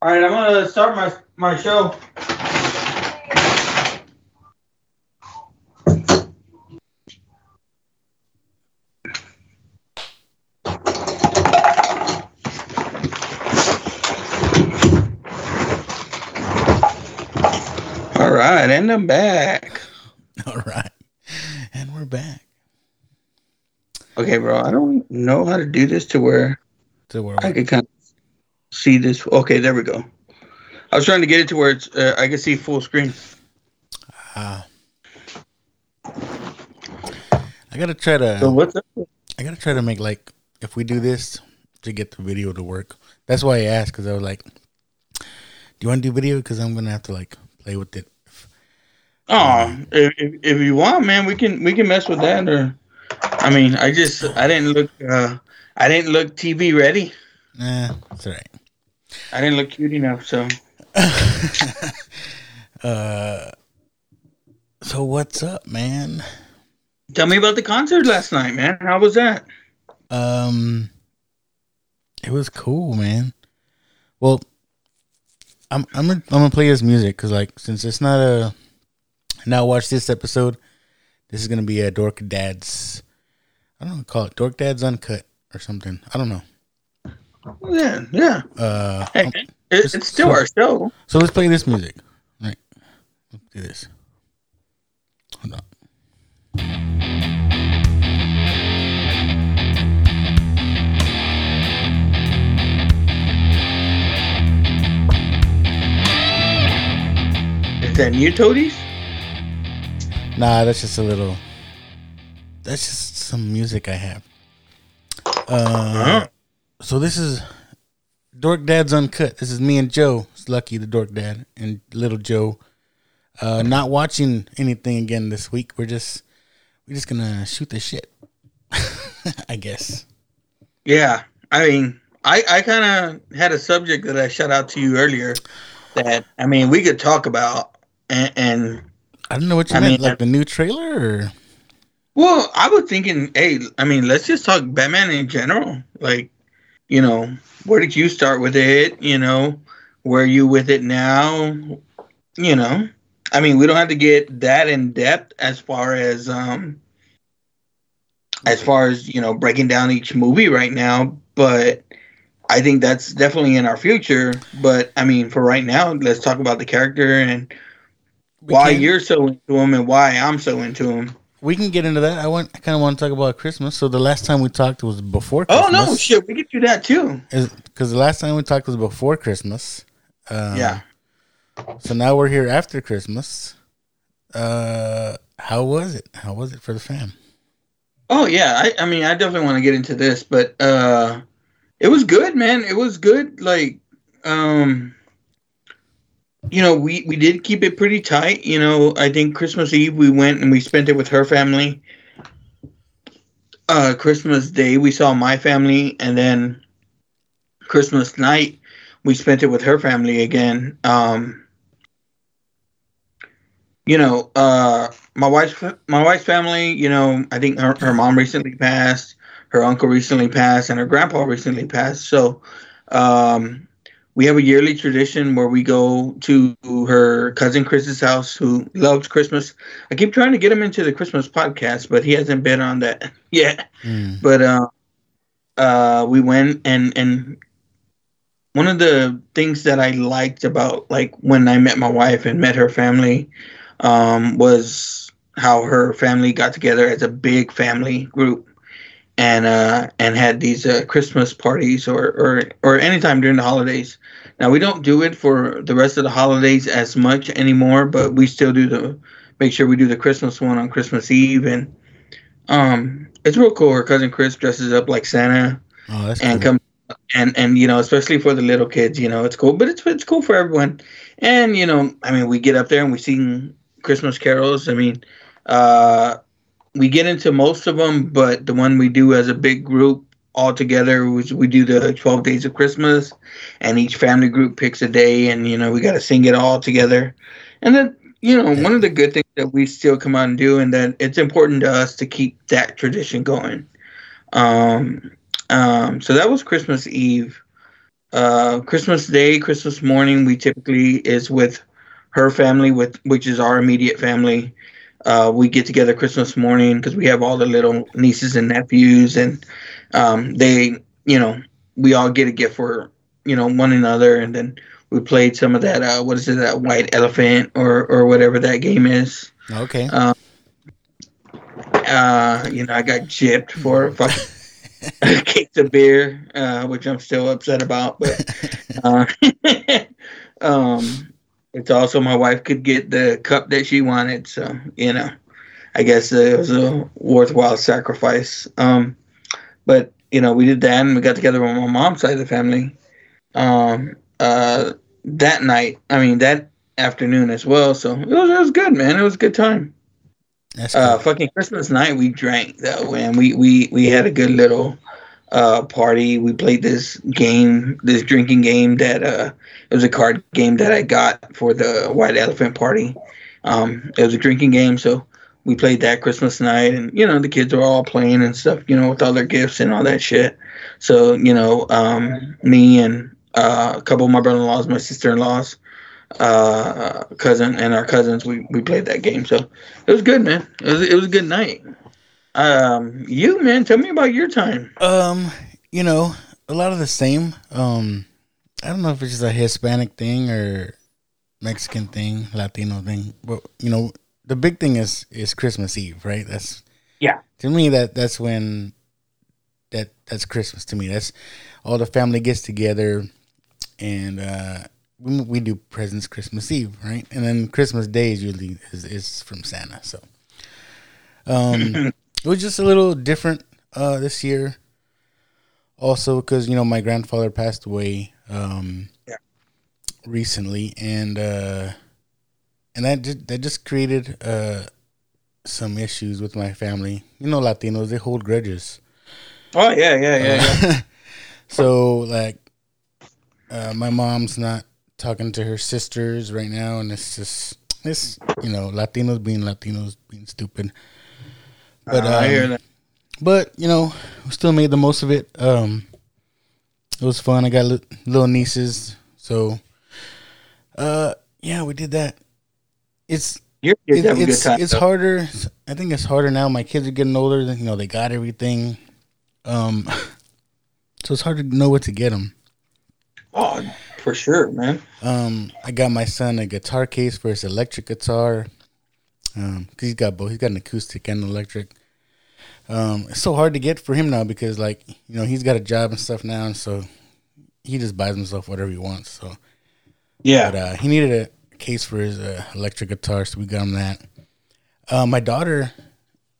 All right, I'm gonna start my my show. All right, and I'm back. All right. And we're back. Okay, bro. I don't know how to do this to where So where I can kind of see this. Okay, there we go. I was trying to get it to where it's uh, I can see full screen. uh, I gotta try to So what's up? I gotta try to make like if we do this to get the video to work. That's why I asked because I was like, "Do you want to do video?" Because I'm gonna have to like play with it. Oh, if, if if you want, man, we can we can mess with that. Or, I mean, I just I didn't look uh I didn't look TV ready. Nah, that's alright. I didn't look cute enough. So Uh, so what's up, man? tell me about the concert last night, man. How was that? Um, it was cool, man. Well, I'm I'm gonna, I'm gonna play his music because like since it's not a now watch this episode, this is gonna be a Dork Dad's. I don't know, call it Dork Dad's Uncut or something. I don't know. Yeah, yeah. Uh, Hey, it, it's still our show. so let's play this music. Right, let's do this. Hold on. Is that new Toadies? Nah, that's just a little. That's just some music I have. Uh, so this is Dork Dad's Uncut. This is me and Joe. It's Lucky, the Dork Dad, and Little Joe. Uh, not watching anything again this week. We're just we're just gonna shoot the shit. I guess. Yeah, I mean, I I kind of had a subject that I shut out to you earlier. That I mean, we could talk about, and, and I don't know what you I meant. mean, like the new trailer, or well, I was thinking, hey, I mean, let's just talk Batman in general. Like, you know, where did you start with it? You know, where are you with it now? You know, I mean, we don't have to get that in depth as far as um as far as you know breaking down each movie right now, but I think that's definitely in our future. But I mean, for right now, let's talk about the character and We why can- you're so into him and why I'm so into him. We can get into that. I want. I kind of want to talk about Christmas. So the last time we talked was before. Oh no, shit, we could do that too. because the last time we talked was before Christmas. Uh, yeah. So now we're here after Christmas. Uh, how was it? How was it for the fam? Oh yeah, I, I mean, I definitely want to get into this, but uh, it was good, man. It was good. Like, um, you know, we we did keep it pretty tight. You know, I think Christmas Eve we went and we spent it with her family. Uh, Christmas Day we saw my family, and then Christmas night we spent it with her family again. Um, you know, uh, my wife's my wife's family. You know, I think her, her mom recently passed, her uncle recently passed, and her grandpa recently passed. So, um, we have a yearly tradition where we go to her cousin Chris's house, who loves Christmas. I keep trying to get him into the Christmas podcast, but he hasn't been on that yet. Mm. But uh, uh, we went and and one of the things that I liked about like when I met my wife and met her family um, was how her family got together as a big family group and uh, and had these uh, Christmas parties or, or or anytime during the holidays. Now we don't do it for the rest of the holidays as much anymore, but we still do the make sure we do the Christmas one on Christmas Eve and um it's real cool. Her cousin Chris dresses up like Santa Oh, that's and cool. come and and you know especially for the little kids you know it's cool but it's it's cool for everyone and you know i mean we get up there and we sing christmas carols i mean uh we get into most of them but the one we do as a big group all together was we do the 12 days of christmas and each family group picks a day and you know we got to sing it all together and then you know one of the good things that we still come out and do and that it's important to us to keep that tradition going um um, so that was Christmas Eve. uh, Christmas Day, Christmas morning, we typically is with her family, with which is our immediate family. Uh, we get together Christmas morning because we have all the little nieces and nephews, and um, they, you know, we all get a gift for you know one another, and then we played some of that. Uh, what is it? That white elephant or or whatever that game is. Okay. Um, uh, you know, I got gypped for fucking case of beer, uh, which I'm still upset about. But uh, um, it's also my wife could get the cup that she wanted, so you know, I guess it was a worthwhile sacrifice. Um, but you know, we did that, and we got together with my mom's side of the family. Um, uh, that night, I mean that afternoon as well. So it was, it was good, man. It was a good time. That's Uh, fucking Christmas night, we drank though, and we we we had a good little uh party. We played this game, this drinking game that uh it was a card game that I got for the White Elephant party. Um, it was a drinking game, so we played that Christmas night, and you know the kids were all playing and stuff, you know, with all their gifts and all that shit. So you know, um, me and uh, a couple of my brother-in-laws, my sister-in-laws, uh, cousin, and our cousins, we we played that game. So it was good, man. It was, it was a good night. Um, you, man, tell me about your time. Um, you know, a lot of the same. Um, I don't know if it's just a Hispanic thing or Mexican thing, Latino thing, but you know, the big thing is is Christmas Eve, right? That's Yeah. To me, that that's when that that's Christmas to me. That's all the family gets together, and uh, we we do presents Christmas Eve, right? And then Christmas Day is usually is, is from Santa. So, um, it was just a little different uh, this year. Also, because you know my grandfather passed away um, Yeah. recently, and uh, and that just, that just created uh, some issues with my family. You know, Latinos they hold grudges. Oh yeah, yeah, yeah, yeah. so like, uh, my mom's not talking to her sisters right now, and it's just it's you know Latinos being Latinos being stupid. But Uh, I um, hear that. but you know, we still made the most of it. Um, it was fun. I got li- little nieces, so uh, yeah, we did that. It's You're, it, having a good it's time. it's though. harder. I think it's harder now. My kids are getting older. You know, they got everything. Um, so it's hard to know what to get them. Oh, for sure, man. Um, I got my son a guitar case for his electric guitar. Um, cause he's got both. He's got an acoustic and an electric. Um, it's so hard to get for him now because like you know he's got a job and stuff now, and so he just buys himself whatever he wants. So, Yeah. but uh, he needed a case for his uh, electric guitar, so we got him that. Uh, my daughter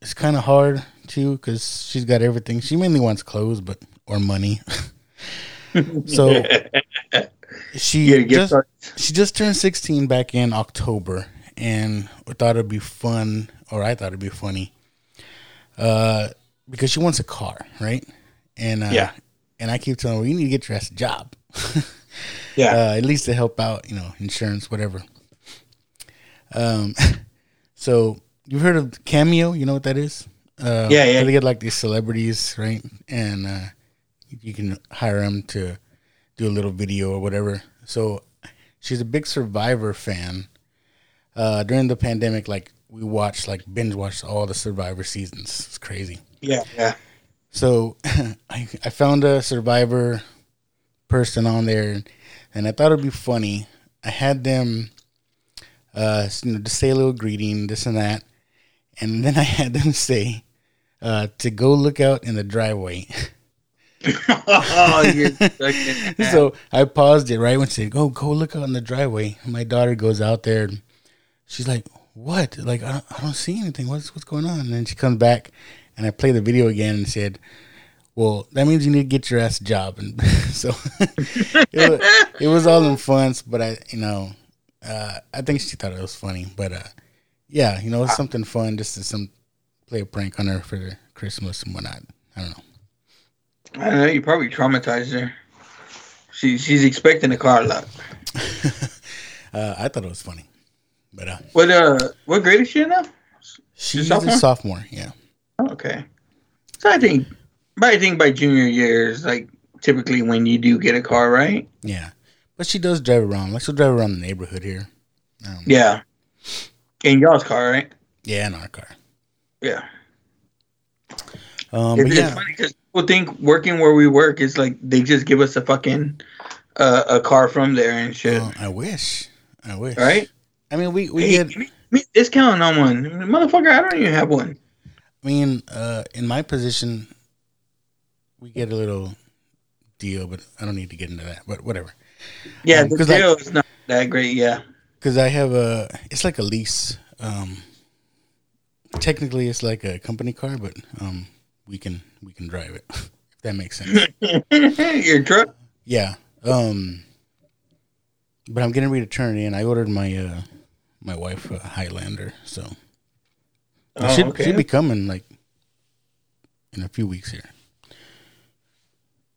is kind of hard too because she's got everything. She mainly wants clothes, but or money. so she just she just turned 16 back in October, and we thought it'd be fun, or I thought it'd be funny, uh, because she wants a car, right? And uh, Yeah. and I keep telling her, well, you need to get your ass a job, Yeah. uh, at least to help out, you know, insurance, whatever. Um, so you've heard of Cameo? You know what that is? Uh, Yeah, yeah. They get like these celebrities, right? And uh, you can hire them to do a little video or whatever. So she's a big Survivor fan. Uh, during the pandemic, like we watched, like binge watched all the Survivor seasons. It's crazy. yeah. Yeah. So I, I found a Survivor person on there, and I thought it'd be funny. I had them, uh, you know, to say a little greeting, this and that, and then I had them say, uh, to go look out in the driveway. oh, so I paused it right when she said, "Go, go look out in the driveway." My daughter goes out there. And she's like, "What? Like I don't, I don't see anything. What's what's going on?" And then she comes back, and I play the video again and said, "Well, that means you need to get your ass a job." And so it, was, it was all in fun, but I, you know, uh, I think she thought it was funny. But uh, yeah, you know, it's something fun just to some play a prank on her for Christmas and whatnot. I don't know. I don't know. You probably traumatized her. She she's expecting a car lot. uh, I thought it was funny, but uh, What uh? What grade is she in now? she's sophomore? a sophomore. Yeah. Okay. So I think, but I think by junior year is like typically when you do get a car, right? Yeah, but she does drive around. Like she'll drive around the neighborhood here. Um, yeah, in y'all's car, right? Yeah, in our car. Yeah. Um, it's, yeah. funny because people think working where we work is like they just give us a fucking uh, a car from there and shit. Oh, I wish. I wish. Right? I mean, we we hey, get. me, give me a discount on one, motherfucker. I don't even have one. I mean, uh, in my position, we get a little deal, but I don't need to get into that. But whatever. Yeah, Um, the deal like- is not that great. Yeah. because I have a it's like a lease. Um, technically, it's like a company car, but um, we can we can drive it. If that makes sense. Your truck. yeah. Um, but I'm getting ready to turn it in. I ordered my uh my wife a Highlander, so Oh, she'll, okay. she'll be coming like in a few weeks here,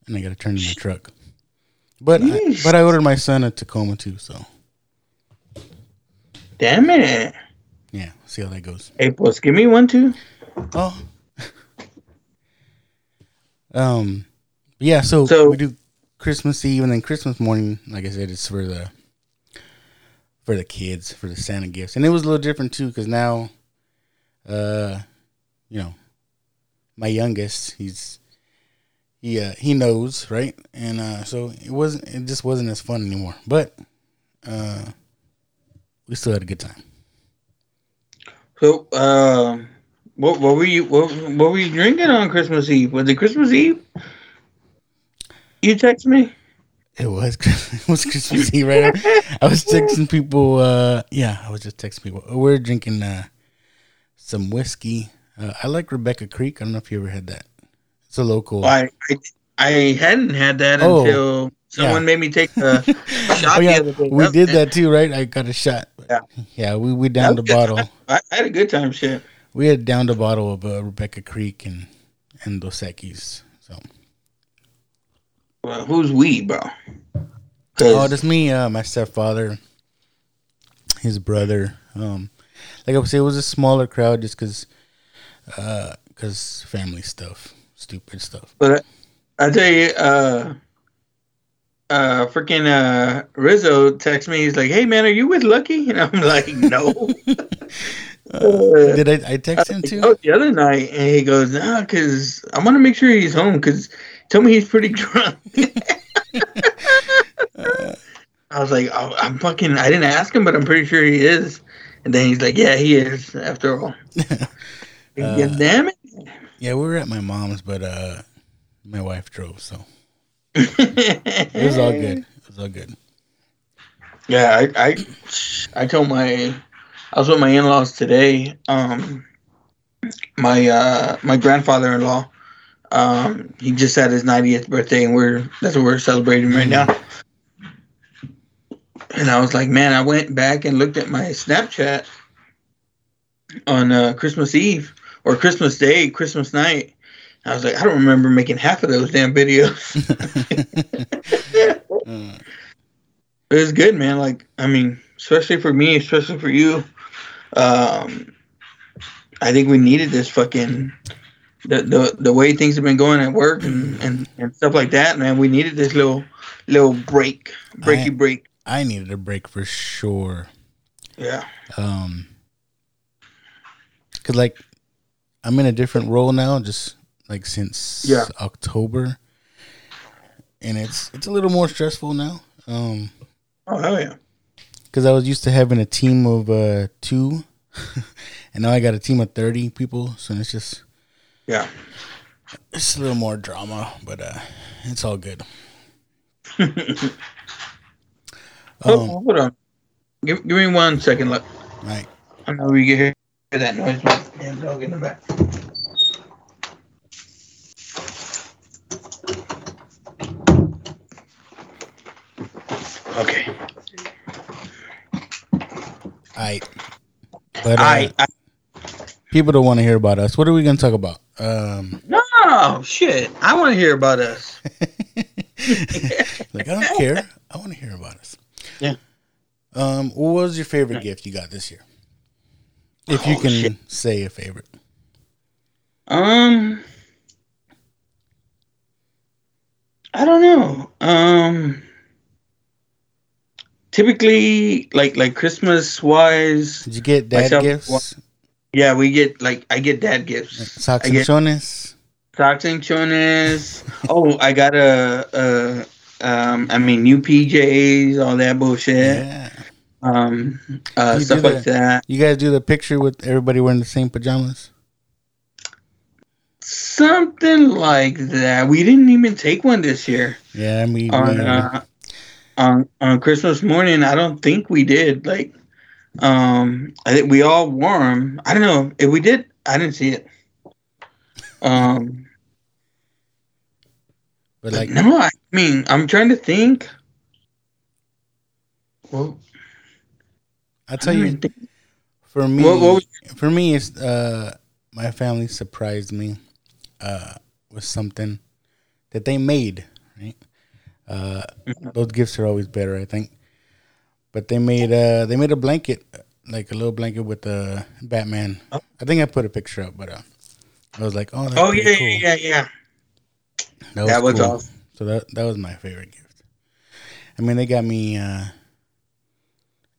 and I got to turn in my truck. But I, but I ordered my son a Tacoma too, so Damn it. yeah, see how that goes. Hey, boss, give me one too. Oh. um yeah, so, So- we do Christmas Eve and then Christmas morning, like I said, it's for the for the kids, for the Santa gifts. And it was a little different too cuz now uh you know, my youngest, he's he uh he knows, right? And uh so it wasn't it just wasn't as fun anymore. But uh we still had a good time. So, um, what, what were you what, what were you drinking on Christmas Eve? Was it Christmas Eve? You text me. It was it was Christmas Eve, right? I was texting people. Uh, yeah, I was just texting people. We're drinking uh, some whiskey. Uh, I like Rebecca Creek. I don't know if you ever had that. It's a local. I I, I hadn't had that Oh, until someone yeah. made me take a shot Oh yeah, the we did that too, right? I got a shot. Yeah. yeah. We we downed a that was good. bottle. I, I had a good time. Shit. We had downed a bottle of uh, Rebecca Creek and and Dos Equis. Well, who's we, bro? 'Cause- oh, just me, uh, my stepfather, his brother. Um, like I would say, it was a smaller crowd just because, uh, cause family stuff, stupid stuff. But I tell you, uh, uh, freaking uh, Rizzo texts me. He's like, "Hey man, are you with Lucky?" And I'm like, "No." Uh, Did I? I text him too. Oh, the other night, and he goes, "Nah, because I want to make sure he's home. Because tell me he's pretty drunk." I was like, oh, "I'm fucking." I didn't ask him, but I'm pretty sure he is. And then he's like, "Yeah, he is." After all, yeah, damn it. Yeah, we were at my mom's, but uh, my wife drove, so it it was all good. It was all good. Yeah, I, I, I told my, I was with my in-laws today. Um, my uh, my grandfather-in-law, um, he just had his 90th birthday, and we're that's what we're celebrating right now. And I was like, man, I went back and looked at my Snapchat on uh, Christmas Eve or Christmas Day, Christmas night. I was like, I don't remember making half of those damn videos. Uh, it was good, man. Like, I mean, especially for me, especially for you. Um, I think we needed this fucking the the, the way things have been going at work and, and, and stuff like that, man. We needed this little little break, breaky I- break. I needed a break for sure. Yeah, Um, cause like I'm in a different role now, just like since Yeah. October, and it's it's a little more stressful now. Um, oh hell yeah. because I was used to having a team of uh two, and now I got a team of thirty people. So it's just Yeah. it's a little more drama, but uh, it's all good. Oh, Um, hold on. Give, give me one second. Look, right. I know we can hear that noise. Damn dog in the back. Okay. All right. But uh, I, I people don't want to hear about us. What are we gonna talk about? Um, no shit. I want to hear about us. like I don't care. I want to hear about us. Yeah. Um, what was your favorite gift you got this year? If you Oh, can shit. say a favorite. Um, I don't know. Um, typically, like like Christmas wise, Did you get dad Myself, gifts? Yeah, we get like I get dad gifts. Socks I and chones? socks and chones. oh, I got a, a um, I mean, new PJs, all that bullshit. Yeah. Um, uh, You stuff do like that. You guys do the picture with everybody wearing the same pajamas? Something like that. We didn't even take one this year. Yeah, me. on me- uh, on on Christmas morning. I don't think we did. Like, um, I think we all wore 'em. I don't know if we did. I didn't see it. Um, but but like, no, I mean, I'm trying to think. Well, I'll tell don't you, think- for me, What- what was- for me, it's uh, my family surprised me uh, with something that they made. Right, uh, Mm-hmm. those gifts are always better, I think. But they made uh, they made a blanket, like a little blanket with the Batman. I think I put a picture up, but uh, I was like, oh, that's Oh yeah, cool. yeah, yeah, yeah. That was, That was cool. awesome. So that that was my favorite gift. I mean, they got me uh, a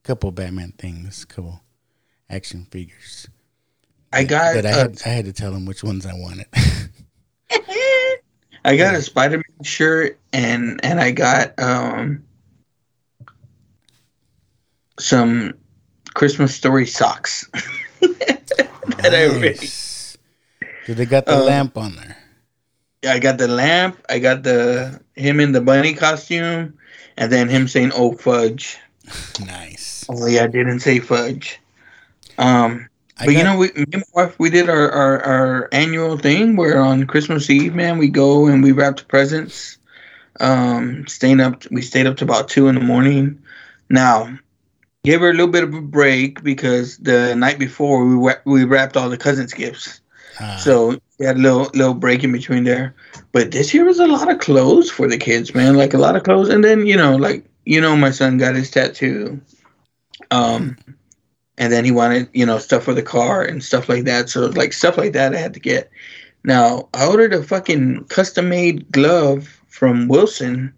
couple Batman things, a couple action figures. I got. But I uh, had I had to tell them which ones I wanted. I got a Spider-Man shirt and and I got um some Christmas story socks. that I really, Did they got the Uh, lamp on there. I got the lamp. I got the him in the bunny costume, and then him saying "Oh fudge." Nice. Oh yeah, I didn't say fudge. Um, I but you know, we me and my wife we did our, our our annual thing where on Christmas Eve, man, we go and we wrapped presents. Um, staying up, we stayed up to about two in the morning. Now, gave her a little bit of a break because the night before we we wrapped all the cousins' gifts, ah, so we had a little little break in between there. But this year was a lot of clothes for the kids, man. Like a lot of clothes, and then you know, like you know, my son got his tattoo. Um, and then he wanted you know stuff for the car and stuff like that. So like stuff like that I had to get. Now I ordered a fucking custom made glove from Wilson,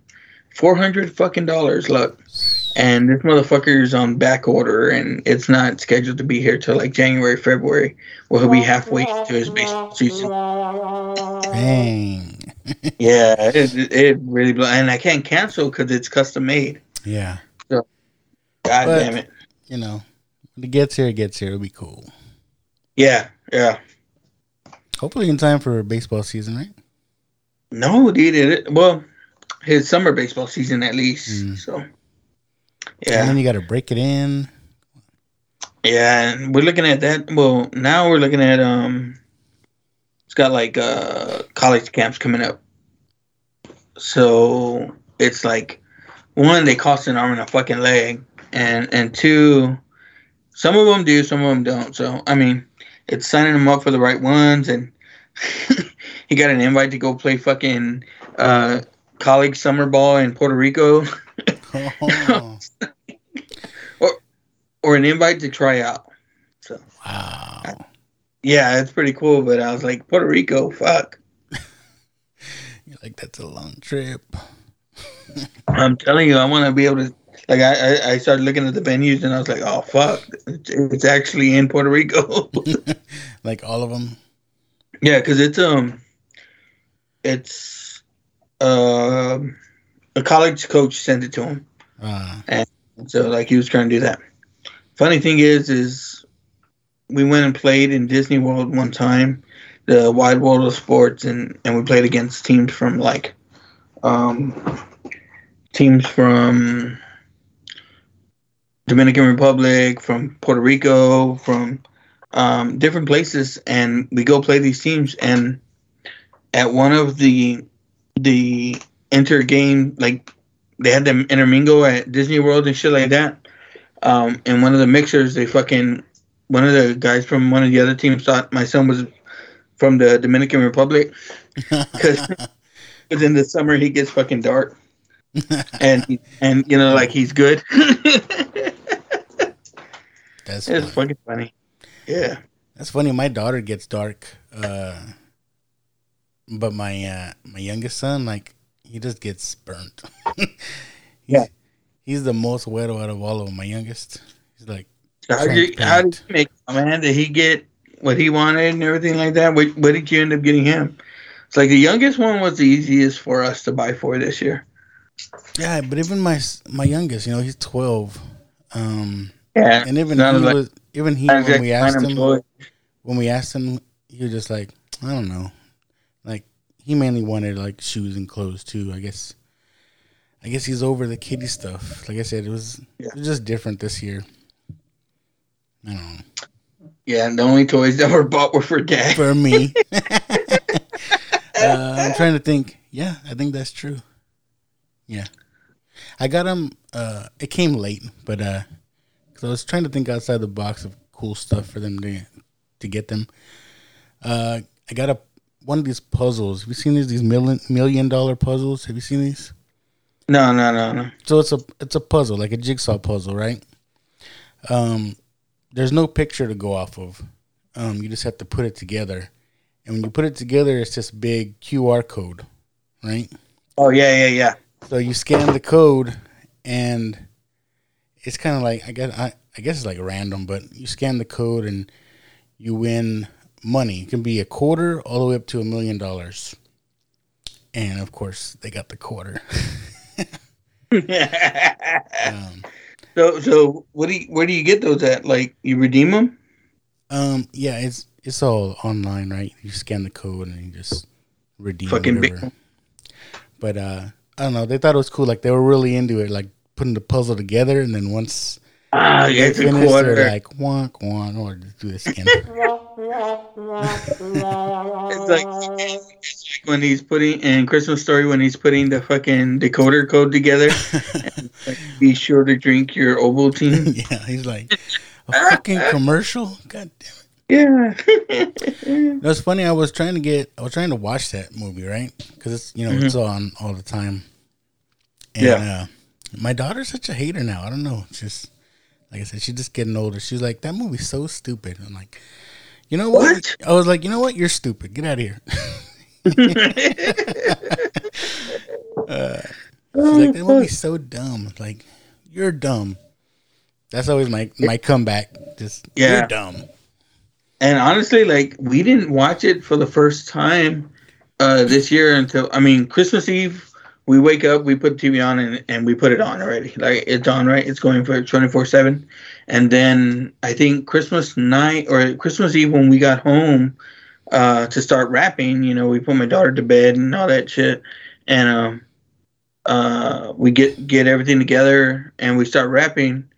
four hundred fucking dollars. Look, and this motherfucker's on back order, and it's not scheduled to be here till like January, February. Well, he'll be halfway to his baseball season. dang. Yeah, it, it really blow, and I can't cancel because it's custom made. yeah. God But- damn it. You know, when it gets here, it gets here. It'll be cool. Yeah, yeah. Hopefully in time for baseball season, right? No, dude. It, well, his summer baseball season at least. Mm. So, And yeah, then you got to break it in. yeah. And we're looking at that. Well, now we're looking at um, it's got like uh college camps coming up. So it's like one, they cost an arm and a fucking leg, and and two, some of them do, some of them don't. So I mean, it's signing them up for the right ones, and he got an invite to go play fucking uh college summer ball in Puerto Rico. Oh, or an invite to try out. So wow. yeah, it's pretty cool. But I was like, Puerto Rico, fuck. You're like, that's a long trip. I'm telling you, I want to be able to. Like I, I, I started looking at the venues and I was like, oh fuck, it's, it's actually in Puerto Rico. like all of them. yeah, because it's um, it's um, a college coach sent it to him, Uh, so like he was trying to do that. Funny thing is, is we went and played in Disney World one time, the Wide World of Sports, and and we played against teams from like, um, teams from Dominican Republic, from Puerto Rico, from um, different places, and we go play these teams. And at one of the the inter game, like they had them intermingle at Disney World and shit like that. Um, and one of the mixers, they fucking one of the guys from one of the other teams thought my son was from the Dominican Republic because in the summer he gets fucking dark and and you know like he's good. that's funny. fucking funny. Yeah. That's funny. My daughter gets dark, uh, but my uh, my youngest son, like, he he just gets burnt. he's, Yeah. he's the most weirdo out of all of them. My youngest, he's like, So how did you, how did you make man? Did he get what he wanted and everything like that? What, what did you end up getting him? It's like the youngest one was the easiest for us to buy for this year. yeah, but even my my youngest, you know, he's twelve. Um, Yeah, and even he like- was even he when we asked him unemployed. when we asked him, he was just like, I don't know, like he mainly wanted like shoes and clothes too. I guess. I guess he's over the kiddie stuff. Like I said, it was, Yeah. it was just different this year. I don't know. Yeah, the only toys that were bought were for dad. for me. uh, I'm trying to think. Yeah, I think that's true. Yeah, I got them. Uh, it came late, but uh, cause I was trying to think outside the box of cool stuff for them to to get them. Uh, I got a one of these puzzles. Have you seen these these million million dollar puzzles? Have you seen these? No, no, no, no. So it's a it's a puzzle, like a jigsaw puzzle, right? Um, there's no picture to go off of. Um, you just have to put it together, and when you put it together, it's this big QR code, right? Oh yeah, yeah, yeah. So you scan the code, and it's kind of like I guess I, I guess it's like random, but you scan the code and you win money. It can be a quarter all the way up to a million dollars. And of course, they got the quarter. Um, so, so what do you, where do you get those at? Like you redeem them? Um, yeah, it's it's all online, right? You scan the code and you just redeem Fucking big. But uh, I don't know. They thought it was cool. Like they were really into it, like putting the puzzle together. And then once Ah, they yeah, it's a quarter. they're like wonk wonk, or just do this again. It's like, it's like when he's putting in Christmas Story when he's putting the fucking decoder code together. like, be sure to drink your Ovaltine. yeah, he's like a fucking commercial. God damn it. yeah. It was funny. I was trying to get, I was trying to watch that movie, right? Because it's you know it's on all the time. And Yeah. uh, my daughter's such a hater now. I don't know. Just like I said, she's just getting older. She's like, that movie's so stupid. I'm like, you know what? What? I was like, you know what? You're stupid. Get out of here. uh, like, that movie's so dumb. Like, you're dumb. That's always my my comeback. Just Yeah. you're dumb. And honestly, like we didn't watch it for the first time uh, this year until I mean Christmas Eve. We wake up, we put TV on, and, and we put it on already. Like it's on, right? It's going for twenty four seven. And then I think Christmas night or Christmas Eve when we got home uh, to start wrapping, you know, we put my daughter to bed and all that shit, and um, uh, we get get everything together and we start wrapping,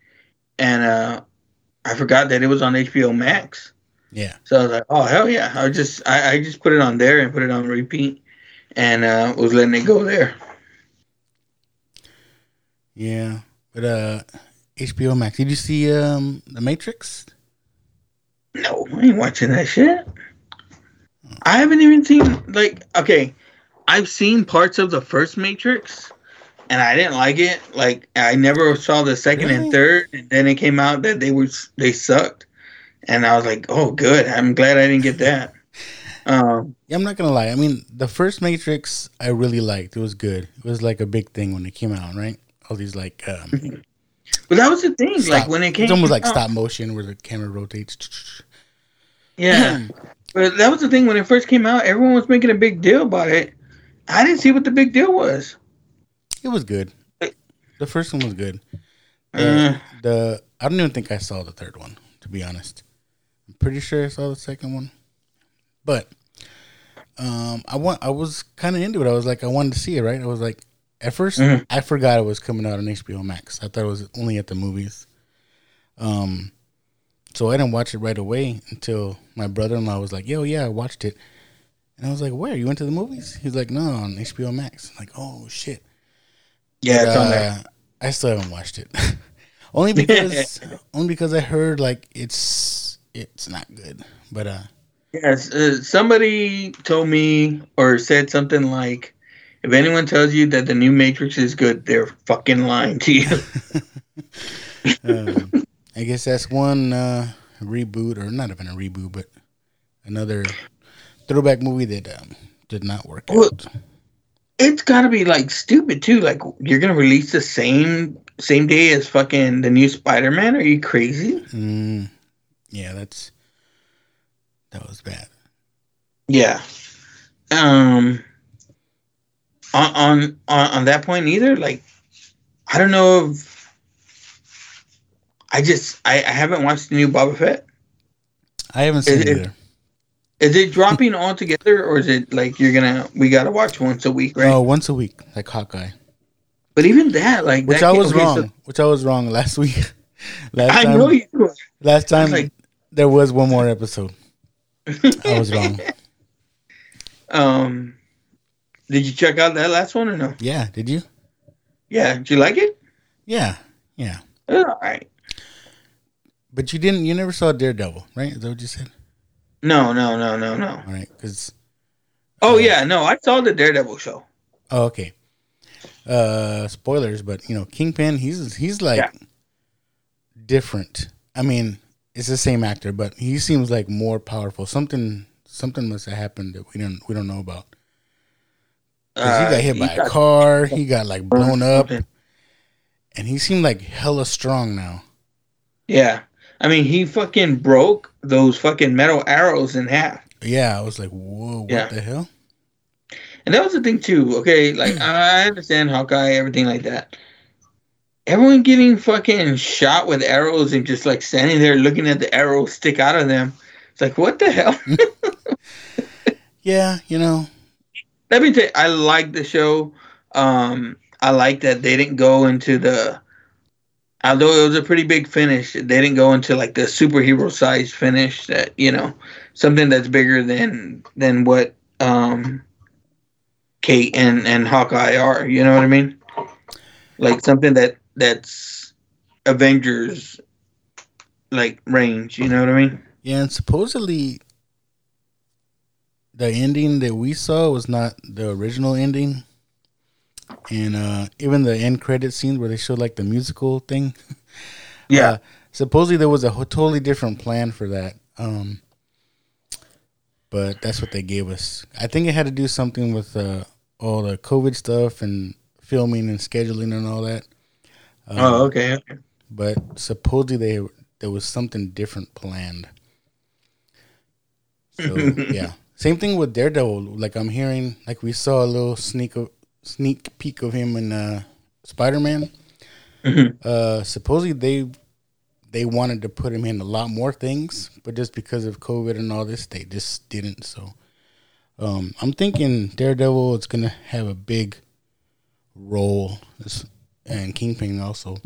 and uh, I forgot that it was on HBO Max. Yeah. So I was like, oh hell yeah! I just I, I just put it on there and put it on repeat, and uh, was letting it go there. Yeah, but uh, HBO Max. Did you see um the Matrix? No, I ain't watching that shit. I haven't even seen like okay, I've seen parts of the first Matrix, and I didn't like it. Like I never saw the second Really? and third, and then it came out that they were they sucked, and I was like, oh good, I'm glad I didn't get that. Um, Yeah, I'm not gonna lie. I mean, the first Matrix I really liked. It was good. It was like a big thing when it came out, right? All these like um, but that was the thing. stop- Like when it came, it's almost like out- stop motion where the camera rotates. Yeah. But that was the thing when it first came out, everyone was making a big deal about it. I didn't see what the big deal was. It was good. The first one was good. Uh, The, the I don't even think I saw the third one. To be honest, I'm pretty sure I saw the second one, but um, I want I was kind of into it. I was like, I wanted to see it. Right? I was like, at 1st Mhm. I forgot it was coming out on HBO Max. I thought it was only at the movies. Um, so I didn't watch it right away until my brother-in-law was like, "Yo, yeah, I watched it," and I was like, "Where? You went to the movies?" He's like, "No, on HBO Max." I'm like, "Oh shit." yeah, But, uh. I still haven't watched it. only because only because I heard like it's it's not good. But uh Yes, uh, somebody told me or said something like, "If anyone tells you that the new Matrix is good, they're fucking lying to you." um, I guess that's one uh reboot or not even a reboot, but another throwback movie that um, did not work Well- out. it's gotta be like stupid too. Like you're gonna release the same same day as fucking the new Spider Man? Are you crazy? Mm, yeah, that's that was bad. Yeah. Um. On on on, on that point, either like, I don't know if. I just I, I haven't watched the new Boba Fett. I haven't seen Is it it- either. Is it dropping all together, or is it like you're gonna we gotta watch once a week, right? Oh, once a week, like Hawkeye. But even that, like, Which that I was okay, so- wrong. which I was wrong last week. last I time, know you. were. last time like- there was one more episode. I was wrong. Um, did you check out that last one or no? Yeah, did you? Yeah, did you like it? Yeah, yeah. All right. But you didn't. You never saw Daredevil, right? Is that what you said? No, no, no, no, no. All right, because Oh yeah, no, I saw the Daredevil show. oh, okay. Uh, spoilers, but you know, Kingpin, he's he's like Yeah. different. I mean, it's the same actor, but he seems like more powerful. Something something must have happened that we don't we don't know about. 'Cause he Uh, got hit he by a car. He got like blown up, and he seemed like hella strong now. Yeah, I mean, he fucking broke those fucking metal arrows in half, Yeah, I was like, whoa, what Yeah. the hell? and that was the thing too. Okay, like I understand Hawkeye, everything like that. Everyone getting fucking shot with arrows and just like standing there looking at the arrows stick out of them. It's like, what the hell? Yeah, you know, let me tell you, I like the show. Um, I like that they didn't go into the, although it was a pretty big finish, they didn't go into like the superhero size finish that you know something that's bigger than than what um, Kate and and Hawkeye are. You know what I mean? Like something that that's Avengers like range. You know what I mean? yeah, and supposedly the ending that we saw was not the original ending. And uh even the end credit scenes where they showed like the musical thing. Yeah. Uh, supposedly there was a totally different plan for that. Um but that's what they gave us. I think it had to do something with uh all the COVID stuff and filming and scheduling and all that. Um, oh, okay. okay. but supposedly they there was something different planned. So yeah, same thing with Daredevil. Like I'm hearing, like we saw a little sneak of sneak peek of him in uh, Spider Man. Mhm. Uh, supposedly they they wanted to put him in a lot more things, but just because of COVID and all this, they just didn't. So um, I'm thinking Daredevil is gonna have a big role, and Kingpin also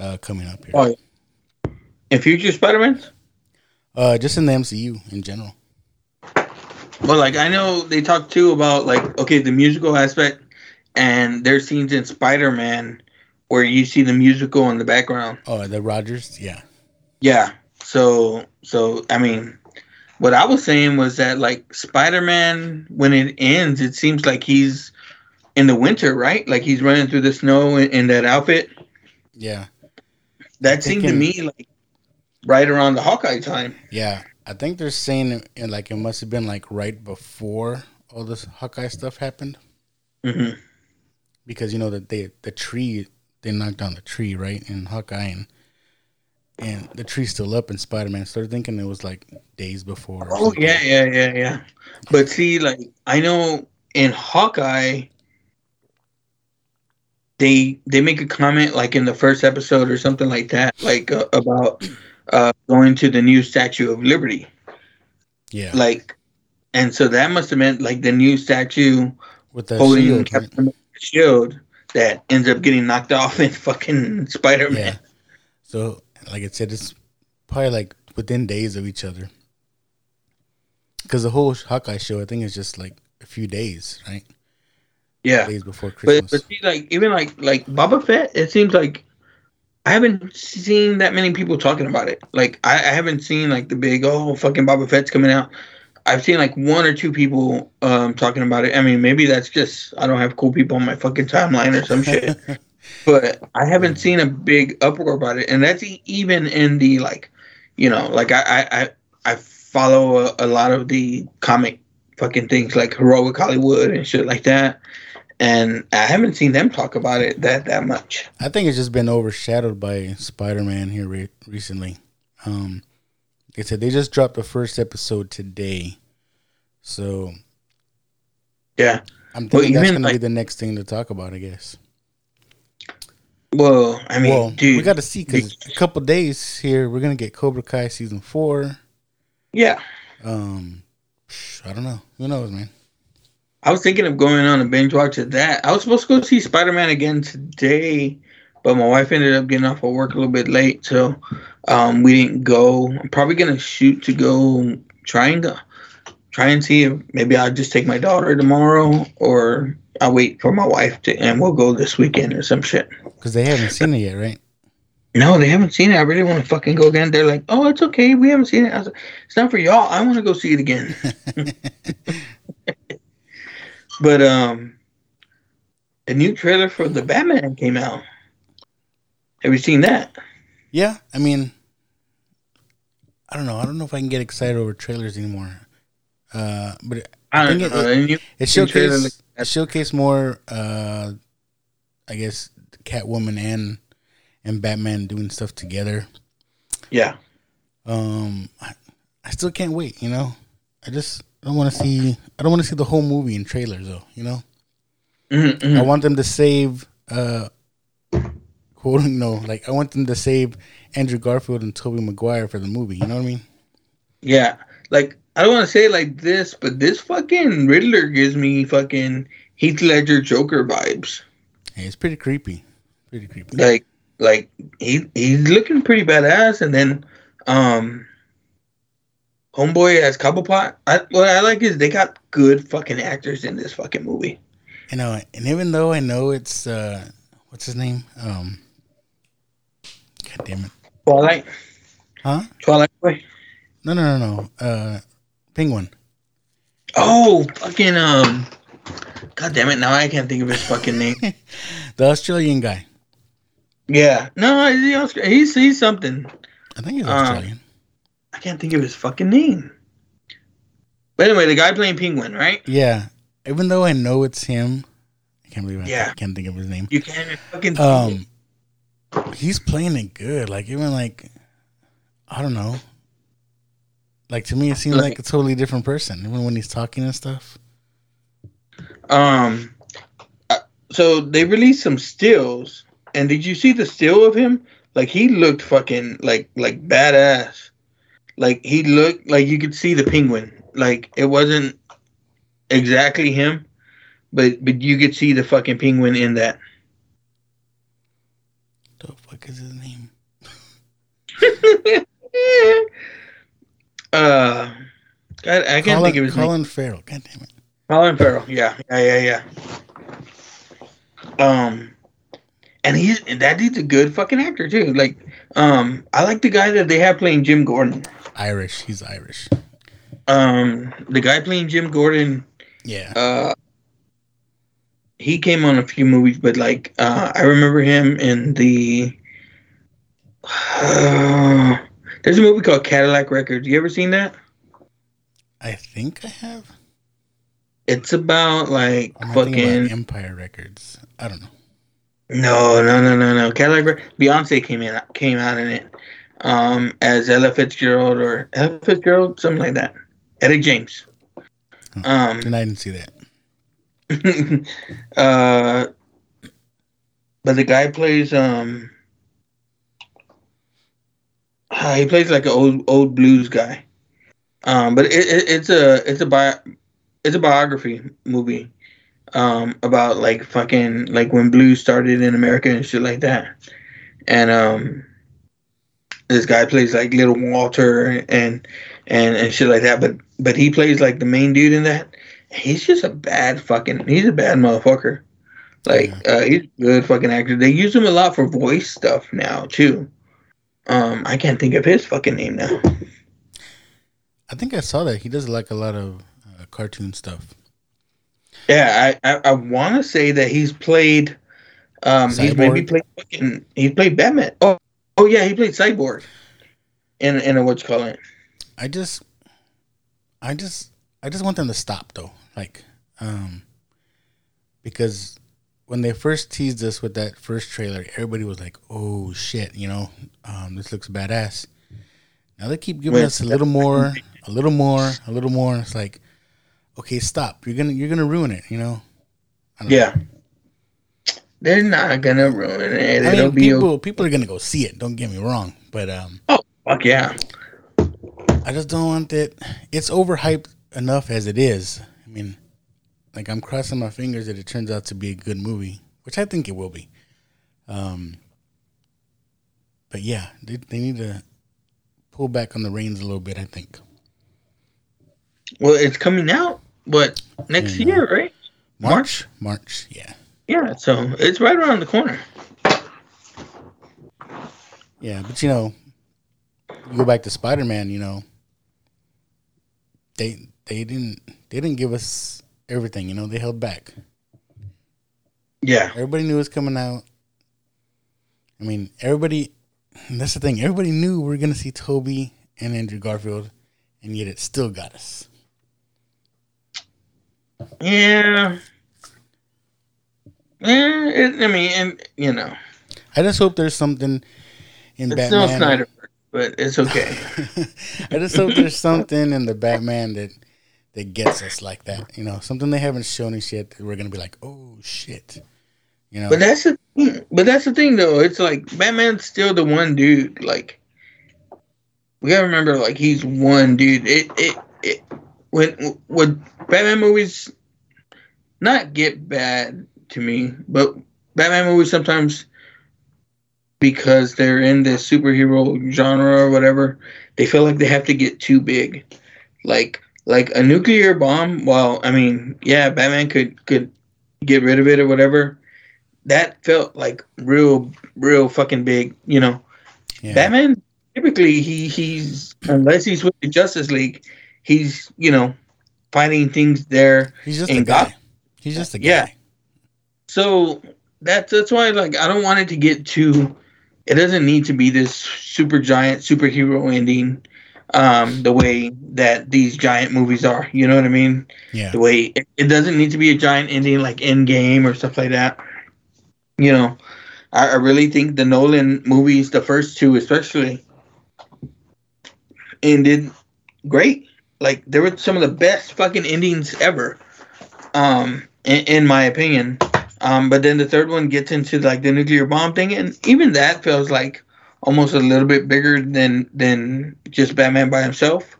uh, coming up here. Oh, yeah. In future Spider-Mans? Uh, just in the MCU in general. Well, like I know they talk too about like okay the musical aspect, and there's scenes in Spider-Man where you see the musical in the background. Oh, the Rogers, yeah, Yeah. So so I mean, what I was saying was that like Spider-Man when it ends, it seems like he's in the winter, right? Like he's running through the snow in, in that outfit. yeah, That seemed to me like right around the Hawkeye time. yeah. I think they're saying it, like it must have been like right before all this Hawkeye stuff happened hmm because you know that they the tree they knocked down the tree right in Hawkeye and and the tree's still up in Spider Man. So they're thinking it was like days before. Oh yeah, yeah, yeah, yeah. But see, like I know in Hawkeye, they they make a comment like in the first episode or something like that, like uh, about uh, going to the new Statue of Liberty, yeah. like, and so that must have meant like the new statue With the holding shield. Captain America's shield that ends up getting knocked off in fucking Spider Man. Yeah. So, like I said, it's probably like within days of each other. Because the whole Hawkeye show, I think, is just like a few days, right? Yeah. Days before But Christmas. but see, like even like like Boba Fett, it seems like I haven't seen that many people talking about it. Like I, I haven't seen like the big oh fucking Boba Fett's coming out. I've seen like one or two people um talking about it. I mean, maybe that's just I don't have cool people on my fucking timeline or some shit. But I haven't seen a big uproar about it, and that's e- even in the like, you know, like I I I, I follow a, a lot of the comic fucking things like heroic Hollywood and shit like that, and I haven't seen them talk about it that that much. I think it's just been overshadowed by Spider Man here re- recently. Um, they said they just dropped the first episode today, so yeah, I'm thinking well, that's gonna like, be the next thing to talk about, I guess. Well, I mean, well, dude, we got to see because a couple days here we're gonna get Cobra Kai season four. Yeah. Um, I don't know. Who knows, man? I was thinking of going on a binge watch of that. I was supposed to go see Spider Man again today, but my wife ended up getting off of work a little bit late, so um, we didn't go. I'm probably gonna shoot to go try and go, try and see if maybe I'll just take my daughter tomorrow, or I'll wait for my wife to, and we'll go this weekend or some shit. Because they haven't seen it yet, right? No, they haven't seen it. I really want to fucking go again. They're like, "Oh, it's okay. We haven't seen it." I was like, "It's not for y'all. I want to go see it again." but um, a new trailer for the Batman came out. Have you seen that? Yeah, I mean, I don't know. I don't know if I can get excited over trailers anymore. Uh, but it, I, I think it, it, it showcased it showcased more. Uh, I guess Catwoman and and Batman doing stuff together. Yeah. Um, I, I still can't wait. You know, I just I don't want to see. I don't want to see the whole movie in trailers though. You know. Mm-hmm, mm-hmm. I want them to save. Uh, quote no, like I want them to save Andrew Garfield and Tobey Maguire for the movie. You know what I mean? Yeah. Like I don't want to say it like this, but this fucking Riddler gives me fucking Heath Ledger Joker vibes. Hey, it's pretty creepy. Pretty creepy. Like like he he's looking pretty badass, and then um, Homeboy as Cobblepot. I, what I like is they got good fucking actors in this fucking movie. You know, and even though I know it's uh, what's his name? Um, God damn it, Twilight. Huh? Twilight Boy. No, no, no, no. Uh, Penguin. Oh, fucking um. God damn it! Now I can't think of his fucking name. the Australian guy. Yeah, no, he's he's, he's something. I think he's uh, Australian. I can't think of his fucking name. But anyway, the guy playing Penguin, right? Yeah. Even though I know it's him, I can't believe I yeah. can't think of his name. You can't fucking. Um, he's playing it good. Like even like, I don't know. Like to me, it seems like, a totally different person, even when he's talking and stuff. Um, uh, so they released some stills and did you see the still of him? Like he looked fucking like like badass. Like he looked like you could see the penguin. Like it wasn't exactly him, but but you could see the fucking penguin in that. What the fuck is his name? uh, God, I can't Colin, think of his Colin name. Farrell. God damn it. Colin Farrell. Yeah, yeah, yeah, yeah. Um, and he's that dude's a good fucking actor too. Like, um, I like the guy that they have playing Jim Gordon. Irish. He's Irish. Um, the guy playing Jim Gordon. Yeah. Uh, he came on a few movies, but like, uh, I remember him in the. Uh, there's a movie called Cadillac Records. You ever seen that? I think I have. It's about like I'm fucking about Empire Records. I don't know. No, no, no, no, no. Cadillac Beyonce came in came out in it um, as Ella Fitzgerald or Ella Fitzgerald, something like that. Etta James. Um, and I didn't see that. uh, but the guy plays um, uh, he plays like an old old blues guy. Um, but it, it, it's a it's a bi- it's a biography movie um, about like fucking like when blues started in America and shit like that. And um, this guy plays like Little Walter and and and shit like that. But but he plays like the main dude in that. He's just a bad fucking. He's a bad motherfucker. Like uh, he's a good fucking actor. They use him a lot for voice stuff now too. Um, I can't think of his fucking name now. I think I saw that he does like a lot of uh, cartoon stuff. Yeah, I I, I want to say that he's played. Um, Cyborg. he's maybe played. Fucking, he played Batman. Oh, oh yeah, he played Cyborg. In in a what's calling it. I just, I just, I just want them to stop though. Like, um, because when they first teased us with that first trailer, everybody was like, "Oh shit," you know, um, this looks badass. Now they keep giving Wait, us a little more, a little more, a little more. It's like, okay, stop. You're gonna you're gonna ruin it. You know. Yeah. They're not gonna ruin it. I It'll mean, be people people are gonna go see it. Don't get me wrong, but um, oh fuck yeah. I just don't want it. It's overhyped enough as it is. I mean, like I'm crossing my fingers that it turns out to be a good movie, which I think it will be. Um, but yeah, they, they need to pull back on the reins a little bit. I think Well, it's coming out, but next year, right? March, March, yeah, Yeah, so it's right around the corner. yeah. But you know, you go back to Spider Man. You know, they they didn't they didn't give us everything. You know, they held back. Yeah. Everybody knew it was coming out. I mean, everybody. That's the thing. Everybody knew we are gonna see Tobey and Andrew Garfield, and yet it still got us. Yeah. Yeah, it, I mean, and you know, I just hope there's something in Batman. it's Batman. Snyder, but it's okay. I just hope there's something in the Batman that that gets us like that. You know, something they haven't shown us yet. That we're gonna be like, oh shit. You know, but that's the thing. But that's the thing, though. It's like Batman's still the one dude. Like we gotta remember, like he's one dude. It it it when when Batman movies not get bad to me, but Batman movies sometimes because they're in the superhero genre or whatever, they feel like they have to get too big. Like like a nuclear bomb, well, I mean, yeah, Batman could could get rid of it or whatever. That felt like real real fucking big, you know. yeah. Batman typically he he's unless he's with the Justice League, he's, you know, fighting things there he's just a guy. Gotham. He's just a guy. Yeah. So that's that's why like I don't want it to get too. It doesn't need to be this super giant superhero ending, um, the way that these giant movies are. You know what I mean? Yeah. The way it, it doesn't need to be a giant ending like Endgame or stuff like that. You know, I, I really think the Nolan movies, the first two especially, ended great. Like they were some of the best fucking endings ever. Um, in, in my opinion. Um, but then the third one gets into like the nuclear bomb thing, and even that feels like almost a little bit bigger than than just Batman by himself.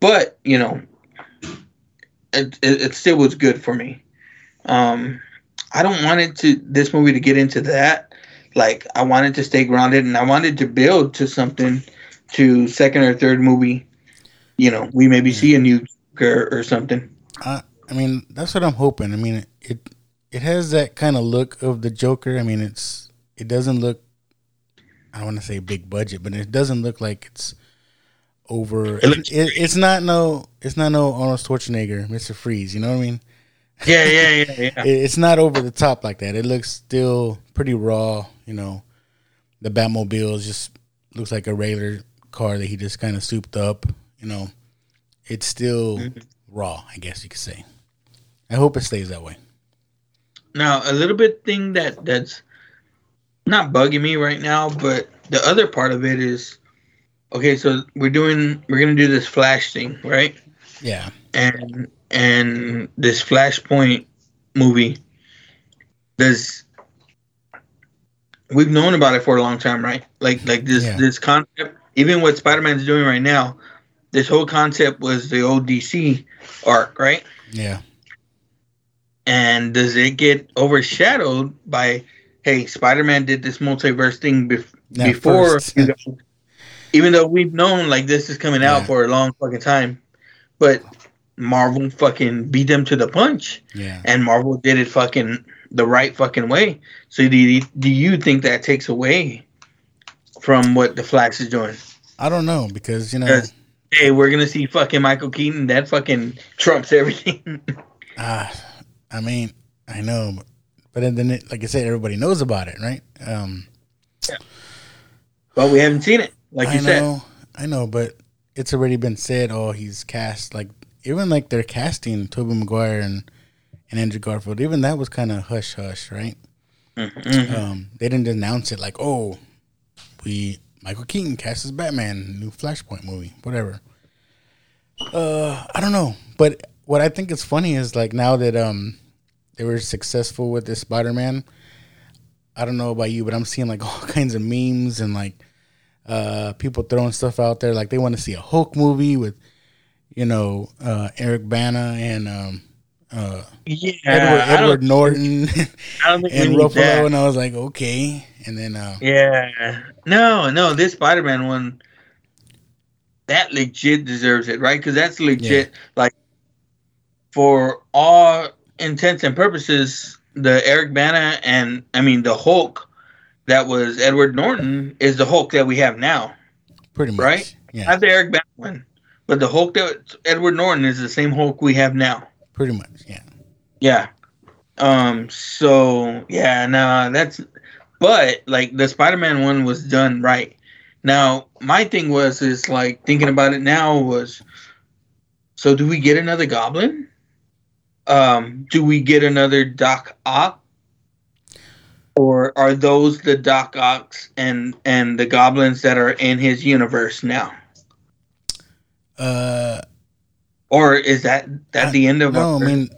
But you know, it it, it still was good for me. Um, I don't want it to this movie to get into that. Like I wanted to stay grounded, and I wanted to build to something, to second or third movie. You know, we maybe see a new Joker or something. I, I mean, that's what I'm hoping. I mean, it it has that kind of look of the Joker. I mean, it's it doesn't look. I don't want to say big budget, but it doesn't look like it's over. It it, it's not no. It's not no Arnold Schwarzenegger, Mister Freeze. You know what I mean? Yeah, yeah, yeah, yeah. It, it's not over the top like that. It looks still pretty raw. You know, the Batmobile just looks like a regular car that he just kind of souped up. You know, it's still mm-hmm. raw. I guess you could say. I hope it stays that way. Now, a little bit thing that that's not bugging me right now, but the other part of it is okay. So we're doing we're gonna do this Flash thing, right? Yeah. And and this Flashpoint movie does we've known about it for a long time, right? Like like this Yeah. this concept, even what Spider Man's doing right now. This whole concept was the old DC arc, right? Yeah. And does it get overshadowed by, hey, Spider Man did this multiverse thing bef- before, you guys- even though we've known like this is coming out Yeah. for a long fucking time, but Marvel fucking beat them to the punch, Yeah. and Marvel did it fucking the right fucking way. So do you, do you think that takes away from what the Flash is doing? I don't know because you know, hey, we're gonna see fucking Michael Keaton. That fucking trumps everything. ah, I mean, I know, but, but then, it, like I said, everybody knows about it, right? Um, but we haven't seen it, like I you said. I know, but it's already been said. Oh, he's cast like even like they're casting Tobey Maguire and and Andrew Garfield. Even that was kind of hush hush, right? Mm-hmm. Um, they didn't announce it like, oh, we Michael Keaton cast as Batman, new Flashpoint movie, whatever. Uh, I don't know, but what I think is funny is like now that um they were successful with this Spider Man. I don't know about you, but I'm seeing like all kinds of memes and like uh people throwing stuff out there like they want to see a Hulk movie with you know uh Eric Bana and um uh Yeah, Edward, Edward Norton I don't think and Ruffalo, and I was like, okay. And then, uh, Yeah. No, no, this Spider Man one, that legit deserves it, right? Because that's legit. Like, for all intents and purposes, the Eric Bana and, I mean, the Hulk that was Edward Norton is the Hulk that we have now. pretty much, Right? Yeah, Not the Eric Bana one, but the Hulk that Edward Norton is the same Hulk we have now. pretty much, yeah. Yeah. Um. So yeah. No, that's. But like the Spider-Man one was done right. Now my thing was is like thinking about it now was. So do we get another Goblin? Um. Do we get another Doc Ock? Or are those the Doc Ocks and and the goblins that are in his universe now? Uh, Or is that that the end of no, I mean,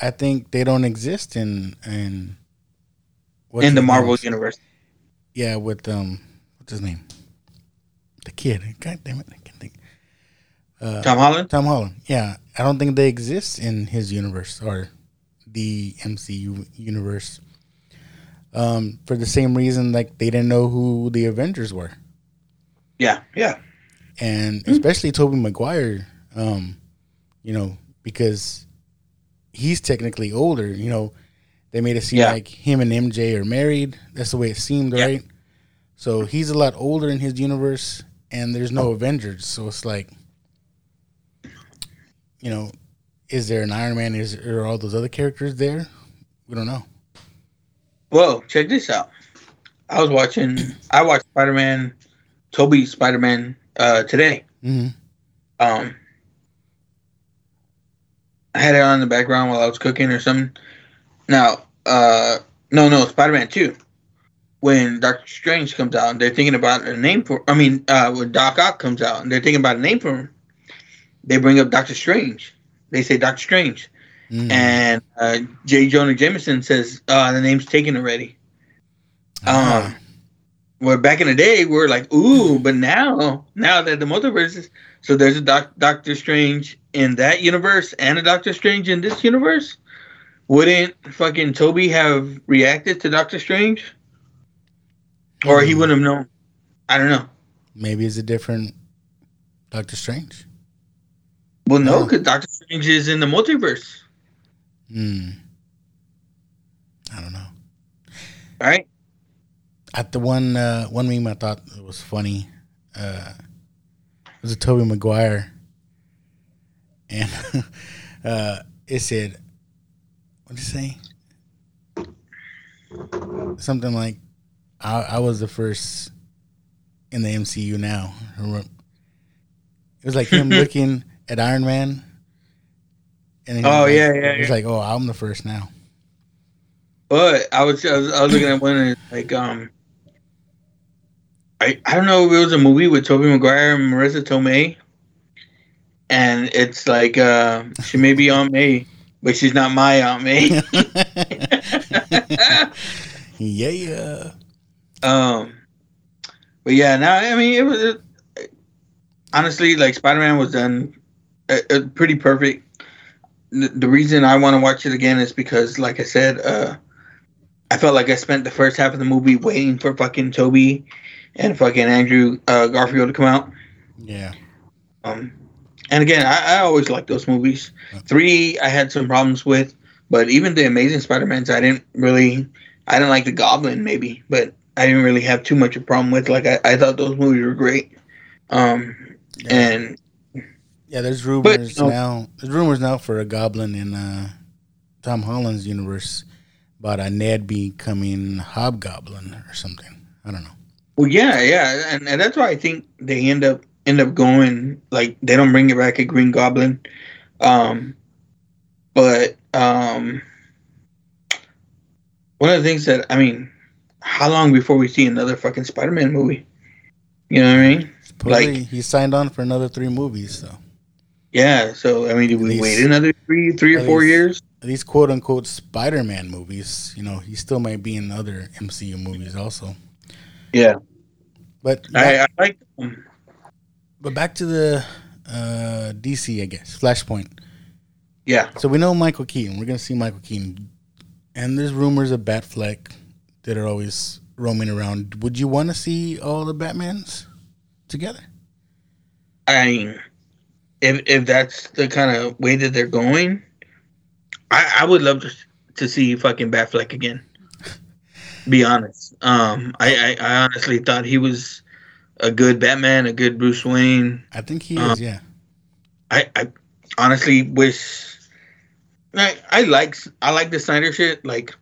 I think they don't exist in in in the Marvel name? universe? Yeah, with um, what's his name? The kid. God damn it, I can't think. Uh, Tom Holland. Tom Holland. Yeah, I don't think they exist in his universe or the MCU universe. Um, for the same reason, like they didn't know who the Avengers were, Yeah. Yeah. and especially Tobey Maguire. Um, you know, because he's technically older. You know, they made it seem Yeah. like him and MJ are married. That's the way it seemed, Yeah. right? So he's a lot older in his universe, and there's no Avengers. So it's like, you know, is there an Iron Man? Is there all those other characters there? We don't know. Whoa, check this out. I was watching. I watched Spider Man, Tobey Spider Man, uh, today. hmm Um, I had it on in the background while I was cooking or something. Now, uh, no, no, Spider Man Two. When Doctor Strange comes out, and they're thinking about a name for. I mean, uh, when Doc Ock comes out, and they're thinking about a name for him, they bring up Doctor Strange. They say Doctor Strange. hmm and uh, J. Jonah Jameson says uh, the name's taken already. Ah. Um, where back in the day we are like, ooh, but now, now that the multiverse is, so there's a doc, Doctor Strange in that universe and a Doctor Strange in this universe. Wouldn't fucking Tobey have reacted to Doctor Strange, or he Hmm. wouldn't have known? I don't know. Maybe it's a different Doctor Strange. Well, no, because Doctor Strange is in the multiverse, Hmm. I don't know. All right. At the one uh, one meme I thought it was funny uh, it was a Tobey Maguire, and uh, it said, "What did it say? Something like, I, I was the first in the MCU now." It was like him looking at Iron Man, and Oh, like- yeah, yeah, He's yeah. like, "Oh, I'm the first now." But I was I was, I was looking at one and like um I I don't know if it was a movie with Tobey Maguire and Marisa Tomei, and it's like uh she may be Aunt May, but she's not my Aunt May. yeah, yeah. um, but yeah, now I mean it was honestly like Spider Man was done uh, pretty perfect. The, the reason I want to watch it again is because, like I said, uh, I felt like I spent the first half of the movie waiting for fucking Tobey and fucking Andrew uh, Garfield to come out. Yeah. Um, and again, I, I always like those movies. Three, I had some problems with, but even the Amazing Spider-Mans, I didn't really, I didn't like the Goblin maybe, but I didn't really have too much of a problem with. Like I, I thought those movies were great. Um, and Yeah, there's rumors no. now. There's rumors now for a Goblin in uh, Tom Holland's universe about a Ned becoming Hobgoblin or something. I don't know. well, yeah, yeah, and, and that's why I think they end up end up going like they don't bring it back a Green Goblin, um, but um, one of the things that I mean, how long before we see another fucking Spider-Man movie? You know what I mean? Supposedly like he signed on for another three movies, so. Yeah, so I mean, do we these, wait another three, three or four these, years? These quote unquote Spider-Man movies, you know, he still might be in other MCU movies also. Yeah, but I, I like. Them. But back to the uh, DC, I guess Flashpoint. Yeah. So we know Michael Keaton. We're gonna see Michael Keaton, and there's rumors of Batfleck that are always roaming around. Would you want to see all the Batmans together? I mean, if if that's the kind of way that they're going, I, I would love to to see fucking Batfleck again. Be honest. Um, I, I, I honestly thought he was a good Batman, a good Bruce Wayne. I think he um, is. Yeah. I I honestly wish. I I like I like the Snyder shit. Like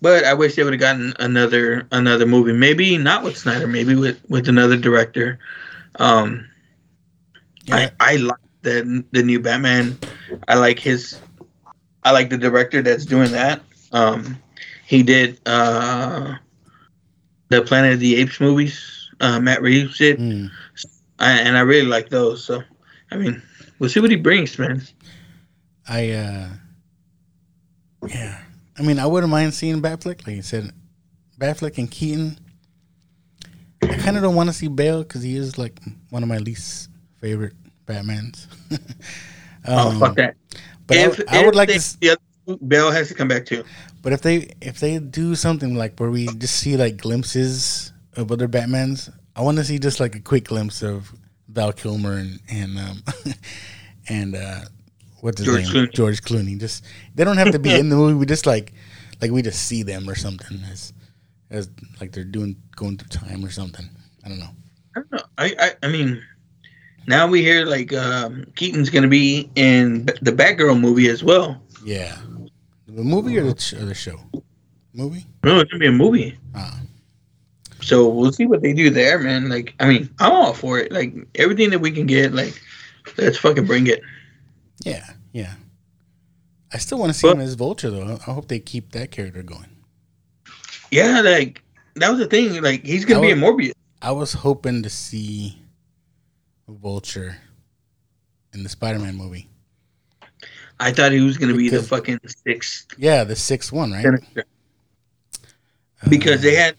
but I wish they would have gotten another another movie. Maybe not with Snyder. Maybe with with another director. Um, yeah. I I like the the new Batman. I like his. I like the director that's doing that. Um, he did uh, the Planet of the Apes movies. Uh, Matt Reeves did, mm. I, and I really like those. So, I mean, we'll see what he brings, man. I uh, yeah. I mean, I wouldn't mind seeing Batfleck. Like you said, Batfleck and Keaton. I kind of don't want to see Bale because he is like one of my least favorite Batmans. Oh, um, oh fuck that! But if, I, I would like they, to. Yeah, Bale has to come back too. But if they if they do something like where we just see like glimpses of other Batmans, I want to see just like a quick glimpse of Val Kilmer and and um, and uh, what's his George name? Clooney. George Clooney. Just they don't have to be in the movie. We just like like we just see them or something as as like they're doing going through time or something. I don't know. I don't know. I I, I mean, now we hear like um, Keaton's going to be in the Batgirl movie as well. Yeah, the movie or the, or the show? Movie? No, it's gonna be a movie. Ah. So we'll see what they do there, man. Like, I mean, I'm all for it. Like everything that we can get, like, let's fucking bring it. Yeah, yeah. I still want to see but, him as Vulture though. I hope they keep that character going. Yeah, like that was the thing. Like he's gonna be a Morbius. I was hoping to see Vulture in the Spider-Man movie. I thought he was gonna be the fucking sixth. Yeah, the sixth one, right? Because uh, they had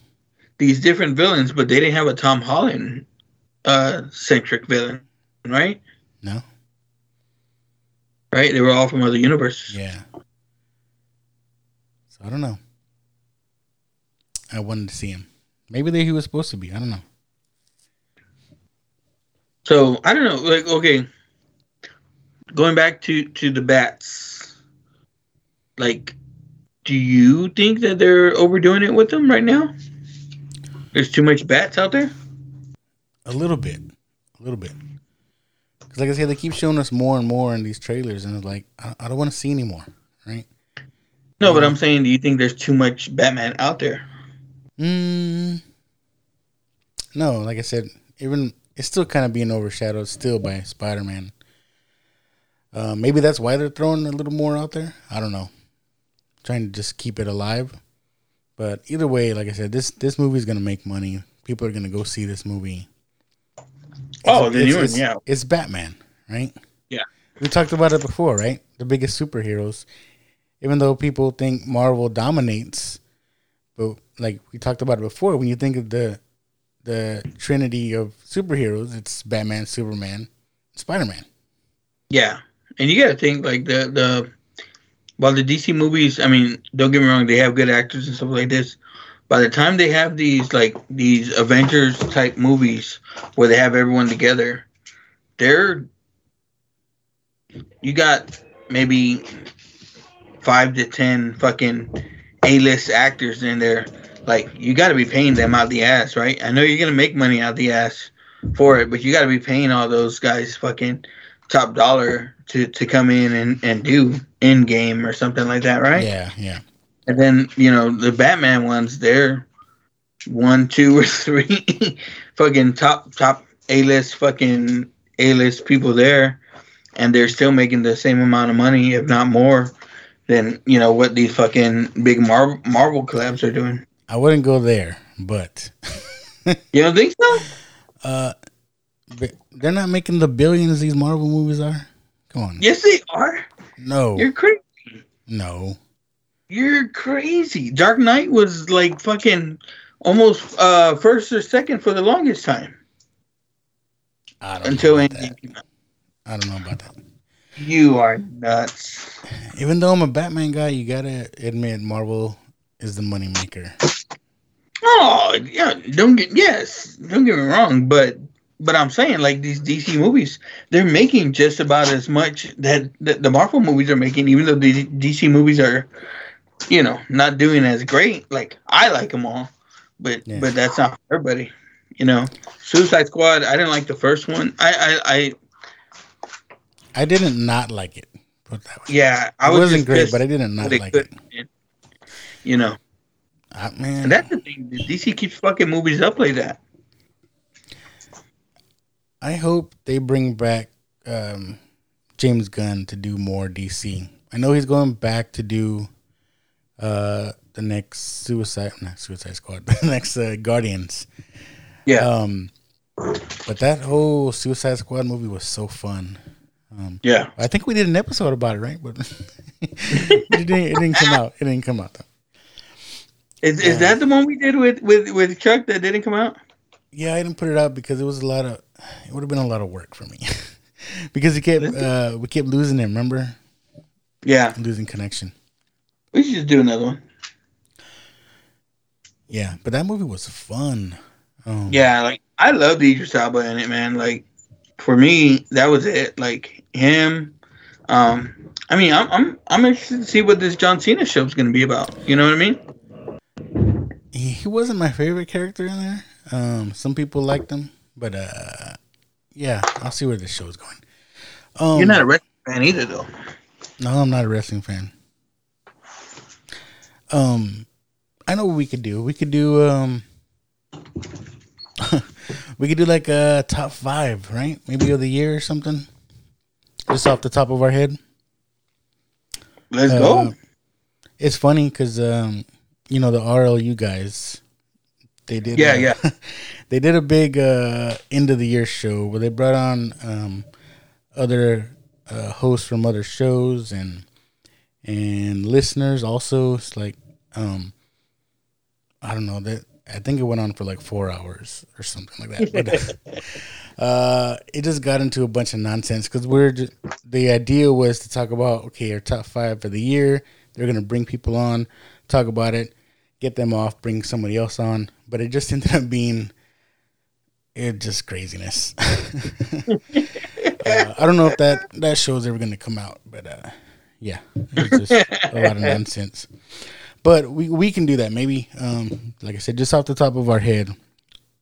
these different villains, but they didn't have a Tom Holland uh centric villain, right? No right? They were all from other universes. Yeah. So I don't know. I wanted to see him. Maybe they, he was supposed to be. I don't know. So I don't know. Like, okay, going back to to the bats. Like, do you think that they're overdoing it with them right now? There's too much bats out there. A little bit, a little bit. Because like I said, they keep showing us more and more in these trailers, and it's like I, I don't want to see anymore, right? No, um, but I'm saying, do you think there's too much Batman out there? Mm, no, like I said, even it's still kind of being overshadowed still by Spider Man. Uh, maybe that's why they're throwing a little more out there. I don't know, trying to just keep it alive. But either way, like I said, this this movie is gonna make money. People are gonna go see this movie oh, the new one, yeah. It's Batman, right? Yeah. We talked about it before, right? The biggest superheroes. Even though people think Marvel dominates, but like we talked about it before, when you think of the the trinity of superheroes, it's Batman, Superman, Spider Man. Yeah, and you got to think like the the while the DC movies, I mean, don't get me wrong, they have good actors and stuff like this by the time they have these like these Avengers type movies where they have everyone together, they're you got maybe five to ten fucking A list actors in there. Like you got to be paying them out the ass, right? I know you're gonna make money out the ass for it, but you got to be paying all those guys fucking top dollar to to come in and and do Endgame or something like that, right? Yeah, yeah. And then you know the Batman ones, they're one, two, or three fucking top top A list fucking A list people there, and they're still making the same amount of money, if not more, than you know what these fucking big Marvel Marvel collabs are doing. I wouldn't go there, but You don't think so? uh, they're not making the billions these Marvel movies are. Come on, Yes, they are. no, You're crazy. no. You're crazy. Dark Knight was like fucking almost uh first or second for the longest time I don't until know. I don't know about that. You are nuts. Even though I'm a Batman guy, you gotta admit Marvel is the moneymaker. Oh yeah, don't get yes, don't get me wrong, but but I'm saying like these DC movies, they're making just about as much that, that the Marvel movies are making, even though the DC movies are, you know, not doing as great. Like I like them all, but Yeah. but that's not for everybody. You know, Suicide Squad. I didn't like the first one. I I, I I didn't not like it. Put that way. yeah, I it was wasn't great, but I didn't not like it. You know, I, man, and that's the thing. DC keeps fucking movies up like that. I hope they bring back um, James Gunn to do more DC. I know he's going back to do uh, the next Suicide, not Suicide Squad, the next uh, Guardians. Yeah, Um, but that whole Suicide Squad movie was so fun. Um, yeah. I think we did an episode about it, right? But it, didn't, it didn't come out. It didn't come out though. Is, Yeah. is that the one we did with, with, with Chuck that didn't come out? Yeah, I didn't put it out because it was a lot of. It would have been a lot of work for me because he kept uh, we kept losing him. Remember, Yeah, losing connection. we should just do another one. Yeah, but that movie was fun. Um, Yeah, like I love Idris Elba in it, man. Like for me, that was it. Like him. Um, I mean, I'm I'm I'm interested to see what this John Cena show is going to be about. You know what I mean? He, he wasn't my favorite character in there. Um, some people liked him, but uh, yeah, I'll see where this show's going. Um, You're not a wrestling fan either, though. No, I'm not a wrestling fan. Um, I know what we could do. We could do um, we could do like a top five, right? Maybe of the year or something. Just off the top of our head. Let's Uh, go. It's funny because um, you know the RLU guys, they did Yeah, uh, yeah. they did a big uh, end of the year show where they brought on um, other uh, hosts from other shows and and listeners also. It's like um, I don't know that I think it went on for like four hours or something like that. But uh, it just got into a bunch of nonsense because we're just, the idea was to talk about okay our top five for the year. They're gonna bring people on, talk about it, get them off, bring somebody else on. But it just ended up being it just craziness. uh, I don't know if that that show's ever gonna come out, but uh, yeah, it's just a lot of nonsense. But we we can do that maybe. Um, like I said, just off the top of our head.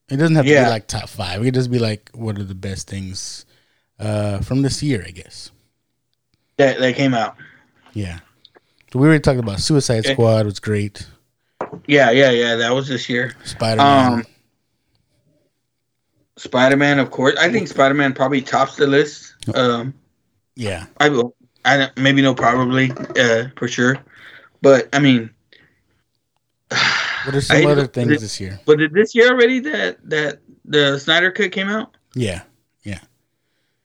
It doesn't have to Yeah. be like top five. It could just be like, what are the best things uh, from this year? I guess. That that came out. Yeah. We were talking about Suicide Okay. Squad was great. Yeah, yeah, yeah. That was this year. Spider Man. Um, Spider Man, of course. I think Spider Man probably tops the list. Um, yeah. I will. I don't, maybe no, probably uh, for sure. But I mean, What are some I- other things this year? but did this year already that that the Snyder Cut came out? Yeah. Yeah.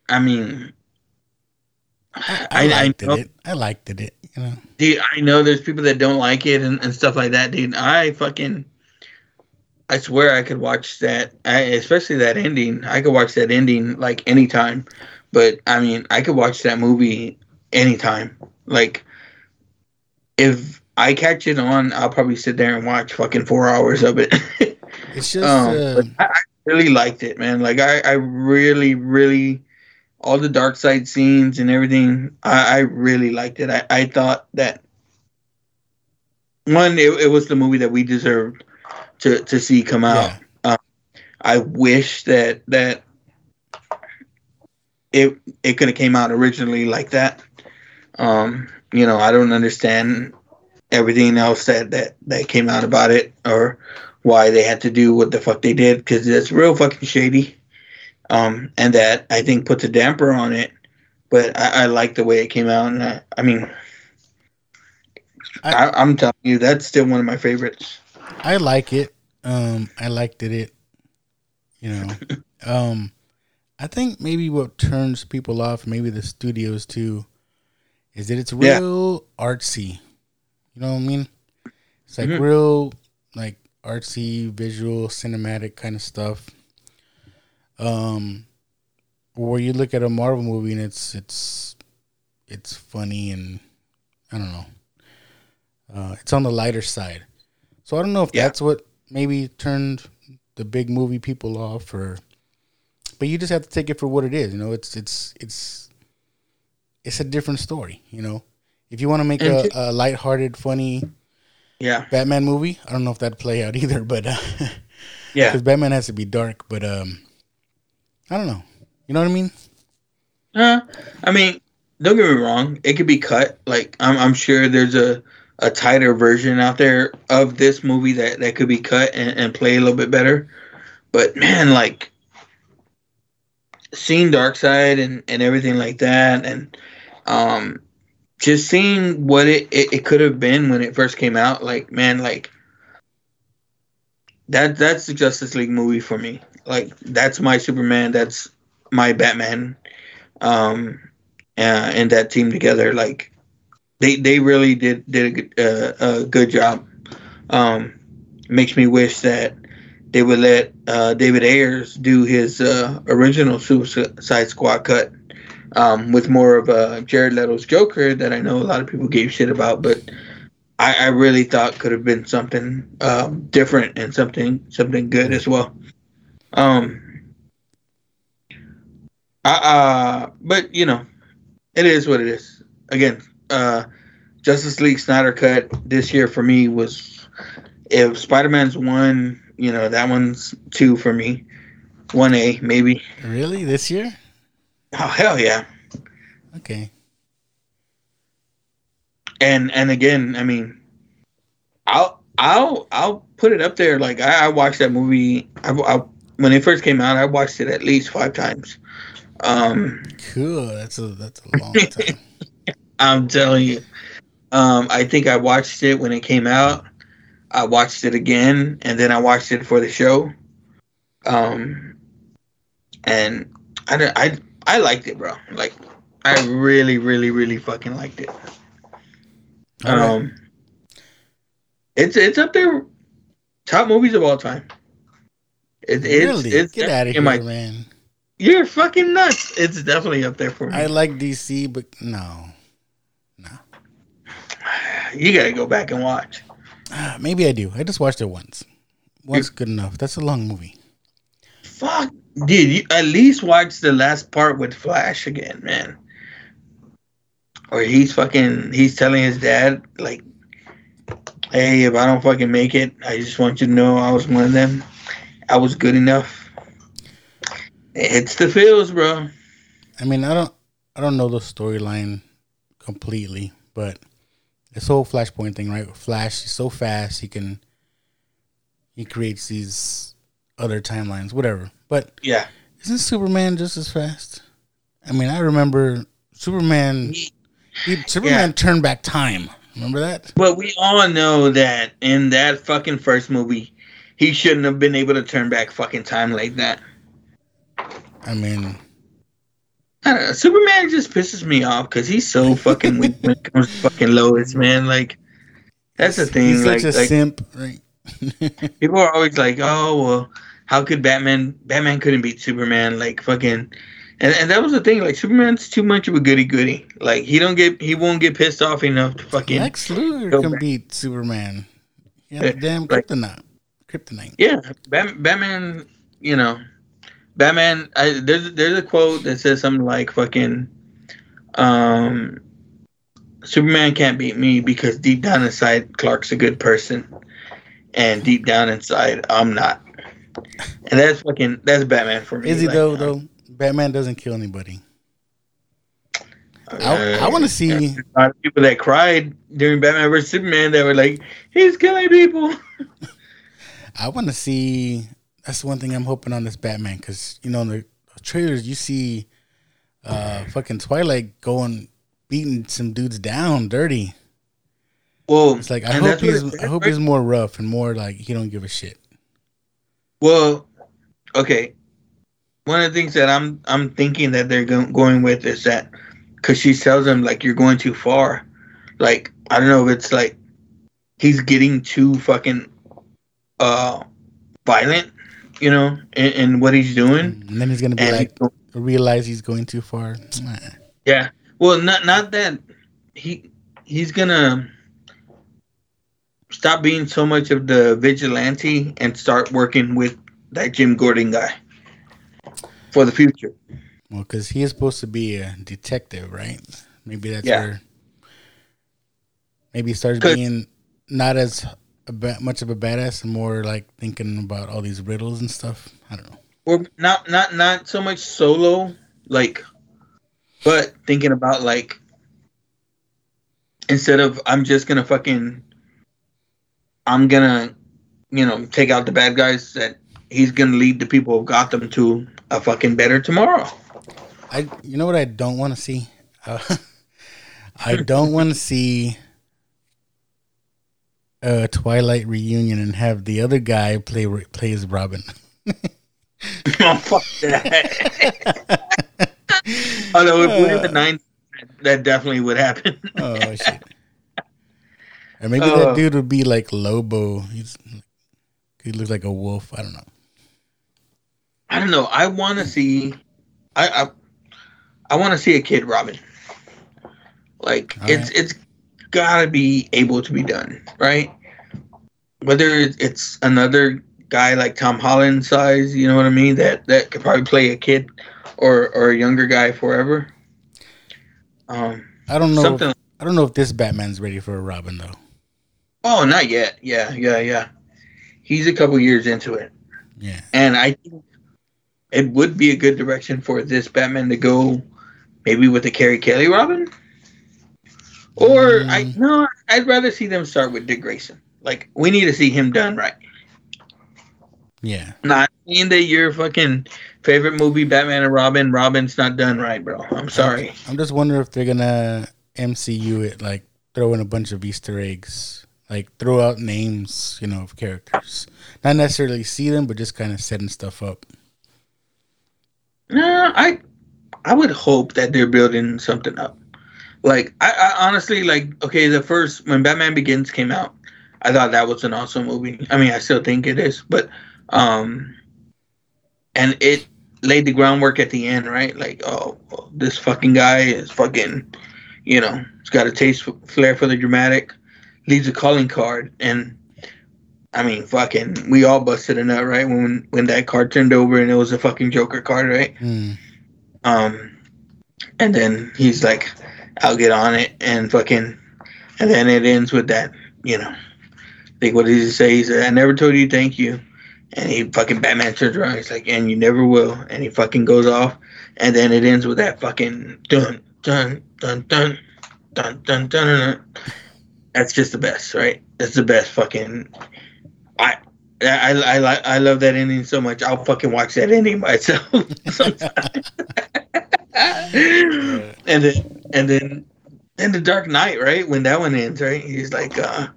I mean, I, I- I liked know- it. I liked it. You know. dude, I know there's people that don't like it and, and stuff like that, dude. I fucking, I swear I could watch that, I, especially that ending. I could watch that ending like anytime. But I mean, I could watch that movie anytime. Like, if I catch it on, I'll probably sit there and watch fucking four hours of it. It's just um, uh, I, I really liked it, man. Like, I, I really, really, all the Darkseid scenes and everything, I, I really liked it. I, I thought that one, it, it was the movie that we deserved to, to see come out. yeah. I wish that that it it could have came out originally like that. Um, you know, I don't understand everything else that that that came out about it or why they had to do what the fuck they did because it's real fucking shady. Um, and that I think puts a damper on it. But I, I like the way it came out, and I, I mean, I, am telling you, that's still one of my favorites. I like it. Um, I liked it. It, you know, um, I think maybe what turns people off, maybe the studios too, is that it's real yeah. artsy. You know what I mean? It's like mm-hmm. real, like artsy, visual, cinematic kind of stuff. Um, where you look at a Marvel movie and it's it's it's funny and I don't know. Uh, it's on the lighter side, so I don't know if yeah. that's what maybe turned the big movie people off, or but you just have to take it for what it is. You know, it's it's it's it's a different story. You know, if you want to make a, a lighthearted, funny, yeah, Batman movie, I don't know if that'd play out either, but uh, yeah, because Batman has to be dark. But um, I don't know. You know what I mean? Uh, I mean, don't get me wrong. It could be cut. Like I'm, I'm sure there's a a tighter version out there of this movie that that could be cut and, and play a little bit better. But man, like seeing Darkseid and and everything like that, and um, just seeing what it, it, it could have been when it first came out. Like man, like that that's the Justice League movie for me. Like that's my Superman. That's my Batman. Um, uh, and that team together, like they they really did did a, uh, a good job. Um, makes me wish that they would let uh, David Ayers do his uh, original Suicide Squad cut um, with more of a Jared Leto's Joker that I know a lot of people gave shit about, but I, I really thought could have been something um, different and something something good as well. Um, uh, but you know, it is what it is. Again, uh, Justice League Snyder cut this year for me was if Spider Man's one, you know, that one's two for me. One A, maybe. Really? This year? Oh hell yeah. Okay. And and again, I mean, I'll I'll I'll put it up there. Like I, I watched that movie. I, I, when it first came out, I watched it at least five times. Um, cool. That's a that's a long time. I'm telling you. Um, I think I watched it when it came out. I watched it again, and then I watched it for the show. Um, and I I I liked it, bro. Like I really, really, really fucking liked it. Um, it's it's up there, top movies of all time. It, it's really? it's get out of here, my, man. You're fucking nuts. It's definitely up there for me. I like DC, but no, no. You gotta go back and watch. Uh, maybe I do. I just watched it once. Once good enough. That's a long movie. Fuck, dude! You at least watch the last part with Flash again, man. Or he's fucking. He's telling his dad like, "Hey, if I don't fucking make it, I just want you to know I was one of them. I was good enough." It's the feels, bro. I mean, I don't, I don't know the storyline completely, but this whole Flashpoint thing, right? Flash is so fast, he can, he creates these other timelines, whatever. But yeah, isn't Superman just as fast? I mean, I remember Superman. He, Superman yeah. turned back time. Remember that? But we all know that in that fucking first movie, he shouldn't have been able to turn back fucking time like that. I mean, I don't know, Superman just pisses me off because he's so fucking weak when it comes to fucking Lois, man. Like, that's the thing. He's like, such a like, simp, right? people are always like, "Oh, well, how could Batman? Batman couldn't beat Superman." Like, fucking, and and that was the thing. Like, Superman's too much of a goody goody. Like, he don't get, he won't get pissed off enough to fucking. Lex Luthor can back. beat Superman. Yeah, uh, damn kryptonite. Kryptonite. Yeah, Batman. You know, Batman. I, there's there's a quote that says something like "fucking." Um, Superman can't beat me because deep down inside, Clark's a good person, and deep down inside, I'm not. And that's fucking that's Batman for me. Is he though? Though Batman doesn't kill anybody. Uh, I, I want to see a lot of people that cried during Batman vs Superman that were like, "He's killing people." I want to see that's the one thing I'm hoping on this Batman because you know in the trailers you see uh fucking Twilight going beating some dudes down dirty. Well, It's like I hope he's it- I hope he's more rough and more like he don't give a shit. Well, okay. One of the things that I'm I'm thinking that they're go- going with is that because she tells him like you're going too far. Like I don't know if it's like he's getting too fucking uh violent, you know, in, in what he's doing. And then he's gonna be And like realize he's going too far. yeah, well, not not that he he's gonna stop being so much of the vigilante and start working with that Jim Gordon guy for the future. Well, because he is supposed to be a detective, right? Maybe that's Yeah. where maybe he starts being not as a ba- much of a badass and more like thinking about all these riddles and stuff. I don't know. or not not not so much solo like but thinking about like instead of i'm just gonna fucking i'm gonna you know take out the bad guys that he's gonna lead the people of gotham to a fucking better tomorrow I you know what I don't want to see. Uh, I don't want to see a Twilight reunion and have the other guy play play as Robin. oh fuck that although if we're in the 90s that definitely would happen oh shit! Or maybe Uh. that dude would be like Lobo. He's he looks like a wolf. I don't know. I don't know. I want to see. I I, I want to see a kid Robin. Like All it's it's gotta be able to be done, right? Whether it's- another guy like Tom Holland size, you know what I mean? That that could probably play a kid or or a younger guy forever. Um, I don't know. something. If, I don't know if this Batman's ready for a Robin though. Oh, not yet. Yeah, yeah, yeah. He's a couple years into it. Yeah. And I think it would be a good direction for this Batman to go maybe with the Carrie Kelly Robin. Or I Mm. no, I'd rather see them start with Dick Grayson. Like we need to see him done right. Yeah. Not in that your fucking favorite movie, Batman and Robin, Robin's not done right, bro. I'm sorry. I'm just wondering if they're gonna MCU it, like throw in a bunch of Easter eggs, like throw out names, you know, of characters. Not necessarily see them, but just kind of setting stuff up. No, I I would hope that they're building something up. Like I, I honestly like okay, the first when Batman Begins came out, I thought that was an awesome movie. I mean, I still think it is, but um, and it laid the groundwork at the end, right? Like, oh, well, this fucking guy is fucking, you know, he's got a taste for, flair for the dramatic, leaves a calling card, and I mean, fucking, we all busted a nut, right? When when that card turned over and it was a fucking Joker card, right? Hmm. Um, and then he's like, "I'll get on it," and fucking, and then it ends with that, you know. Like what did he say? He said, "I never told you thank you," and he fucking Batman turns around. He's like, "And you never will," and he fucking goes off, and then it ends with that fucking dun dun dun dun dun dun dun. dun. That's just the best, right? That's the best fucking. I. I, I, I, I love that ending so much. I'll fucking watch that ending myself sometimes. and then and then and the Dark Knight, right? When that one ends, right? He's like, uh,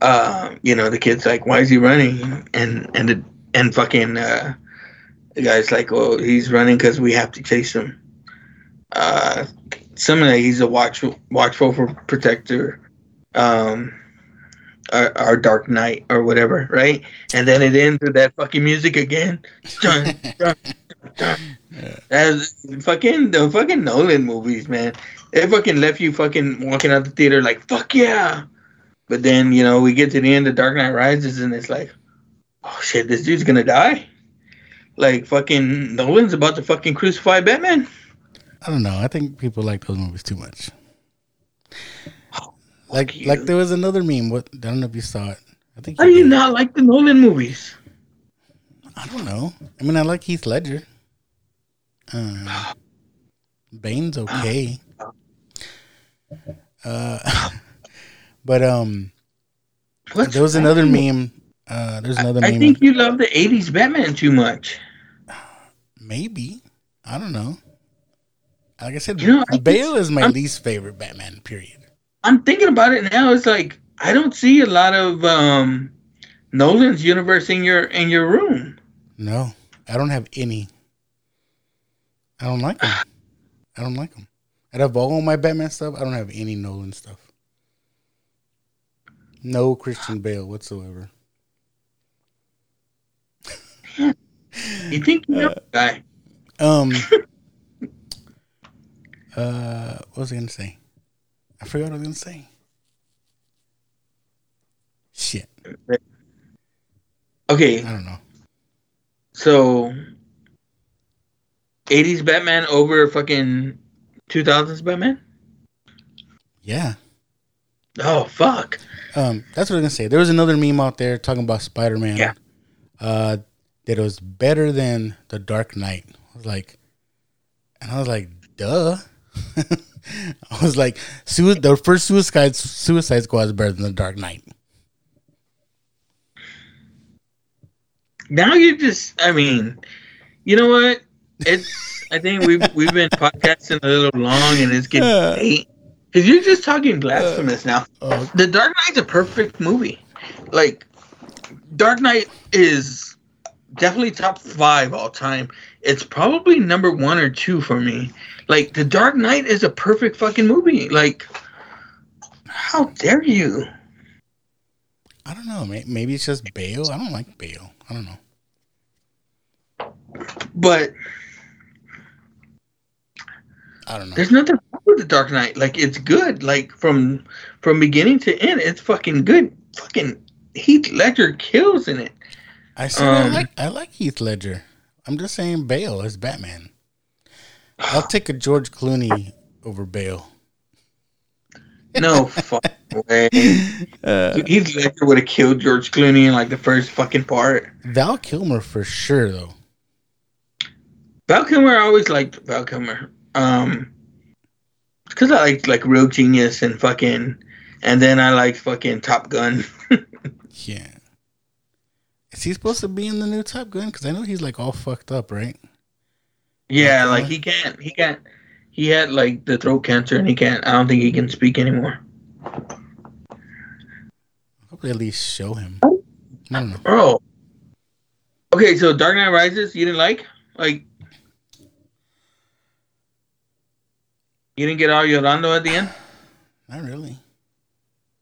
uh, you know, the kid's like, why is he running? And and the and fucking uh, the guy's like, well, he's running because we have to chase him. Uh, like he's a watch watchful for protector. Um, our, our Dark Knight or whatever, right? And then it ends with that fucking music again. Dun, dun, dun. That's fucking the fucking Nolan movies, man. They fucking left you fucking walking out the theater like fuck yeah. But then you know we get to the end of Dark Knight Rises and it's like, oh shit, this dude's gonna die. Like fucking Nolan's about to fucking crucify Batman. I don't know. I think people like those movies too much. Oh, Like, you. like there was another meme. What I don't know if you saw it. I think How do you did. not like the Nolan movies? I don't know. I mean, I like Heath Ledger. Uh, Bane's okay. Uh, but um, What's there was another meme. Uh, there's another I meme. think you love the '80s Batman too much. Maybe I don't know. Like I said, You know, Bale is my I'm- least favorite Batman. Period. I'm thinking about it now. It's like I don't see a lot of um, Nolan's universe in your in your room. No, I don't have any. I don't like them. I don't like them. Out of all my Batman stuff, I don't have any Nolan stuff. No Christian Bale whatsoever. You think you know guy? Um. uh, what was I gonna say? I forgot what I was gonna say. Shit, Okay, I don't know. so 80s Batman over fucking 2000s Batman? Yeah. Oh fuck. Um, that's what I was gonna say. There was another meme out there talking about Spider Man. Yeah. Uh, that it was better than the Dark Knight. I was like, and I was like, duh. I was like, sui- the first Suicide Suicide Squad is better than the Dark Knight. Now you just I mean, you know what? It's I think we've we've been podcasting a little long and it's getting Uh. late. Cause you're just talking blasphemous now. Oh, The Dark Knight's a perfect movie. Like, Dark Knight is definitely top five all time. It's probably number one or two for me. Like, The Dark Knight is a perfect fucking movie. Like, how dare you? I don't know. Maybe it's just Bale. I don't like Bale. I don't know. But I don't know. there's nothing wrong with The Dark Knight. Like, it's good. Like, from from beginning to end, it's fucking good. Fucking Heath Ledger kills in it. I I um, like I like Heath Ledger. I'm just saying Bale as Batman. I'll take a George Clooney over Bale. No fucking way. Heath Ledger would have killed George Clooney in like the first fucking part. Val Kilmer for sure though. Val Kilmer, I always liked Val Kilmer. Um, because I liked like Real Genius and fucking, and then I liked fucking Top Gun. Yeah. Is he supposed to be in the new Top Gun? Because I know he's like all fucked up, right? yeah, like he can't, he can't, he had like the throat cancer and he can't. I don't think he can speak anymore. Hopefully, at least show him. Know. Bro. Okay, so Dark Knight Rises, you didn't like? Like, you didn't get all your Yolando at the end? Not really.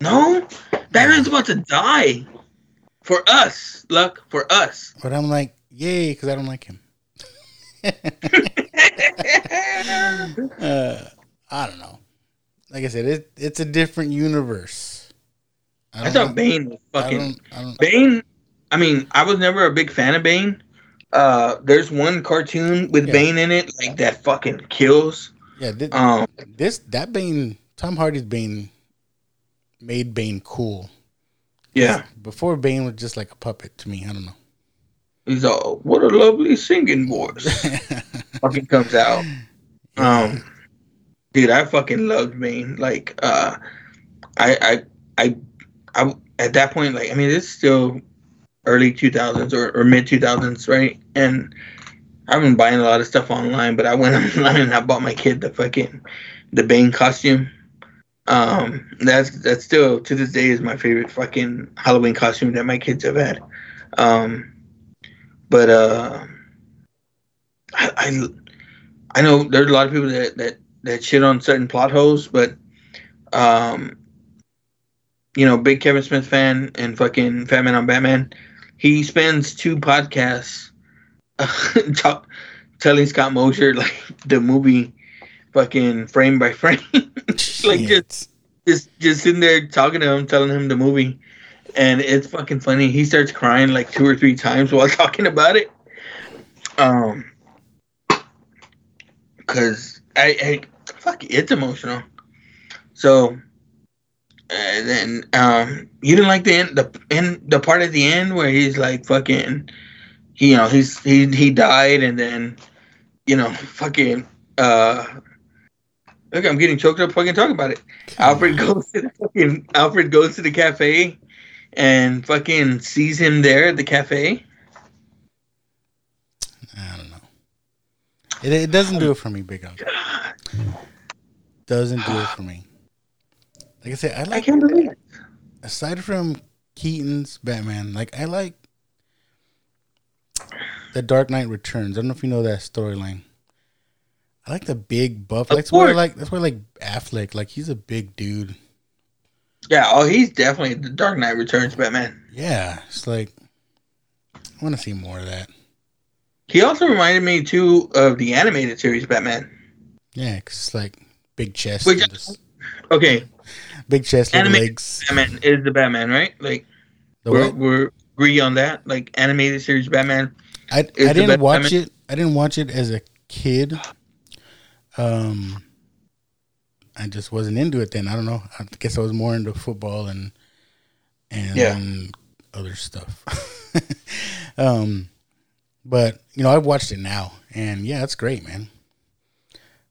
No, Batman's about to die. For us, luck for us. But I'm like, yay, because I don't like him. uh, I don't know. Like I said, it, it's a different universe. I don't thought like- Bane was I fucking don't, I don't, Bane. I mean, I was never a big fan of Bane. Uh, there's one cartoon with Yeah. Bane in it, like that fucking kills. Yeah, this, Um, this that Bane, Tom Hardy's Bane, made Bane cool. yeah, Before Bane was just like a puppet to me. I don't know. he's all what a lovely singing voice. fucking comes out. Um, dude, I fucking loved Bane. Like, uh, I, I, I, I, at that point, like, I mean, it's still early 2000s or, or mid 2000s, right? And I've been buying a lot of stuff online, but I went online and I bought my kid the fucking the Bane costume. Um, that's that's still to this day is my favorite fucking Halloween costume that my kids have had. Um, but uh, I, I I know there's a lot of people that that that shit on certain plot holes, but um, you know, big Kevin Smith fan and fucking Fat Man on Batman. He spends two podcasts talk, telling Scott Mosier like the movie, fucking frame by frame, like just just just sitting there talking to him, telling him the movie, and it's fucking funny. He starts crying like two or three times while talking about it. Um, cause I, I fuck, it's emotional. So, and then um, you didn't like the end, the end, the part at the end where he's like fucking, you know, he's he he died, and then, you know, fucking. uh Look, I'm getting choked up fucking talking about it. Alfred goes to the fucking Alfred goes to the cafe and fucking sees him there at the cafe. I don't know. It, it doesn't do it for me, Big Al. Doesn't do it for me. Like I said, I like I can't believe it. aside from Keaton's Batman, like I like the Dark Knight Returns. I don't know if you know that storyline. I like the big buff. That's why I like. That's why I like Affleck. Like he's a big dude. Yeah, oh, he's definitely the Dark Knight Returns Batman. Yeah, it's like I want to see more of that. He also reminded me too of the animated series Batman. Yeah, because it's like big chest, Which- and just Okay, big chest, Animated legs. Batman is the Batman, right? Like The we're what? we're agree on that. Like animated series Batman. I, I didn't watch Batman. it. I didn't watch it as a kid. Um, I just wasn't into it then. I don't know. I guess I was more into football and and Yeah. other stuff. um, but you know, I've watched it now, and yeah, it's great, man.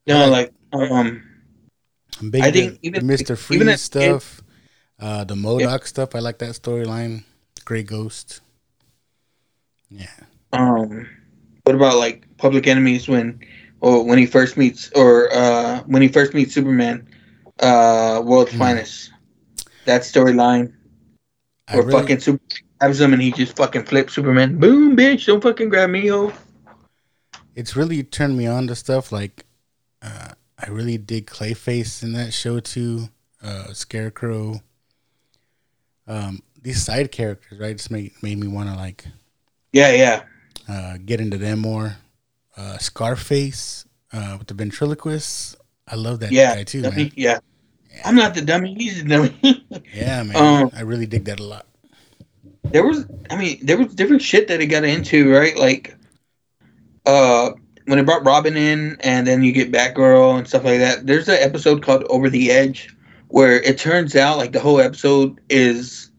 No, like um, I'm big I into think even- Mister even Freeze kid- stuff, uh, the Modoc stuff. I like that storyline. Grey Ghost. Yeah. Um, what about like Public Enemies when, or when he first meets, or uh, when he first meets Superman, uh, World's Hmm. Finest. That storyline I where really- fucking Super grabs him and he just fucking flips Superman. Boom, bitch! Don't fucking grab me, ho. it's really turned me on to stuff like uh, I really dig Clayface in that show too. Uh, Scarecrow. Um, these side characters, right, just made made me want to like Yeah, yeah. Uh, get into them more. Uh, Scarface uh, with the ventriloquist. I love that Yeah, guy too, dummy, man. yeah. I'm not the dummy. He's the dummy. Yeah, man. Um, I really dig that a lot. there was, I mean, there was different shit that he got into, right? Like, uh, when they brought Robin in, and then you get Batgirl and stuff like that. There's an episode called Over the Edge, where it turns out like the whole episode is.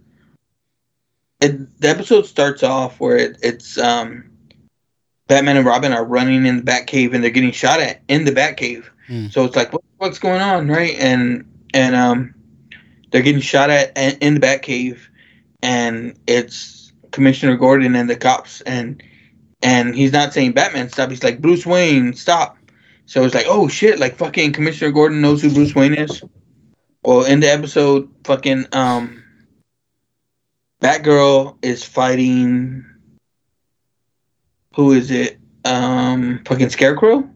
It, the episode starts off where it, it's um, Batman and Robin are running in the Batcave and they're getting shot at in the Batcave. Hmm. So it's like, what, what's going on, right? And and um, they're getting shot at in in the Batcave, and it's Commissioner Gordon and the cops, and and he's not saying Batman stop. He's like Bruce Wayne stop. So it's like, oh shit, like fucking Commissioner Gordon knows who Bruce Wayne is. Well, in the episode, fucking um, Batgirl is fighting. Who is it? Um, fucking Scarecrow.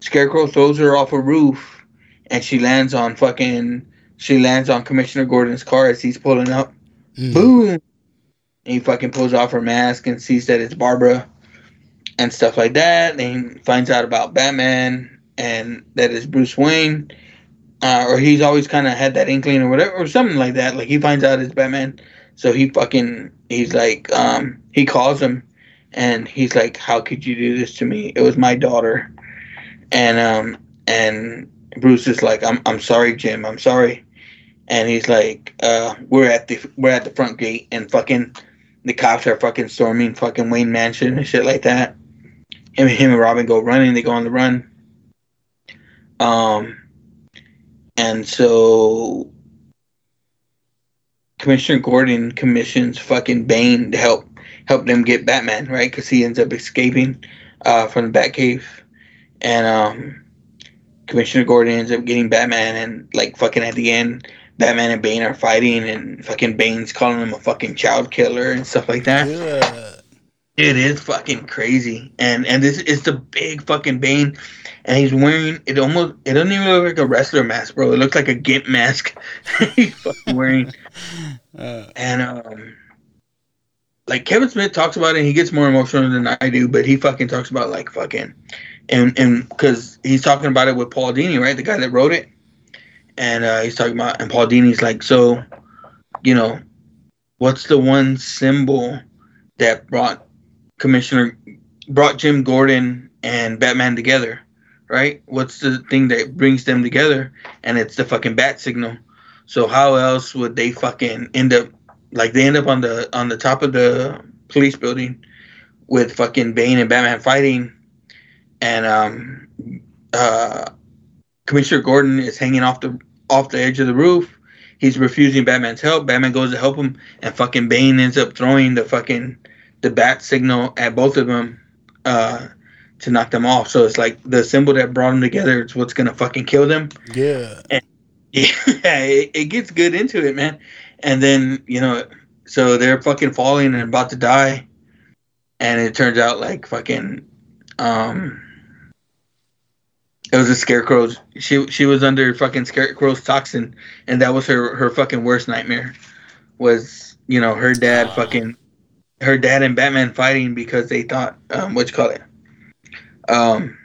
Scarecrow throws her off a roof, and she lands on fucking. She lands on Commissioner Gordon's car as he's pulling up. Mm. Boom! And he fucking pulls off her mask and sees that it's Barbara, and stuff like that. And he finds out about Batman and that it's Bruce Wayne, uh, or he's always kind of had that inkling or whatever, or something like that. Like he finds out it's Batman, so he fucking he's like, um, he calls him, and he's like, "How could you do this to me? It was my daughter," and um, and Bruce is like, "I'm I'm sorry, Jim. I'm sorry." And he's like, uh, "We're at the we're at the front gate, and fucking the cops are fucking storming fucking Wayne Mansion and shit like that." Him, him and Robin go running. They go on the run. Um, and so Commissioner Gordon commissions fucking Bane to help help them get Batman, right? Because he ends up escaping uh, from the Batcave, and um, Commissioner Gordon ends up getting Batman, and like fucking at the end, Batman and Bane are fighting, and fucking Bane's calling him a fucking child killer and stuff like that. Yeah. It is fucking crazy, and and this is the big fucking Bane, and he's wearing it almost. It doesn't even look like a wrestler mask, bro. It looks like a gimp mask. he's fucking wearing, Uh, and um, like Kevin Smith talks about it, and he gets more emotional than I do, but he fucking talks about like fucking, and and because he's talking about it with Paul Dini, right, the guy that wrote it, and uh, he's talking about, and Paul Dini's like, so, you know, what's the one symbol that brought Commissioner brought Jim Gordon and Batman together, right? What's the thing that brings them together? And it's the fucking bat signal. So how else would they fucking end up like they end up on the on the top of the police building with fucking Bane and Batman fighting and um uh Commissioner Gordon is hanging off the off the edge of the roof. He's refusing Batman's help. Batman goes to help him and fucking Bane ends up throwing the fucking the bat signal at both of them uh, to knock them off. So it's like the symbol that brought them together is what's gonna fucking kill them. yeah. Yeah, it, it gets good into it, man. And then you know, so they're fucking falling and about to die, and it turns out like fucking, um, it was a scarecrow. She she was under fucking scarecrow's toxin, and that was her her fucking worst nightmare. Was you know her dad fucking, her dad and Batman fighting because they thought um what you call it, um.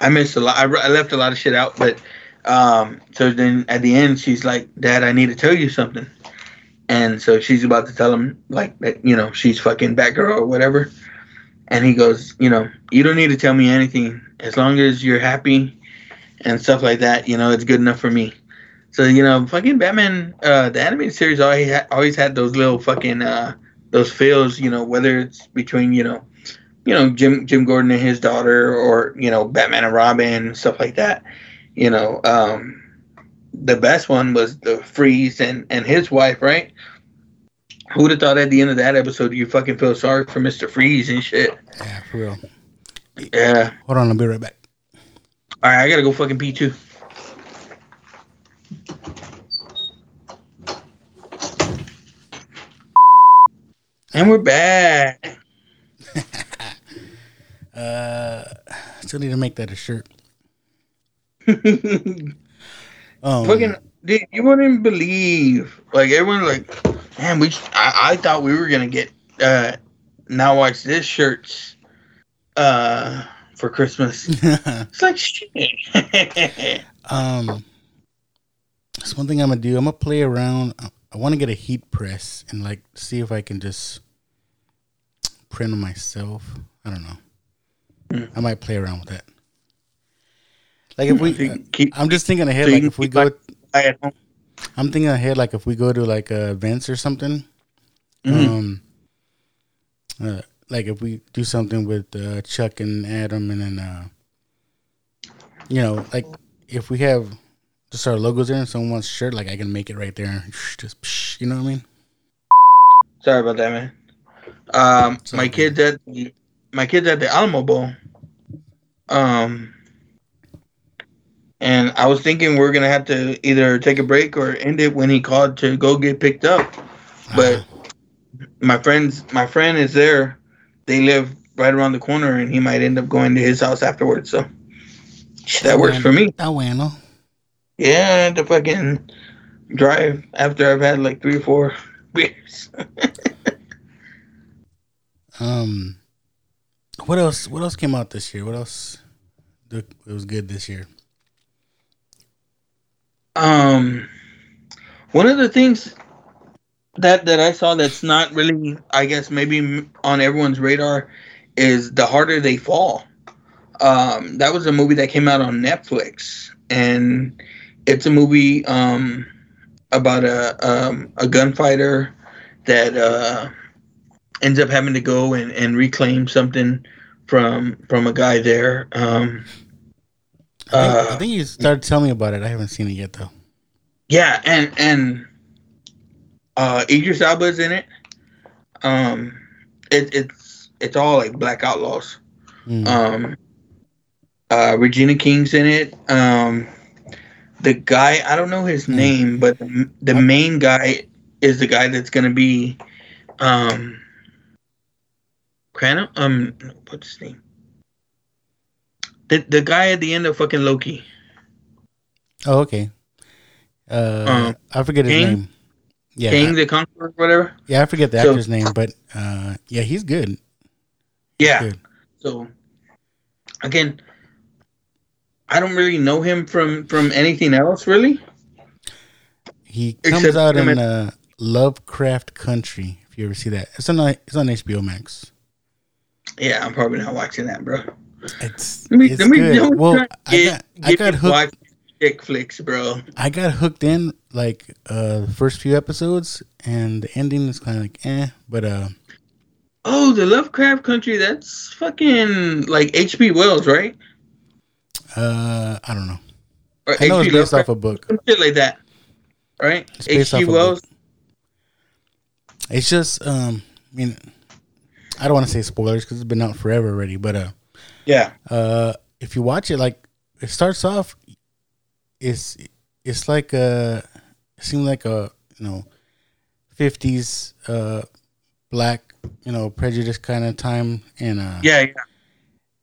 I missed a lot. I, I left a lot of shit out, but um. So then at the end, she's like, "Dad, I need to tell you something," and so she's about to tell him like that, you know, she's fucking Batgirl or whatever. And he goes, you know, you don't need to tell me anything as long as you're happy and stuff like that. You know, it's good enough for me. So you know, fucking Batman, uh, the animated series always always had those little fucking uh, those feels. You know, whether it's between you know, you know Jim Jim Gordon and his daughter, or you know Batman and Robin stuff like that. You know, um, the best one was the Freeze and and his wife, right? Who would have thought at the end of that episode you fucking feel sorry for Mister Freeze and shit? Yeah, for real. Yeah. Hold on, I'll be right back. All right, I gotta go fucking pee too. And we're back. Uh, still need to make that a shirt. fucking, Um, dude, you wouldn't believe. Like everyone, like, man, we. I, I thought we were gonna get. uh Now watch this shirts. Uh, for Christmas. It's like shit. um, that's one thing I'm gonna do. I'm gonna play around. I- want to get a heat press and like see if I can just print myself. I don't know. Hmm. I might play around with that. Like if we, keep I'm just thinking ahead. So Like if we go, like- I at home. I'm thinking ahead. Like if we go to like uh, events or something. Mhm. Um, uh, like if we do something with uh, Chuck and Adam, and then uh, you know, like if we have just our logos there, and someone wants a shirt, like I can make it right there. Just psh, you know what I mean? Sorry about that, man. Um, my kids at the, my kids at the Alamo Bowl. Um, and I was thinking we're gonna have to either take a break or end it when he called to go get picked up. But Uh, my friends, my friend is there. They live right around the corner, and he might end up going to his house afterwards. So that works for me. Ah, bueno. Yeah, to fucking drive after I've had like three or four beers. Um, what else? What else came out this year? What else? It was good this year. Um, one of the things that that I saw that's not really, I guess, maybe on everyone's radar is the harder they fall. Um, that was a movie that came out on Netflix, and it's a movie um about a um a gunfighter that uh ends up having to go and, and reclaim something from from a guy there. Um, I think, Uh, I think you started telling me about it. I haven't seen it yet though. Yeah, and and uh Idris Elba's in it. Um it, it's it's all like black outlaws. Mm. Um uh Regina King's in it. Um the guy I don't know his Hmm. name, but the, the main guy is the guy that's gonna be um Cranham um what's his name? The the guy at the end of fucking Loki. oh, okay. Uh, um, I forget his Kang? name. Yeah, Kang the Conqueror, whatever. yeah, I forget the So- actor's name, but uh, yeah, he's good. Yeah. Good. So again, I don't really know him from from anything else really. He comes Except out in and- uh, Lovecraft Country. If you ever see that, it's on it's on HBO Max. Yeah, I'm probably not watching that, bro. It's Let me it's let me good. Well, to I got I got hooked. chick flicks, bro. I got hooked in like uh the first few episodes, and the ending is kind of like eh, but uh Oh, the Lovecraft Country. That's fucking like H.P. Wells, right? uh I don't know. Or I know it's based off a book. shit like that, right? H.P. Wells. It's just um I mean I don't want to say spoilers because it's been out forever already, but uh Yeah. uh if you watch it like it starts off it's it's like a it seemed like a you know fifties uh black you know prejudice kind of time and uh Yeah, yeah.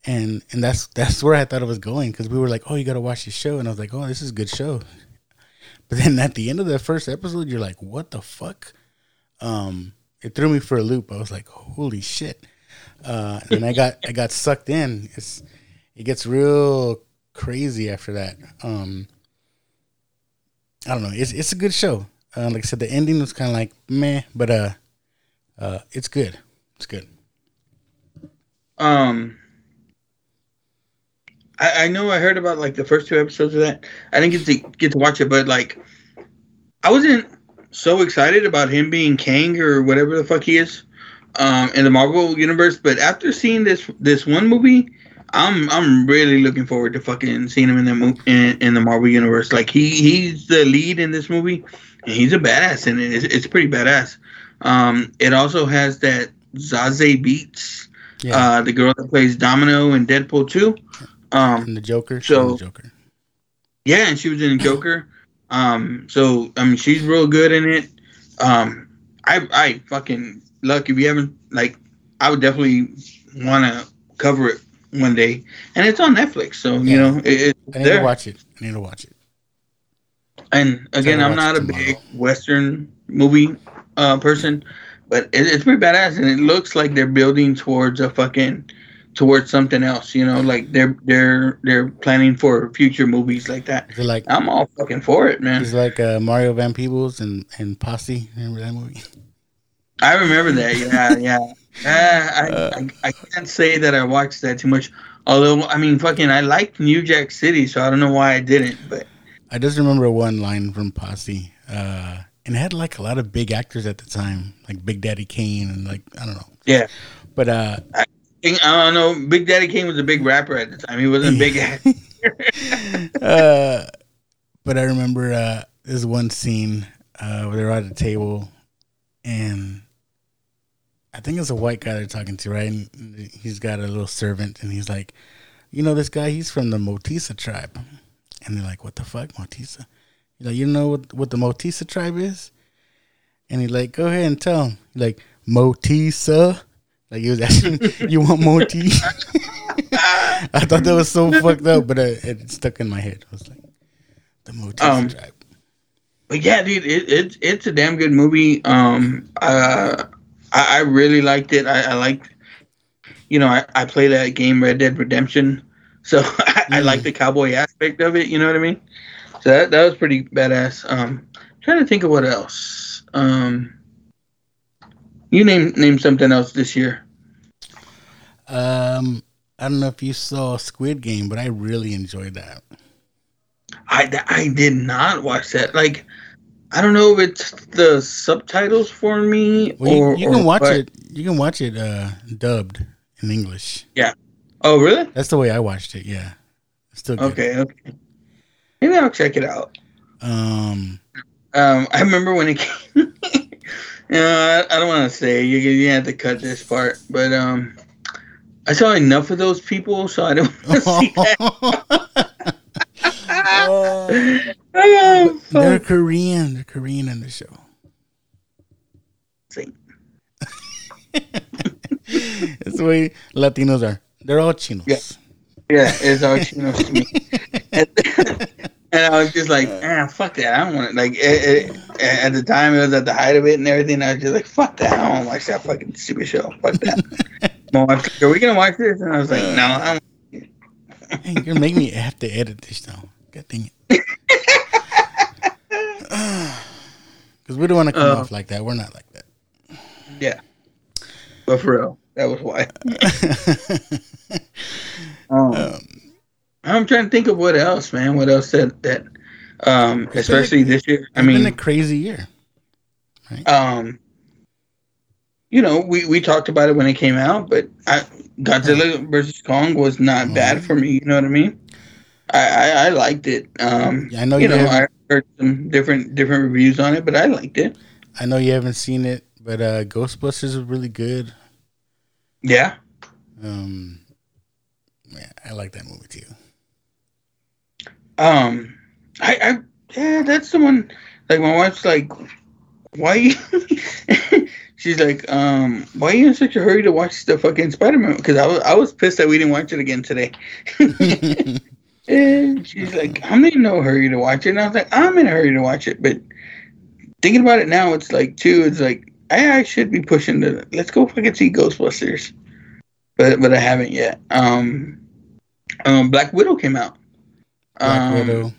and and that's that's where I thought it was going because we were like, oh, you got to watch this show, and I was like, oh, this is a good show. But then at the end of the first episode, you're like, what the fuck? Um, it threw me for a loop. I was like, holy shit! Uh, and I got I got sucked in. It's it gets real crazy after that. Um, I don't know. It's it's a good show. Uh, like I said, the ending was kind of like meh, but uh, uh, it's good. It's good. Um, I, I know I heard about like the first two episodes of that. I didn't get to get to watch it, but like, I wasn't so excited about him being Kang or whatever the fuck he is, um, in the Marvel universe. But after seeing this this one movie, I'm I'm really looking forward to fucking seeing him in the mo- in, in the Marvel universe. Like he he's the lead in this movie, and he's a badass in it. It's, it's pretty badass. Um, it also has that Zazie Beetz Yeah, uh, the girl that plays Domino in Deadpool 2. Um, and the Joker. so- the Joker. yeah, and she was in Joker. Um, so I mean, she's real good in it. Um, I I fucking look if you haven't like, I would definitely want to cover it one day, and it's on Netflix, so you know it, it's I need there. to watch it. I need to watch it. And again, I'm not a big. Western movie uh, person, but it, it's pretty badass, and it looks like they're building towards a fucking towards something else. You know, like they're they're they're planning for future movies like that. like I'm all fucking for it, man. It's like uh, Mario Van Peebles and and Posse? Remember that movie? I remember that. Yeah, yeah. Uh, I, I I can't say that I watched that too much. Although I mean, fucking, I liked New Jack City, so I don't know why I didn't. But I just remember one line from Posse, uh, and it had like a lot of big actors at the time, like Big Daddy Kane and like I don't know. Yeah. But uh, I don't know. Big Daddy Kane was a big rapper at the time. He wasn't big. uh, but I remember uh, this one scene uh, where they're at a table, and I think it's a white guy they're talking to, right? And he's got a little servant, and he's like, "You know, this guy? He's from the Motisa tribe." And they're like, "What the fuck, Motisa?" He's like, "You know what what the Motisa tribe is?" And he's like, "Go ahead and tell him." He's like, "Motisa." Like he was asking, "You want Moti?" I thought that was so fucked up, but it, it stuck in my head. I was like, "The Motisa Um, tribe." But yeah, dude, it, it's it's a damn good movie. Um, uh, I, I really liked it. I, I liked, you know, I, I play that game Red Dead Redemption, so I, I Mm. like the cowboy aspect of it. You know what I mean? So that that was pretty badass. Um, trying to think of what else. Um, you name name something else this year. Um, I don't know if you saw Squid Game, but I really enjoyed that. I I did not watch that. Like, I don't know if it's the subtitles for me Well, you, or you can or watch what. it. You can watch it uh, dubbed in English. Yeah. Oh, really? That's the way I watched it. Yeah, it's still good. Okay, okay. Maybe I'll check it out. Um, Um, I remember when it came. uh, I don't want to say you you have to cut this part, but um, I saw enough of those people, so I don't want to see that. Oh, they're fuck. Korean. They're Korean in the show. See. That's the way Latinos are. They're all chinos. Yeah. Yeah, it's all Chinos to me. and, and I was just like, ah, fuck that. I don't want it. Like, it, it, at the time, it was at the height of it and everything. I was just like, fuck that. I don't want watch that fucking stupid show. Fuck that. My wife's like, are we going to watch this? And I was like, no, I don't. You're making me have to edit this now. God dang it. Because we don't want to come Uh. off like that. We're not like that. Yeah. But for real, that was why. Um, Um, I'm trying to think of what else, man. What else that that, um, been especially this year. I it's been mean, a crazy year. um, you know, we we talked about it when it came out, but I, Godzilla versus Kong was not Mhm. bad for me. You know what I mean? I I, I liked it. Um, Yeah, I know you you know, I heard some different different reviews on it, but I liked it. I know you haven't seen it, but uh, Ghostbusters is really good. Yeah. Um, yeah, I like that movie too. Um, I, I yeah, that's the one. Like my wife's like, why? She's like, um, why are you in such a hurry to watch the fucking Spider Man? Because I was I was pissed that we didn't watch it again today. and she's like, I'm in no hurry to watch it. And I was like, I'm in a hurry to watch it, but thinking about it now, it's like too. It's like I, I should be pushing the. Let's go fucking see Ghostbusters, but but I haven't yet. Um, um, Black Widow came out. Black um, Widow.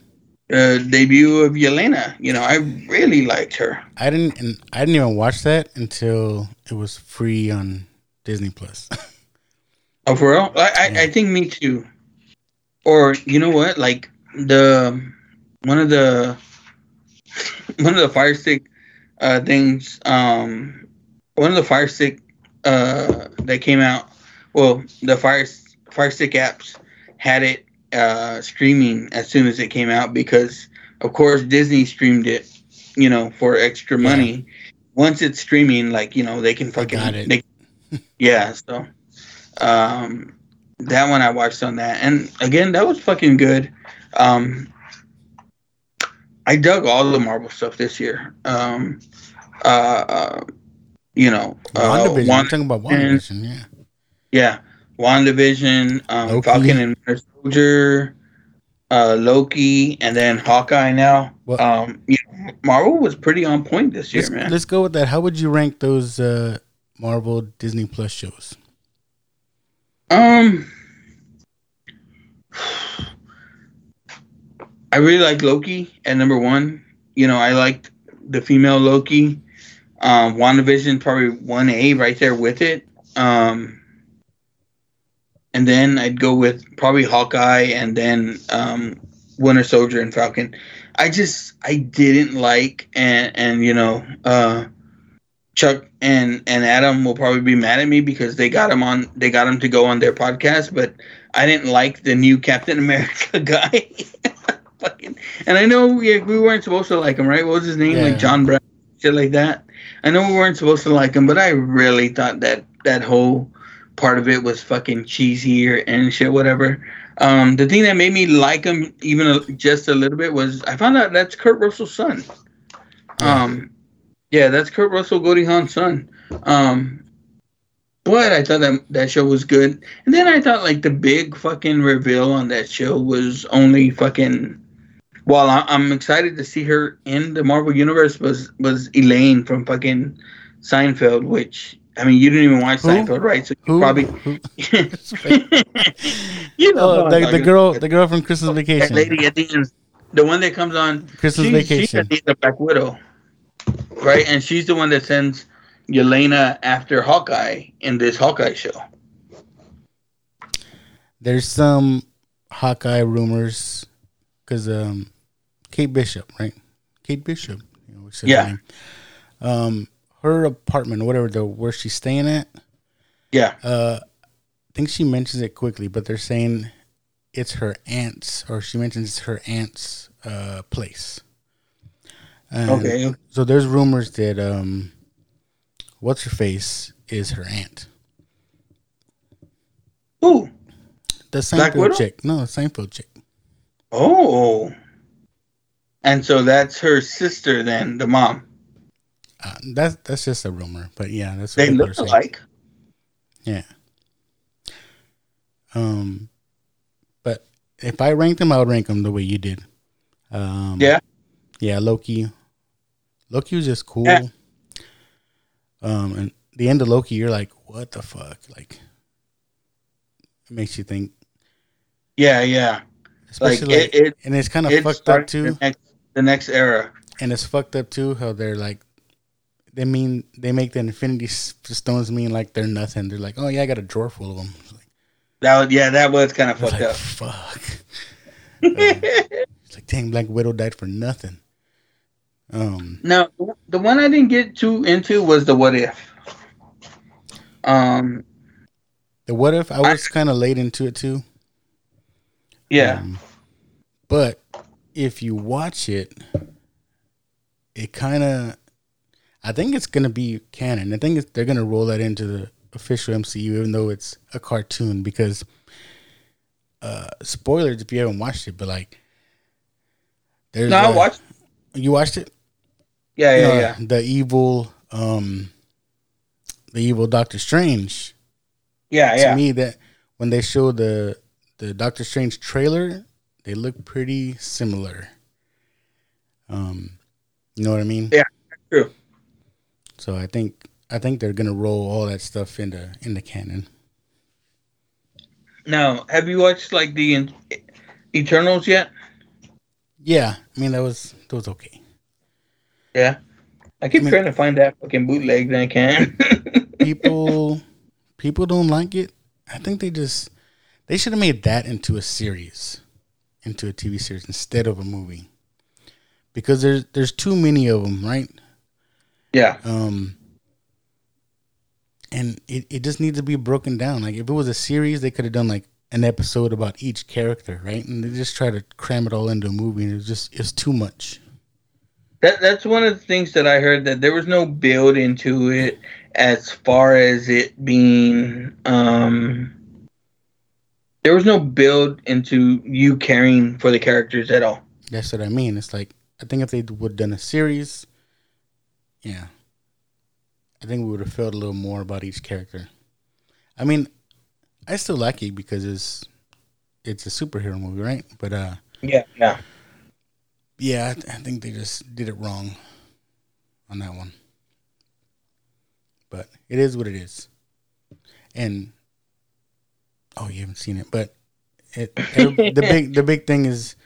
Uh, debut of Yelena. You know, I really liked her. I didn't, and I didn't even watch that until it was free on Disney Plus. oh, for real? I, I. I think me too. Or you know what? Like the one of the one of the Fire Stick uh, things. Um, one of the Fire Stick uh, that came out. Well, the Fire Fire Stick apps had it uh, streaming as soon as it came out because, of course, Disney streamed it, you know, for extra money. Yeah. Once it's streaming, like you know, they can fucking they, yeah. So, um, that one I watched on that, and again, that was fucking good. Um, I dug all the Marvel stuff this year. Um, uh, uh you know, uh, WandaVision. Wanda, talking about WandaVision, yeah. Yeah. WandaVision, um, Falcon and Winter Soldier, uh, Loki, and then Hawkeye now. Well, um, you know, Marvel was pretty on point this year, man. Let's go with that. How would you rank those uh, Marvel Disney Plus shows? Um, I really like Loki at number one. You know, I liked the female Loki. Um, WandaVision probably one A right there with it. Um, and then I'd go with probably Hawkeye and then um, Winter Soldier and Falcon. I just I didn't like and and you know uh, Chuck and and Adam will probably be mad at me because they got him on they got him to go on their podcast, but I didn't like the new Captain America guy. fucking. And I know we, we weren't supposed to like him, right? What was his name? Yeah. Like John Brown, shit like that. I know we weren't supposed to like him, but I really thought that that whole part of it was fucking cheesy or and shit, whatever. Um, the thing that made me like him even a, just a little bit was I found out that's Kurt Russell's son. Um, yeah, that's Kurt Russell, Goldie Hawn's son. Um, but I thought that that show was good, and then I thought like the big fucking reveal on that show was only fucking well, I'm excited to see her in the Marvel universe. Was was Elaine from fucking Seinfeld? Which I mean, you didn't even watch Who? Seinfeld, right? So you Who? probably you know oh, the, the girl, the girl from Christmas Vacation, that lady at the end, the one that comes on Christmas she, Vacation. She's the Black Widow, right? And she's the one that sends Yelena after Hawkeye in this Hawkeye show. There's some Hawkeye rumors because um, Kate Bishop, right? Kate Bishop. You know, yeah. Her, um, her apartment, whatever the where she's staying at. Yeah. Uh, I think she mentions it quickly, but they're saying it's her aunt's, or she mentions her aunt's uh, place. And okay. So there's rumors that um, what's her face is her aunt. Who? The Seinfeld chick. No, the Seinfeld chick. Oh. And so that's her sister, then the mom. Uh, that's that's just a rumor, but yeah, that's what they look alike. Yeah. Um, but if I ranked them, I would rank them the way you did. Um, yeah. Yeah, Loki. Loki was just cool. Yeah. Um, and the end of Loki, you're like, what the fuck? Like, it makes you think. Yeah, yeah. Especially like, like it, it, and it's kind of fucked up too. The next, the next era. And it's fucked up too how they're like, they mean they make the Infinity Stones mean like they're nothing. They're like, oh yeah, I got a drawer full of them. Like, that was, yeah, that was kind of fucked like, up. Fuck. uh, it's like dang, Black Widow died for nothing. Um. Now the one I didn't get too into was the what if. Um. The what if I was kind of late into it too. Yeah. Um, but if you watch it, it kind of, I think it's gonna be canon. I think they're gonna roll that into the official MCU, even though it's a cartoon. Because, uh, spoilers if you haven't watched it, but like, There's No, I uh, watched. You watched it? Yeah, yeah, Uh, yeah. The evil, um, the evil Doctor Strange. Yeah, To yeah. To me, that when they show the the Doctor Strange trailer, they look pretty similar. Um, you know what I mean? Yeah, true. So I think I think they're gonna roll all that stuff into in the canon. Now, have you watched like the in- Eternals yet? Yeah, I mean that was that was okay. Yeah. I keep I mean- trying to find that fucking bootleg that I can. People people don't like it. I think they just they should have made that into a series, into a TV series instead of a movie. Because there's there's too many of them, right? yeah. Um, and it, it just needs to be broken down. Like if it was a series, they could have done like an episode about each character, right? And they just try to cram it all into a movie, and it's just it's too much. That that's one of the things that I heard that there was no build into it as far as it being um there was no build into you caring for the characters at all. That's what I mean. It's like I think if they would have done a series, yeah, I think we would have felt a little more about each character. I mean, I still like it because it's it's a superhero movie, right? But uh, Yeah, yeah. Yeah, I, th- I think they just did it wrong on that one. But it is what it is, and oh, you haven't seen it, but it, every- the big the big thing is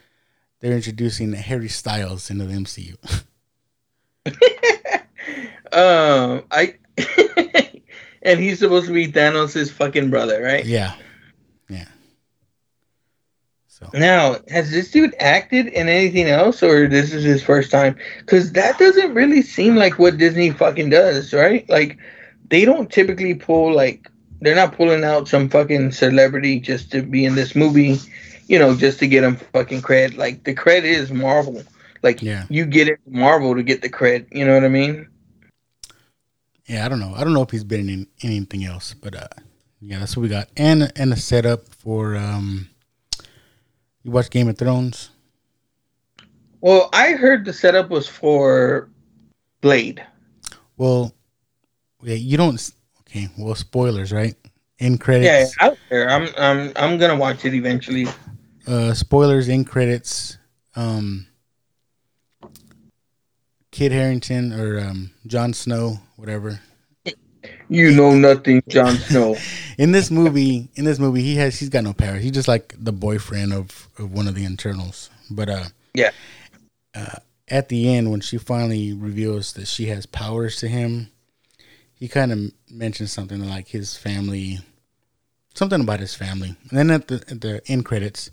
they're introducing Harry Styles into the MCU. Um I and he's supposed to be Thanos' fucking brother, right? Yeah. So Now, has this dude acted in anything else, or this is his first time? Because that doesn't really seem like what Disney fucking does, right? Like, they don't typically pull like they're not pulling out some fucking celebrity just to be in this movie, you know, just to get them fucking cred. Like the cred is Marvel. Like Yeah. you get it Marvel to get the cred. You know what I mean? yeah, I don't know. I don't know if he's been in anything else, but uh, yeah, that's what we got. And and a setup for um. You watch Game of Thrones? Well, I heard the setup was for Blade. Well, yeah, you don't. Okay, well, spoilers, right? In credits. Yeah, out there. I'm I'm I'm gonna watch it eventually. uh, spoilers in credits. Um, Kit Harington or um, Jon Snow, whatever. You know nothing, Jon Snow. In this movie, in this movie, he has he's got no powers. He's just like the boyfriend of, of one of the Eternals. But uh, Yeah. Uh, at the end, when she finally reveals that she has powers to him, he kind of mentions something like his family, something about his family. And then at the at the end credits,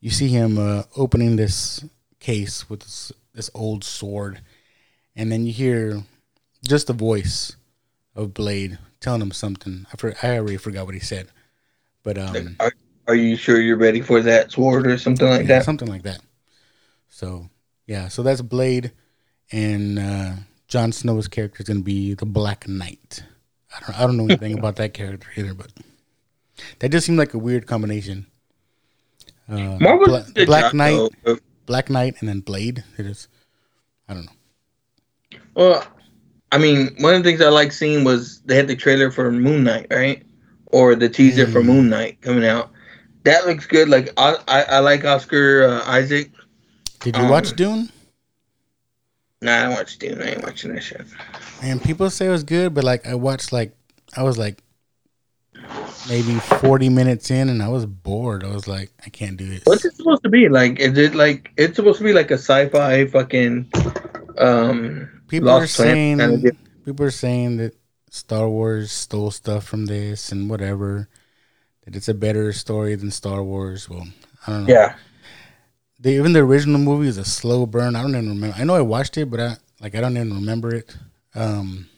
you see him uh, opening this case with this, this old sword, and then you hear just a voice of Blade telling him something. I for, I already forgot what he said, but um, Are, are you sure you're ready for that sword or something like yeah, that? something like that. So yeah, so that's Blade, and uh, Jon Snow's character is going to be the Black Knight. I don't I don't know anything about that character either, but that just seemed like a weird combination. Uh, Bla- did a good Black job, Knight, Black Knight, and then Blade. It is, I don't know. Well, I mean, one of the things I like seeing was they had the trailer for Moon Knight, right? Or the teaser for Mm. Moon Knight coming out. That looks good. Like I, I, I like Oscar uh, Isaac. Did you Um, watch Dune? Nah, I don't watch Dune. I ain't watching that shit. And people say it was good, but like I watched like I was like maybe forty minutes in, and I was bored. I was like, I can't do this. What's it supposed to be? Like, is it like it's supposed to be like a sci-fi fucking um people are saying people are saying that Star Wars stole stuff from this and whatever. That it's a better story than Star Wars. Well, I don't know. Yeah. The, even the original movie is a slow burn. I don't even remember. I know I watched it, but I like I don't even remember it. Um,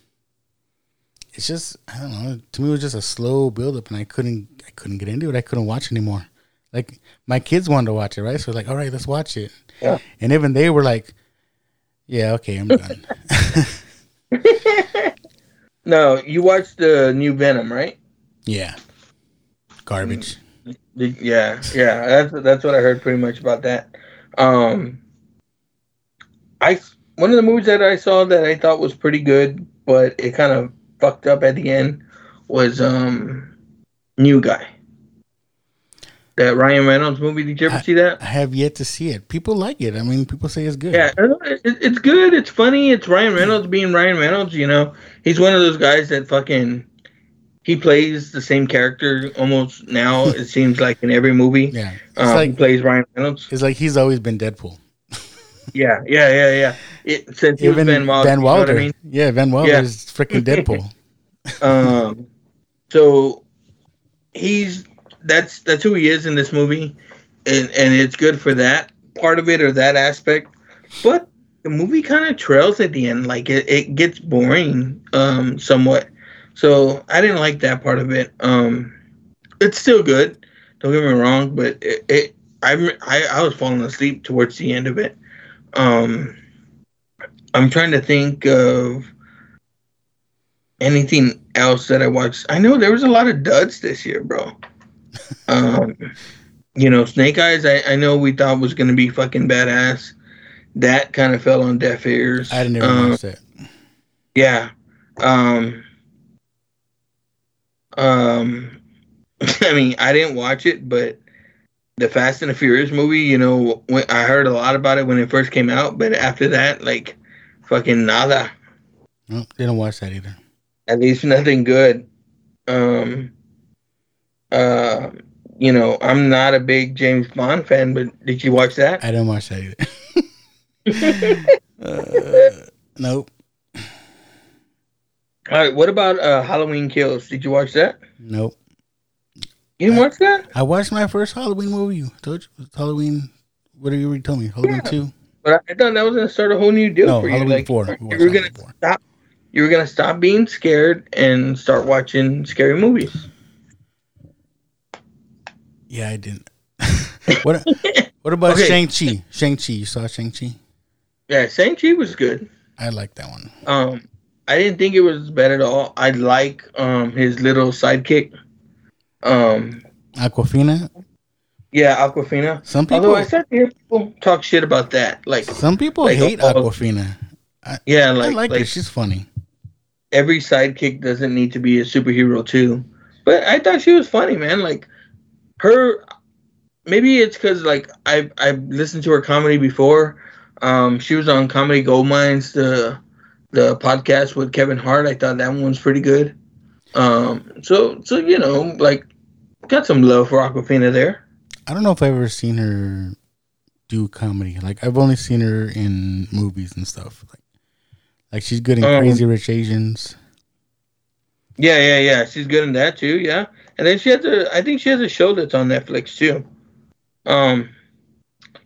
it's just I don't know. To me, it was just a slow buildup, and I couldn't I couldn't get into it. I couldn't watch anymore. Like my kids wanted to watch it, right? So like, all right, let's watch it. Yeah. And even they were like, "Yeah, okay, I'm done." No, you watched the new Venom, right? yeah, garbage. Yeah, yeah. That's that's what I heard pretty much about that. Um, I one of the movies that I saw that I thought was pretty good, but it kind of fucked up at the end was um New Guy. That Ryan Reynolds movie. Did you ever I- see that? I have yet to see it. People like it. I mean, people say it's good. Yeah, it, it's good. It's funny. It's Ryan Reynolds being Ryan Reynolds. You know, he's one of those guys that fucking he plays the same character almost now. it seems like in every movie. Yeah. It's Um, he like plays Ryan Reynolds. it's like he's always been Deadpool. Yeah, yeah, yeah, yeah. It, since he Even was Van Wilder. Van you know. I mean? Yeah, Van Wilder Yeah. is freaking Deadpool. Um, so he's that's that's who he is in this movie, and and it's good for that part of it or that aspect. But the movie kind of trails at the end, like it, it gets boring, um, somewhat. So I didn't like that part of it. Um, it's still good. Don't get me wrong, but it, it I, I I was falling asleep towards the end of it. Um, I'm trying to think of anything else that I watched. I know there was a lot of duds this year, bro. Um, you know, Snake Eyes. I, I know we thought was gonna be fucking badass. That kind of fell on deaf ears. I didn't even Um, watch that. yeah. Um. Um. I mean, I didn't watch it, but the Fast and the Furious movie, you know, when, I heard a lot about it when it first came out, but after that, like, fucking nada. No, didn't watch that either. At least nothing good. Um. Uh. You know, I'm not a big James Bond fan, but did you watch that? I didn't watch that either. uh, nope. All right. What about uh, Halloween Kills? Did you watch that? Nope. You didn't watch that? I watched my first Halloween movie. I told you. Halloween. What are you already tell me? Halloween Yeah. 2? But I thought that was gonna start a whole new deal No, for you. Halloween Like 4. We you were gonna 4. stop. You were gonna stop being scared and start watching scary movies. Yeah, I didn't. what What about Okay. Shang-Chi? Shang-Chi. You saw Shang-Chi? Yeah, Shang Chi was good. I like that one. Um, I didn't think it was bad at all. I like um his little sidekick. Um, Awkwafina. yeah, Awkwafina. Some people Although I started to hear people talk shit about that, like some people like, hate oh, Awkwafina. yeah, I like like, like her. She's funny. every sidekick doesn't need to be a superhero too. But I thought she was funny, man. Like her, maybe it's because like I've I've listened to her comedy before. Um, she was on Comedy Gold Minds, the the podcast with Kevin Hart. I thought that one was pretty good. Um, so so you know, like got some love for Awkwafina there. I don't know if I've ever seen her do comedy. Like I've only seen her in movies and stuff. Like, like she's good in Um, Crazy Rich Asians. Yeah, yeah, yeah. She's good in that too. Yeah, and then she has a. I think she has a show that's on Netflix too. Um,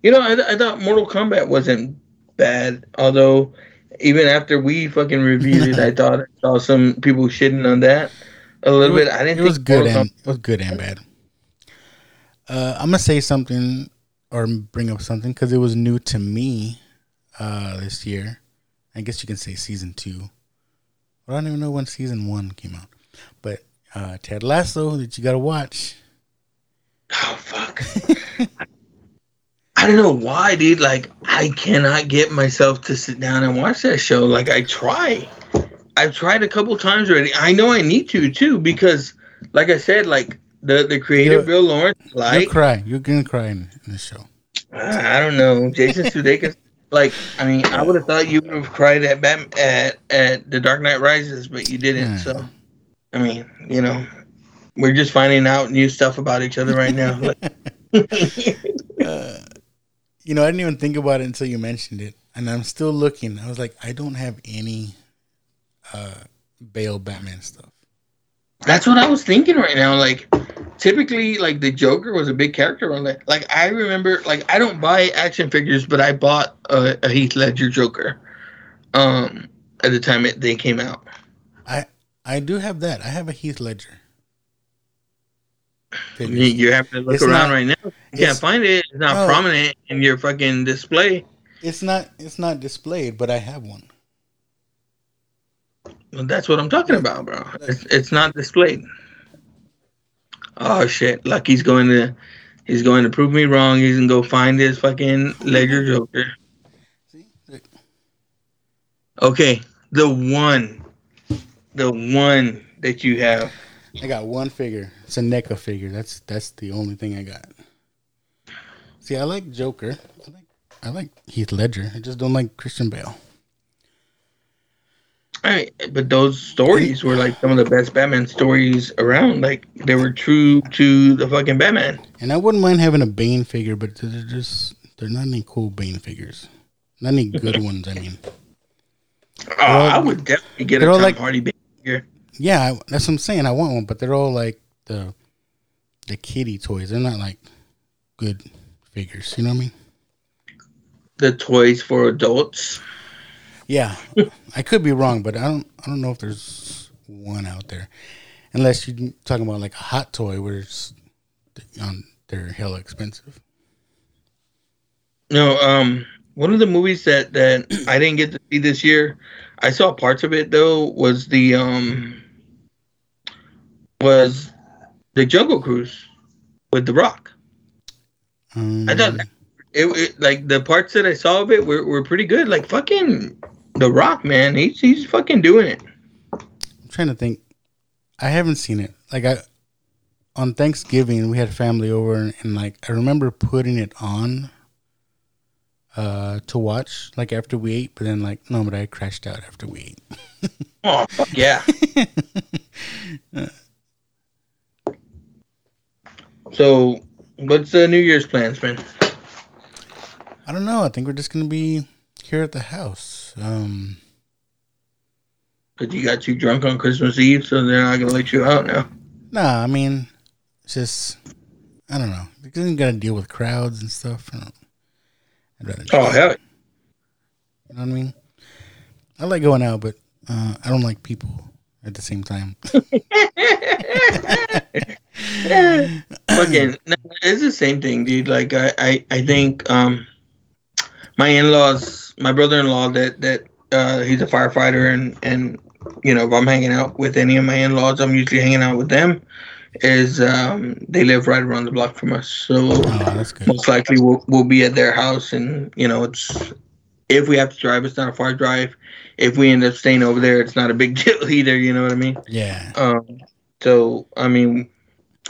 you know, I, I thought Mortal Kombat wasn't bad, although even after we fucking reviewed it, I thought I saw some people shitting on that a little was- bit. I didn't. It was good Mortal and it was good and bad. Uh, I'm gonna say something or bring up something because it was new to me uh, this year. I guess you can say season two. I don't even know when season one came out, uh, Ted Lasso that you gotta watch. Oh fuck. I don't know why, dude. Like, I cannot get myself to sit down and watch that show. Like, I try. I've tried a couple times already. I know I need to too because, like I said, like the the creator You're- Bill Lawrence, like You'll cry. You're gonna cry in, in the show. I don't know, Jason Sudeikis. like, I mean, I would have thought you would have cried at Batman, at at The Dark Knight Rises, but you didn't. Yeah. So, I mean, you know, we're just finding out new stuff about each other right now. Uh, you know, I didn't even think about it until you mentioned it, and I'm still looking. I was like, I don't have any uh, Bale Batman stuff. That's what I was thinking right now. Like, typically, like the Joker was a big character on that. Like, I remember, like, I don't buy action figures, but I bought a, a Heath Ledger Joker, um, at the time it, they came out. I I do have that. I have a Heath Ledger. You, you have to look It's around not- right now. You can't find it. It's not No. prominent in your fucking display. It's not it's not displayed, but I have one. Well, that's what I'm talking about, bro. It's, it's not displayed. Oh shit! Lucky's going to, he's going to prove me wrong. He's gonna go find his fucking Ledger Joker. See, Okay, the one, the one that you have. I got one figure. It's a NECA figure. That's that's the only thing I got. See, I like Joker. I like I like Heath Ledger. I just don't like Christian Bale. All right, but those stories were like some of the best Batman stories around. Like they were true to the fucking Batman. And I wouldn't mind having a Bane figure, but they're just they're not any cool Bane figures. Not any good ones. I mean, Oh, I would definitely get a Tom like- Hardy figure. yeah, I, that's what I'm saying. I want one, but they're all like the the kitty toys. They're not like good figures. You know what I mean? The toys for adults. Yeah, I could be wrong, but I don't. I don't know if there's one out there, unless you're talking about like a hot toy where it's on they're hella expensive. No, um, one of the movies that that I didn't get to see this year, I saw parts of it though. Was the um, was the Jungle Cruise with The Rock. Um, I thought it, it like the parts that I saw of it were, were pretty good. Like fucking The Rock, man, he's he's fucking doing it. I'm trying to think. I haven't seen it. Like I on Thanksgiving we had family over and, and like I remember putting it on uh to watch like after we ate, but then like no, but I crashed out after we ate. Oh yeah! so, what's the New Year's plans, man? I don't know. I think we're just gonna be here at the house. Um Because you got too drunk on Christmas Eve, so they're not gonna let you out now. Nah, I mean, it's just I don't know. Because you got to deal with crowds and stuff. I don't, I'd rather. Oh hell, You know what I mean? I like going out, but uh, I don't like people at the same time. fucking, no, it's the same thing, dude. Like I, I, I think um, my in-laws, my brother-in-law, that that uh, he's a firefighter, and and you know, if I'm hanging out with any of my in-laws, I'm usually hanging out with them. Is um, they live right around the block from us, so oh, most likely we'll, we'll be at their house and you know it's if we have to drive it's not a far drive. If we end up staying over there it's not a big deal either you know what i mean? Yeah. um so i mean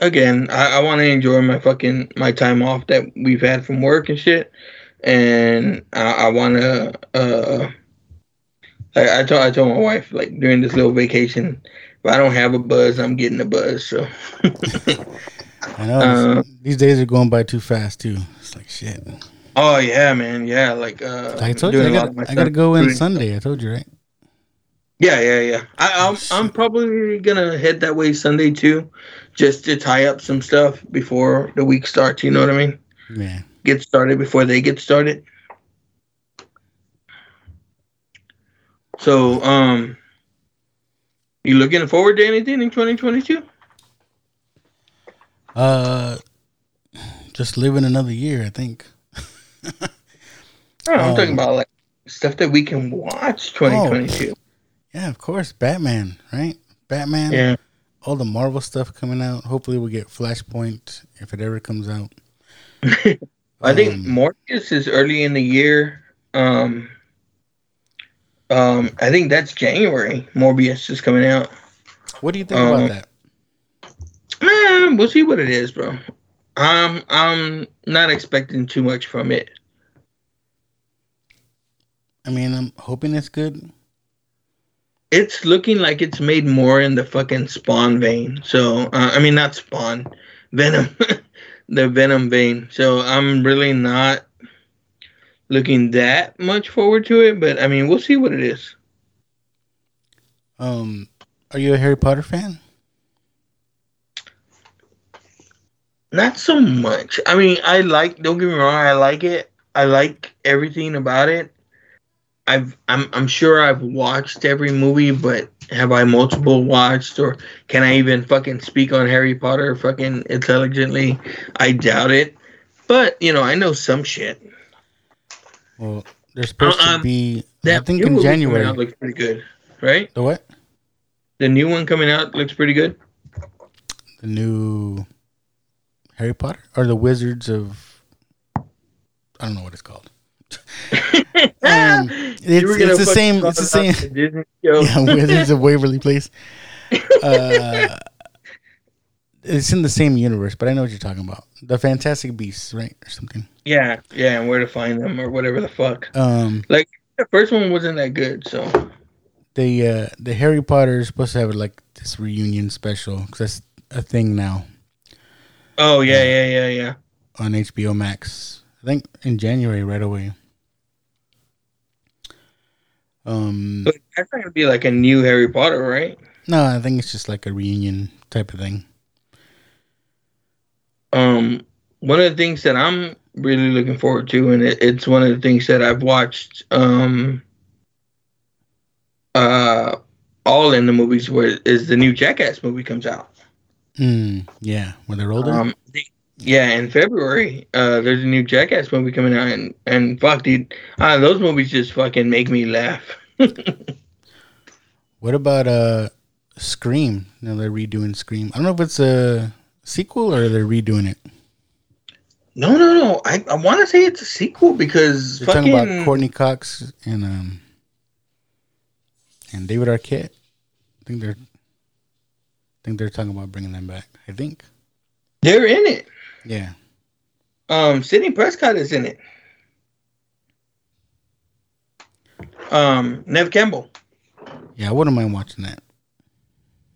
again i, I want to enjoy my fucking my time off that we've had from work and shit. And i, I want to uh I, I told I told my wife like during this little vacation, if I don't have a buzz, I'm getting a buzz. So I know. Uh, these days are going by too fast, too. It's like shit. Oh yeah, man. Yeah, like uh, I told you, I doing a lot got, of my I got to go in Sunday. I told you, right? Yeah, yeah, yeah. I, I'm Oh, I'm probably gonna head that way Sunday too, just to tie up some stuff before the week starts. You know what I mean? Yeah. Get started before they get started. So, um, you looking forward to anything in 2022? Uh, just living another year, I think. Oh, I'm Um, talking about like stuff that we can watch 2022. Yeah, of course. Batman, right? Batman. Yeah. All the Marvel stuff coming out. Hopefully, we get Flashpoint if it ever comes out. I think Um, Morbius is early in the year. Um, um, I think that's January. Morbius is coming out. What do you think um, about that? Man, we'll see what it is, bro. Um, I'm not expecting too much from it. I mean, I'm hoping it's good. It's looking like it's made more in the fucking Spawn vein. So, uh, I mean, not Spawn, Venom, the Venom vein. So, I'm really not looking that much forward to it. But I mean, we'll see what it is. Um, are you a Harry Potter fan? Not so much. I mean, I like. Don't get me wrong. I like it. I like everything about it. I've. I'm. I'm sure I've watched every movie, but have I multiple watched, or can I even fucking speak on Harry Potter fucking intelligently? I doubt it. But you know, I know some shit. Well, they're supposed Um, to be. I think new in January. out looks pretty good, right? The what? The new one coming out looks pretty good. The new Harry Potter or the Wizards of? I don't know what it's called. um, it's, it's the same. It's the same. The yeah, Wizards of Waverly Place. Uh, it's in the same universe, but I know what you're talking about. The Fantastic Beasts, right, or something. Yeah, yeah, and where to find them or whatever the fuck. Um, like the first one wasn't that good, so. The uh, the Harry Potter is supposed to have like this reunion special because that's a thing now. Oh yeah, yeah, yeah, yeah. On HBO Max, I think in January right away. Um, but that's not gonna be like a new Harry Potter, right? No, I think it's just like a reunion type of thing. Um, one of the things that I'm really looking forward to, and it, it's one of the things that I've watched, um, uh, all in the movies where is the new Jackass movie comes out. Mm, yeah, when they're older. Um, yeah, in February, uh, there's a new Jackass movie coming out, and and fuck, dude, uh, those movies just fucking make me laugh. what about uh, Scream? Now they're redoing Scream. I don't know if it's a sequel or they're redoing it. No, no, no. I, I want to say it's a sequel because they're fucking... talking about Courteney Cox and um and David Arquette. I think they're I think they're talking about bringing them back. I think they're in it. Yeah. Um, Sidney Prescott is in it. Um, Neve Campbell. Yeah, I wouldn't mind watching that.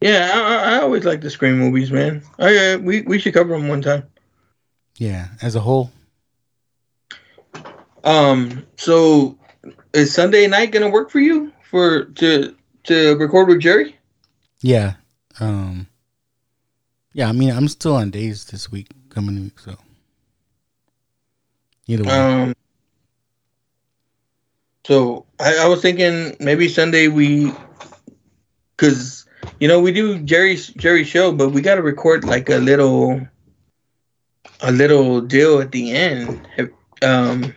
Yeah, I, I always like the Scream movies, man. I, uh, we we should cover them one time. Yeah, as a whole. Um. So, is Sunday night gonna work for you for to to record with Jerry? Yeah. Um. Yeah, I mean, I'm still on days this week, coming week, so either way. Um. So I, I was thinking maybe Sunday we, because you know we do Jerry's Jerry's show, but we got to record like a little, a little deal at the end. Um,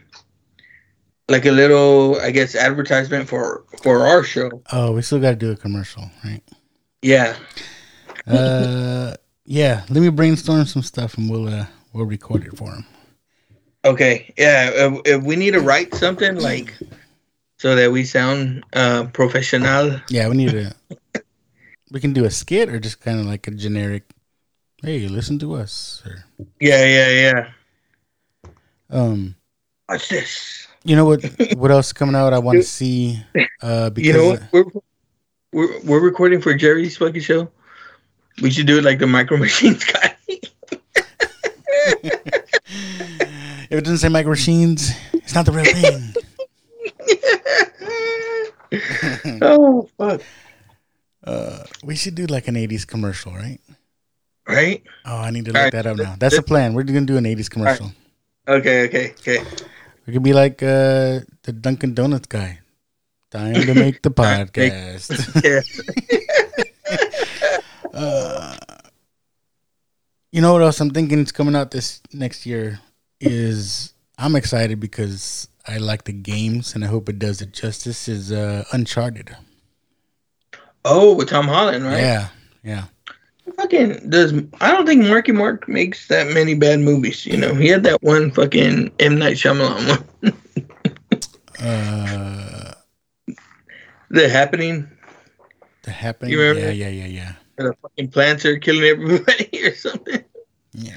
like a little, I guess, advertisement for for our show. Oh, we still got to do a commercial, right? Yeah. uh, yeah. Let me brainstorm some stuff, and we'll uh we'll record it for him. Okay. Yeah. If, if we need to write something like so that we sound uh professional. Yeah, we need to. We can do a skit or just kind of like a generic. Hey, listen to us. Or, yeah, yeah, yeah. Um, watch this. You know what? What else coming out? I want to see. Uh, because you know what? We're, we're we're recording for Jerry's fucking show. We should do it like the Micro Machines guy. if it doesn't say Micro Machines, it's not the real thing. oh fuck. Uh, we should do like an '80s commercial, right? Right. Oh, I need to look right. that up now. That's the plan. We're gonna do an '80s commercial. Right. Okay. Okay. Okay. We could be like uh, the Dunkin' Donuts guy. Time to make the podcast. uh, you know what else I'm thinking is coming out this next year is I'm excited because I like the games and I hope it does it justice is uh, Uncharted. Oh, with Tom Holland, right? Yeah, yeah fucking does. I don't think Marky Mark makes that many bad movies. You know, he had that one fucking M Night Shyamalan one. uh, the Happening. The Happening. You remember? Yeah, yeah, yeah, yeah. the fucking plants are killing everybody or something. Yeah.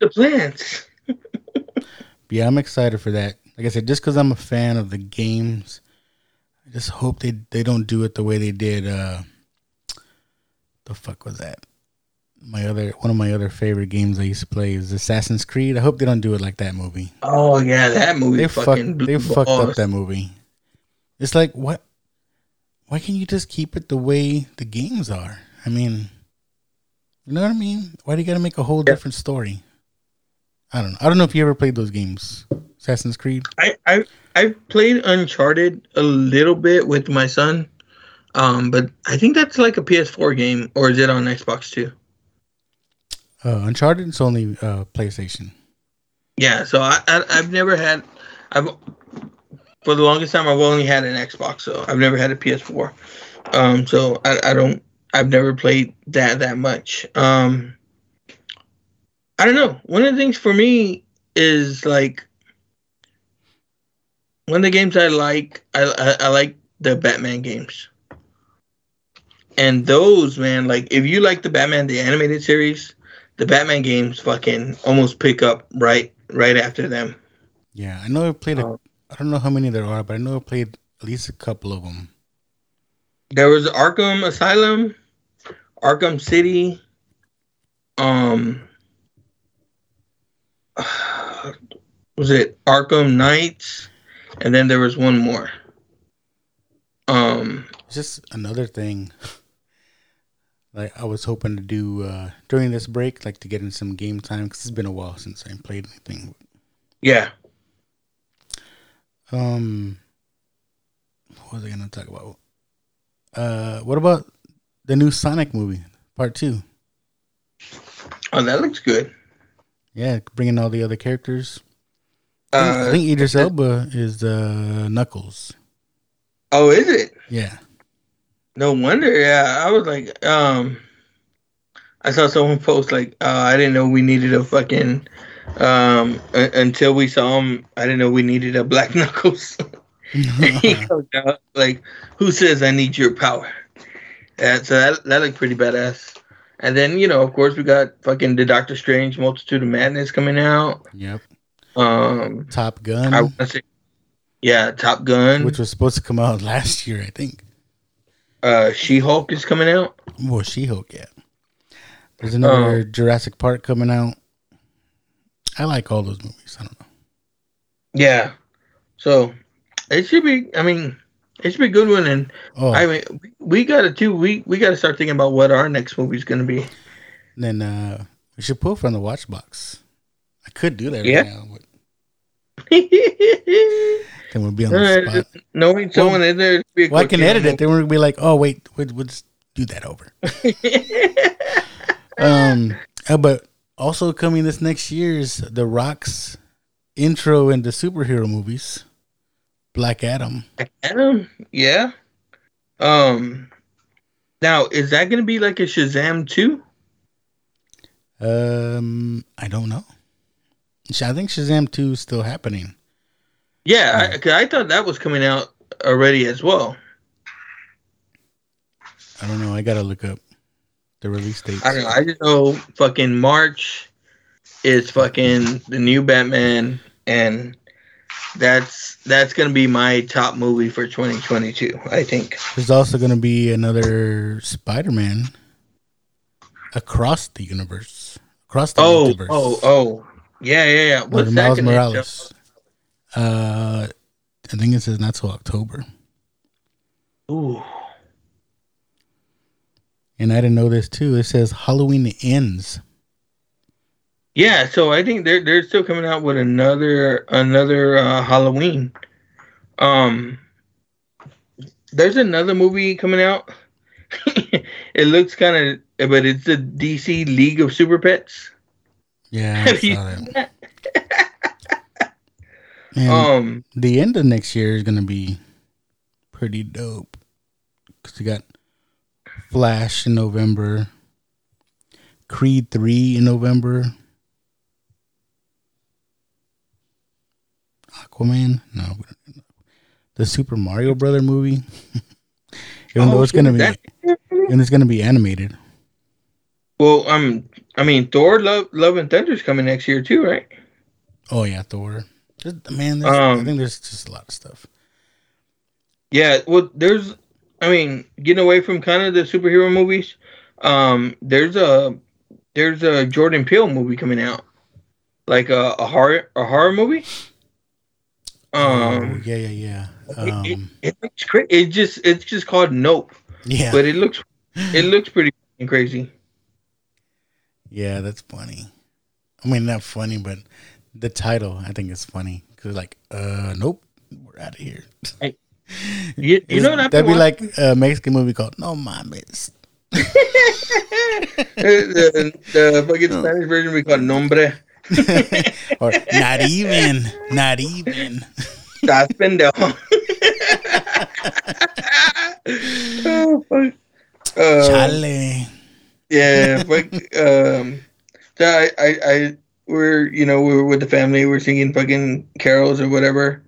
The plants. yeah, I'm excited for that. Like I said, just because I'm a fan of the games, I just hope they they don't do it the way they did. uh the fuck was that? My other one of my other favorite games I used to play is Assassin's Creed. I hope they don't do it like that movie. Oh yeah, that movie. They fucked. They fucked up that movie. It's like what? Why can't you just keep it the way the games are? I mean, you know what I mean? Why do you got to make a whole yeah. different story? I don't know. I don't know if you ever played those games, Assassin's Creed. I I I played Uncharted a little bit with my son. Um, but I think that's like a PS4 game, or is it on Xbox too? Uh, Uncharted is only uh, PlayStation. Yeah, so I, I have never had I've for the longest time I've only had an Xbox, so I've never had a PS4. Um, so I, I don't I've never played that that much. Um, I don't know. One of the things for me is like one of the games I like, I, I, I like the Batman games. And those, man, like if you like the Batman the animated series, the Batman games fucking almost pick up right right after them. Yeah, I know I played. A, Oh. I don't know how many there are, but I know I played at least a couple of them. There was Arkham Asylum, Arkham City, um was it Arkham Knights? And then there was one more. Um just another thing. Like I was hoping to do uh, during this break, like to get in some game time because it's been a while since I played anything. yeah. Um, what was I gonna talk about? Uh, what about the new Sonic movie, Part Two? Oh, that looks good. Yeah, bringing all the other characters. I think- I Uh, think Idris Elba is uh, Knuckles. oh, is it? Yeah, No wonder. Yeah, I was like, um, I saw someone post like, uh, I didn't know we needed a fucking, um, until we saw him, I didn't know we needed a Black Knuckles. he comes out like, who says I need your power? Yeah, so that that looked pretty badass. And then you know, of course, we got fucking the Doctor Strange Multitude of Madness coming out. yep. Um, Top Gun, I want to say, yeah, Top Gun. which was supposed to come out last year, I think. uh, She Hulk is coming out. Well, She Hulk, yeah. There's another Jurassic Park coming out. I like all those movies. I don't know. Yeah. So it should be. I mean, it should be a good one. And Oh, I mean, we, gotta too. We we gotta start thinking about what our next movie's gonna be. And then uh, we should pull from the watch box. I could do that right Yeah. now, but then we'll be on the spot. Knowing someone in there, be a Well, I can edit it. Then we're gonna be like, oh wait, we'll, we'll just do that over. Um, but also coming this next year is The Rock's intro into superhero movies, Black Adam. Black Adam, yeah. Um. Now, is that gonna be like a Shazam too? Um, I don't know. I think Shazam two is still happening. Yeah, I, um, 'cause I thought that was coming out already as well. I don't know. I gotta look up the release date. I don't know. I just know fucking March is fucking the new Batman, and that's that's gonna be my top movie for 2022. I think. There's also gonna be another Spider-Man across the universe, across the Oh, multiverse. oh, oh, yeah, yeah, yeah. What's that Miles Morales. Uh, I think it says not till October. Ooh, And I didn't know this too. It says Halloween ends. yeah. So I think they're they're still coming out with another another uh, Halloween. Um, there's another movie coming out. it looks kind of, but it's the DC League of Super Pets. Yeah, I saw that. that? And Um, the end of next year is gonna be pretty dope because you got Flash in November, Creed three in November, Aquaman. No, the Super Mario Brother movie. Even though oh, it's gonna be, and it's gonna be animated. well, um, I mean, Thor: Love, Love and Thunder is coming next year too, right? Oh yeah, Thor. Man, there's, Um, I think there's just a lot of stuff. Yeah, well, there's, I mean, getting away from kind of the superhero movies, um, there's a there's a Jordan Peele movie coming out, like a, a horror a horror movie. oh, Um, yeah, yeah, yeah. it, it, Um, it looks cra- It just it's just called Nope, yeah, but it looks it looks pretty crazy. Yeah, that's funny. I mean, not funny, but the title I think is funny because like, uh, nope, we're out of here. You, you know what That'd be like a Mexican movie called No Mames. the, the fucking Spanish version we call Nombre. or not even, not even. Estás pendejo. oh, fuck. Uh, Chale. Yeah, fuck. Um, so I, I, I, we're, you know, we were with the family. We're singing fucking carols or whatever,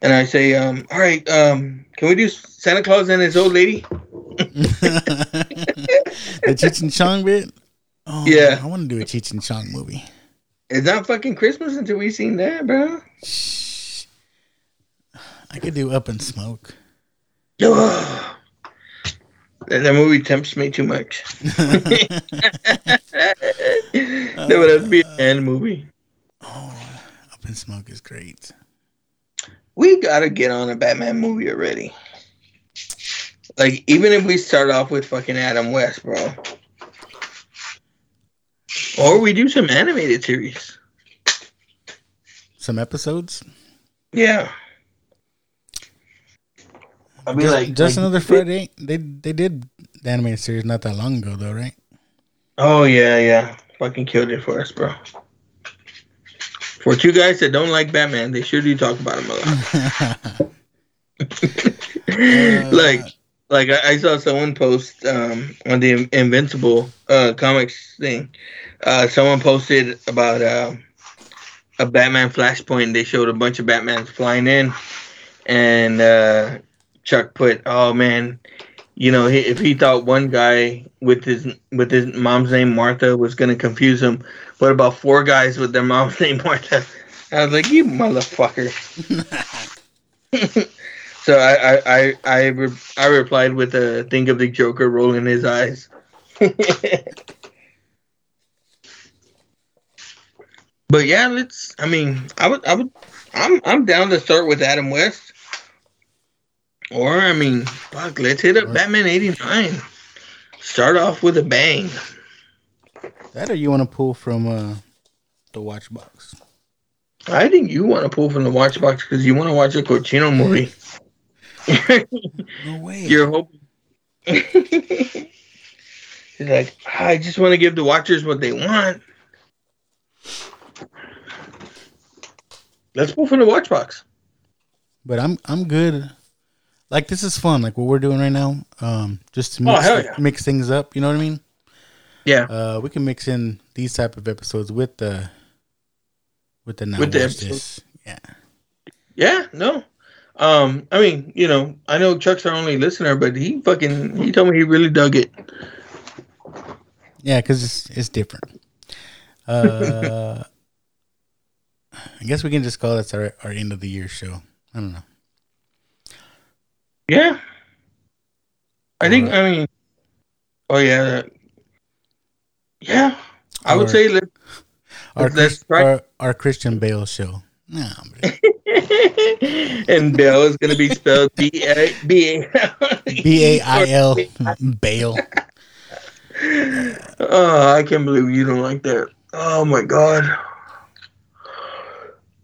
and I say, um, "All right, um, can we do Santa Claus and his old lady?" the Cheech and Chong bit. Oh, Yeah. I want to do a Cheech and Chong movie. It's not fucking Christmas until we seen that, bro. Shh. I could do Up in Smoke. That, that movie tempts me too much. that would have to be an end movie. Oh, Up in Smoke is great. We gotta get on a Batman movie already. Like, even if we start off with fucking Adam West, bro. Or we do some animated series. Some episodes. Yeah. I'll be just, like, just like- another Friday. They they did the animated series not that long ago though, right? Oh yeah, yeah. Fucking killed it for us, bro. For two guys that don't like Batman, they sure do talk about him a lot. like, like I, I saw someone post um, on the Invincible uh, comics thing. Uh, someone posted about uh, a Batman Flashpoint. They showed a bunch of Batmans flying in, and uh, Chuck put, "Oh man, you know, if he thought one guy with his with his mom's name Martha was gonna confuse him, what about four guys with their mom's name Martha?" I was like, "You motherfucker." so I I I I, re- I replied with a think of the Joker rolling his eyes. but yeah, let's. I mean, I would I would I'm I'm down to start with Adam West. Or I mean, fuck, let's hit up Right. Batman '89. Start off with a bang. that or you want to pull from uh, the Watch Box? I think you want to pull from the watch box because you want to watch a Cochino movie. No way. You're hoping. He's like, I just want to give the watchers what they want. Let's pull from the watch box. but I'm I'm good. Like this is fun. Like what we're doing right now. Um, just to Oh, mix, hell yeah. mix things up. You know what I mean? Yeah. Uh, we can mix in these type of episodes with the with the now With the this. Yeah. Yeah, no. Um, I mean, you know, I know Chuck's our only listener, but he fucking he told me he really dug it. Yeah, because it's it's different. Uh, I guess we can just call this our our end of the year show. I don't know. Yeah. I think Alright. I mean oh yeah. Yeah. I would Alright. say let Our Let's try- our, our Christian Bale show. Hombre. and Bale is gonna be spelled B A B A B A I L Bale. Oh, I can't believe you don't like that. Oh my god.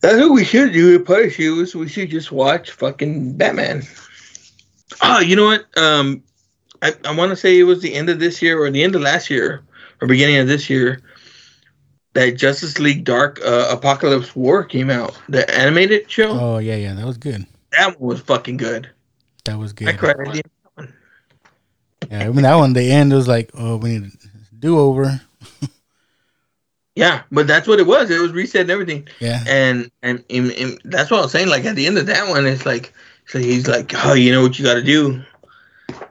That's what we should do at Party Shoes. We should just watch fucking Batman. Oh, you know what? Um, I, I want to say it was the end of this year or the end of last year or beginning of this year that Justice League Dark uh, Apokolips War came out. The animated show. Oh yeah, yeah, that was good. That one was fucking good. That was good. I cried. at the end. Yeah, I mean that one. The end was like, oh, we need do over. Yeah, but that's what it was. It was reset and everything. Yeah, and and, and, and that's what I was saying. Like at the end of that one, it's like so he's like, "Oh, you know what you got to do,"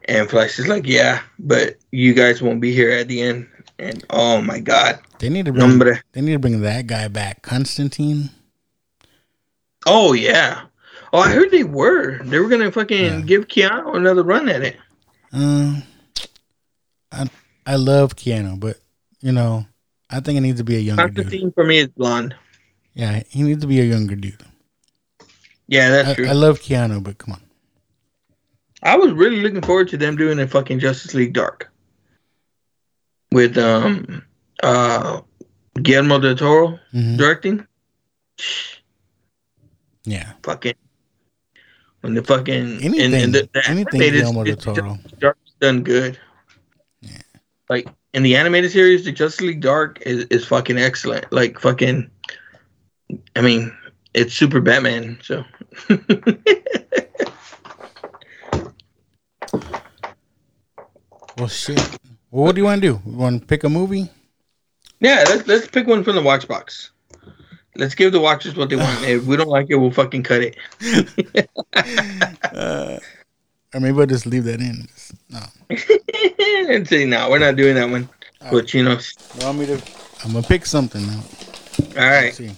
and Flash is like, "Yeah, but you guys won't be here at the end." And oh my god, they need to bring. number They need to bring that guy back, Constantine. oh yeah, oh I heard they were they were gonna fucking Yeah. give Keanu another run at it. Um, I I love Keanu, but you know, I think it needs to be a younger dude. Constantine for me is blonde. Yeah, he needs to be a younger dude. Yeah, that's I, true. I love Keanu, but come on. I was really looking forward to them doing a fucking Justice League Dark with um uh Guillermo del Toro Mhm. directing. Yeah, fucking when the fucking anything, and, and the, the anything animated Guillermo del Toro. Dark's done good. Yeah. Like in the animated series, the Justice League Dark is, is fucking excellent. Like fucking, I mean, it's super Batman. So Well, shit. Well, what do you want to do? You want to pick a movie? yeah, let's let's pick one from the watch box. Let's give the watchers what they want. if we don't like it, we'll fucking cut it. uh, or maybe I'll just leave that in. No. and say no, we're not doing that one. All but you know, want me to? I'm gonna pick something now. All right.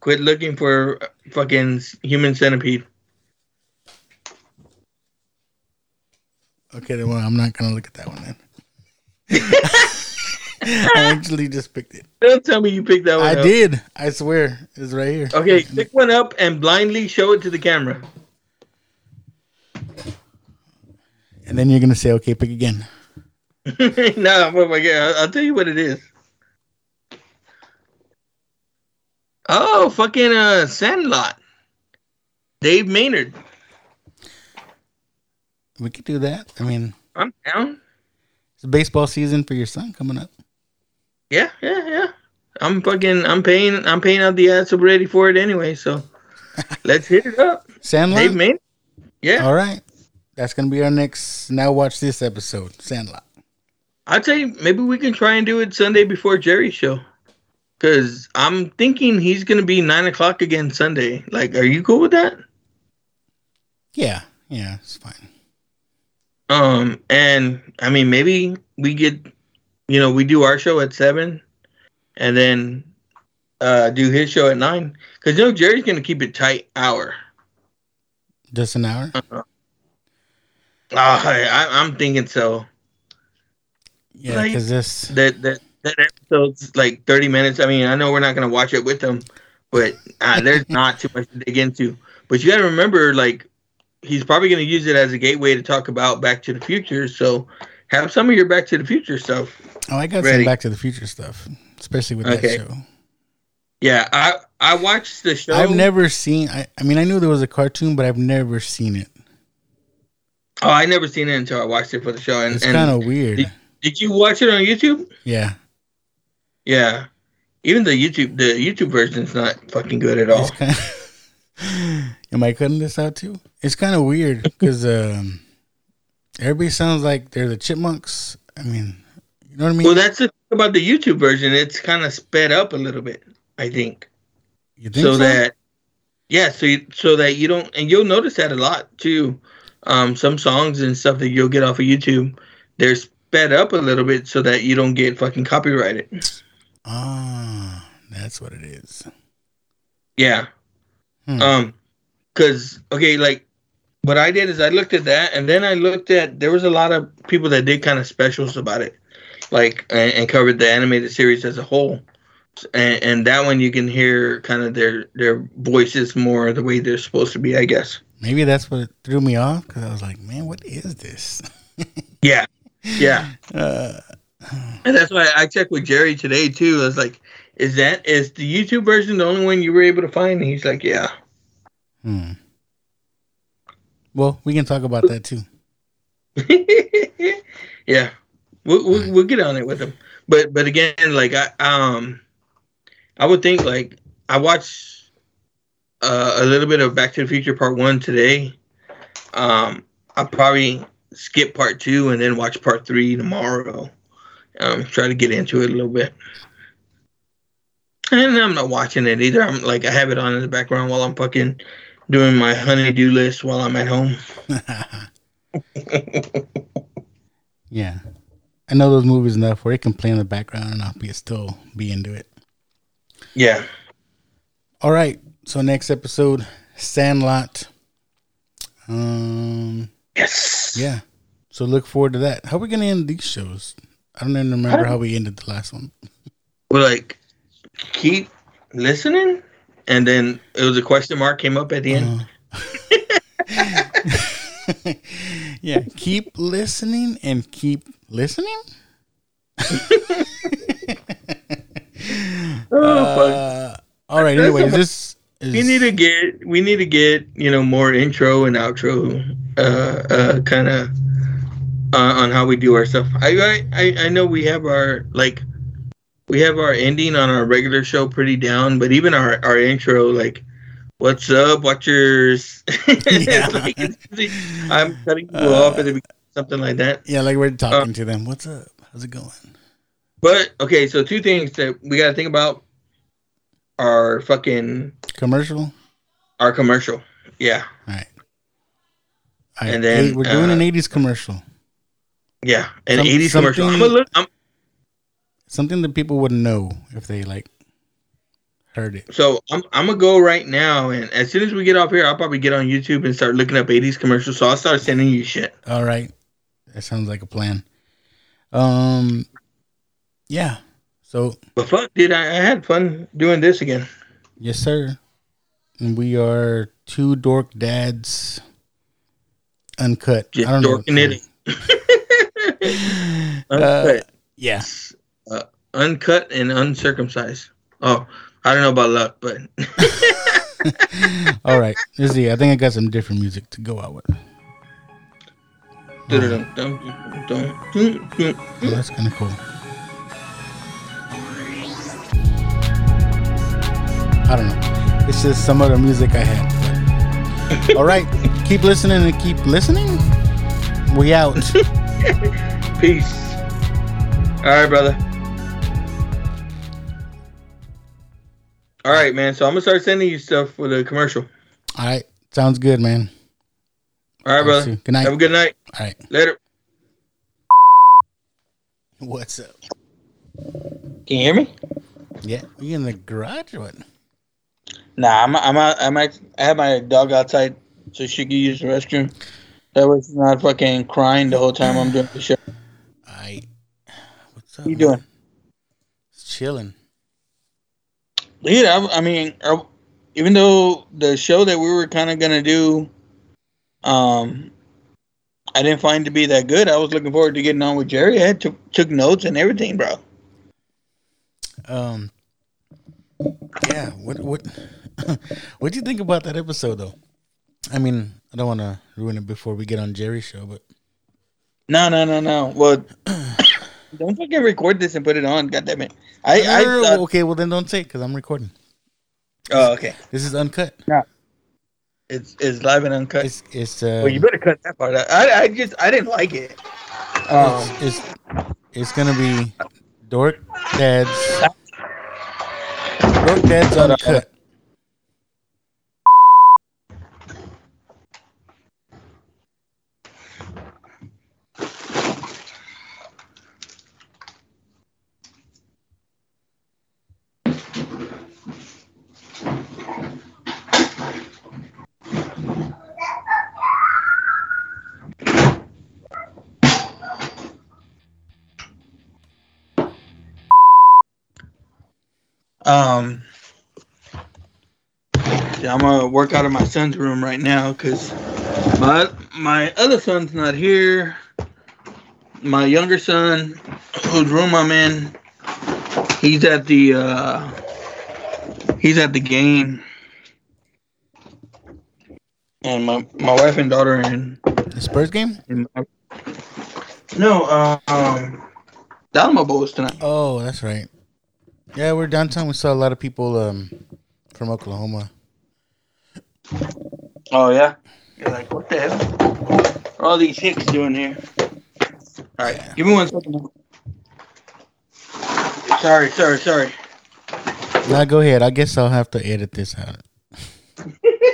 Quit looking for fucking human centipede. Okay, then well, I'm not gonna look at that one then. I actually just picked it. Don't tell me you picked that one. I up. did. I swear, it's right here. Okay, pick one up and blindly show it to the camera. And then you're gonna say, "Okay, pick again." no, oh my god! I'll tell you what it is. Oh, fucking uh, Sandlot. Dave Maynard. We could do that. I mean, I'm down. It's baseball season for your son coming up. Yeah, yeah, yeah. I'm fucking. I'm paying. I'm paying out the ads ready for it anyway. So let's hit it up. Sandlot. Dave Maynard. Yeah. All right. That's gonna be our next. Now watch this episode, Sandlot. I'd say maybe we can try and do it Sunday before Jerry's show. Cause I'm thinking he's gonna be nine o'clock again Sunday. Like, are you cool with that? Yeah, yeah, it's fine. Um, and I mean, maybe we get, you know, we do our show at seven, and then uh do his show at nine. Cause you know Jerry's gonna keep it tight hour. Just an hour. Uh-huh. Uh, I, I'm thinking so. Yeah, because like, this that that that episode's like 30 minutes. I mean, I know we're not gonna watch it with them, but uh, there's not too much to dig into. But you got to remember, like, he's probably gonna use it as a gateway to talk about Back to the Future. So have some of your Back to the Future stuff. Oh, I got ready. some Back to the Future stuff, especially with okay. that show. Yeah, I I watched the show. I've never seen. I, I mean, I knew there was a cartoon, but I've never seen it. Oh, I never seen it until I watched it for the show. And it's kind of weird. Did, did, you watch it on YouTube? Yeah. Yeah. Even the YouTube the YouTube version is not fucking good at all. Kinda, am I cutting this out too? It's kind of weird because um, everybody sounds like they're the chipmunks. I mean, you know what I mean? Well, that's the thing about the YouTube version. It's kind of sped up a little bit. I think. You think so, so? that yeah, so you, so that you don't, and you'll notice that a lot too um, some songs and stuff that you'll get off of YouTube, they're sped up a little bit so that you don't get fucking copyrighted. Ah, that's what it is. Yeah. Hmm. Um, cause okay, like what I did is I looked at that, and then I looked at there was a lot of people that did kind of specials about it, like and, and covered the animated series as a whole. And, and, that one you can hear kind of their their voices more the way they're supposed to be, I guess. Maybe that's what threw me off because I was like, man, what is this? yeah, yeah. Uh, and that's why I checked with Jerry today too. I was like, is that is the YouTube version the only one you were able to find? And he's like, yeah. Hmm. Well, we can talk about that too. yeah, we'll, we'll, we'll get on it with him. But but again, like I um, I would think like I watched uh, a little bit of Back to the Future Part One today. Um, I'll probably skip Part Two and then watch Part Three tomorrow. Um, try to get into it a little bit. And I'm not watching it either. I'm like I have it on in the background while I'm fucking doing my honey-do list while I'm at home. yeah, I know those movies enough where it can play in the background and I'll be still be into it. Yeah. All right. So next episode, Sandlot. Um. Yes. Yeah. So look forward to that. How are we gonna end these shows? I don't even remember how we ended the last one. We're like keep listening, and then it was a question mark came up at the end. Uh, yeah, keep listening and keep listening. oh, uh, all right. Anyway, this is... we need to get we need to get you know more intro and outro uh uh kind of uh, on how we do our stuff I, I i know we have our like we have our ending on our regular show pretty down but even our our intro like what's up watchers yeah. like, i'm cutting you uh, off and something like that yeah like we're talking uh, to them what's up how's it going but okay so two things that we got to think about our fucking Commercial. our commercial. Yeah, All right. All right. And then, hey, we're doing uh, an '80s commercial. Yeah, an Some- '80s commercial. I'm something- look. I'm, Something that people would know if they like heard it. so I'm I'm gonna go right now, and as soon as we get off here, I'll probably get on YouTube and start looking up '80s commercials. So I'll start sending you shit. All right. That sounds like a plan. Um. Yeah. So But fuck, dude, I, I had fun doing this again. yes, sir. And we are two dork dads. Uncut. Just I don't know. dorking Uh, Uncut, yeah. uncut and uncircumcised. Oh, I don't know about luck, but All right. Let's see. I think I got some different music to go out with. Oh, that's kind of cool. I don't know. It's just some other music I had. All right. Keep listening and keep listening. We out. Peace. All right, brother. All right, man. So I'm gonna start sending you stuff for the commercial. All right. Sounds good, man. All right, brother. Good night. Have a good night. All right. Later. What's up? Can you hear me? Yeah. You in the garage or what? Nah, I'm I'm out, I'm at, I have my dog outside so she can use the restroom. That was not fucking crying the whole time I'm doing the show. I. What's up? What you man? doing? Just chilling. Yeah, I, I mean, even though the show that we were kind of gonna do, um, I didn't find to be that good. I was looking forward to getting on with Jerry. I had took took notes and everything, bro. Um. Yeah. What? What? What do you think about that episode, though? I mean, I don't want to ruin it before we get on Jerry's show, but No, no, no, no. Well, don't fucking record this and put it on. God damn it. I, I No, thought, okay. Well, then don't say it because I'm recording. oh, okay. This is uncut. Yeah. It's it's live and uncut. It's it's uh, well, you better cut that part out. I, I just I didn't like it. Um, it's, it's it's gonna be Dork Dad's Dork Dad's uncut. Um, yeah, I'm gonna work out of my son's room right now because my my other son's not here. My younger son, whose room I'm in, he's at the uh, he's at the game, and my my wife and daughter are in. The Spurs game? in my, no, um, the Alamo Bowl is tonight. Oh, that's right. Yeah, we're downtown. We saw a lot of people um from Oklahoma. Oh yeah. You're like, what the hell? What are all these hicks doing here? All right, give me one second. Sorry, sorry, sorry. Now go ahead. I guess I'll have to edit this out.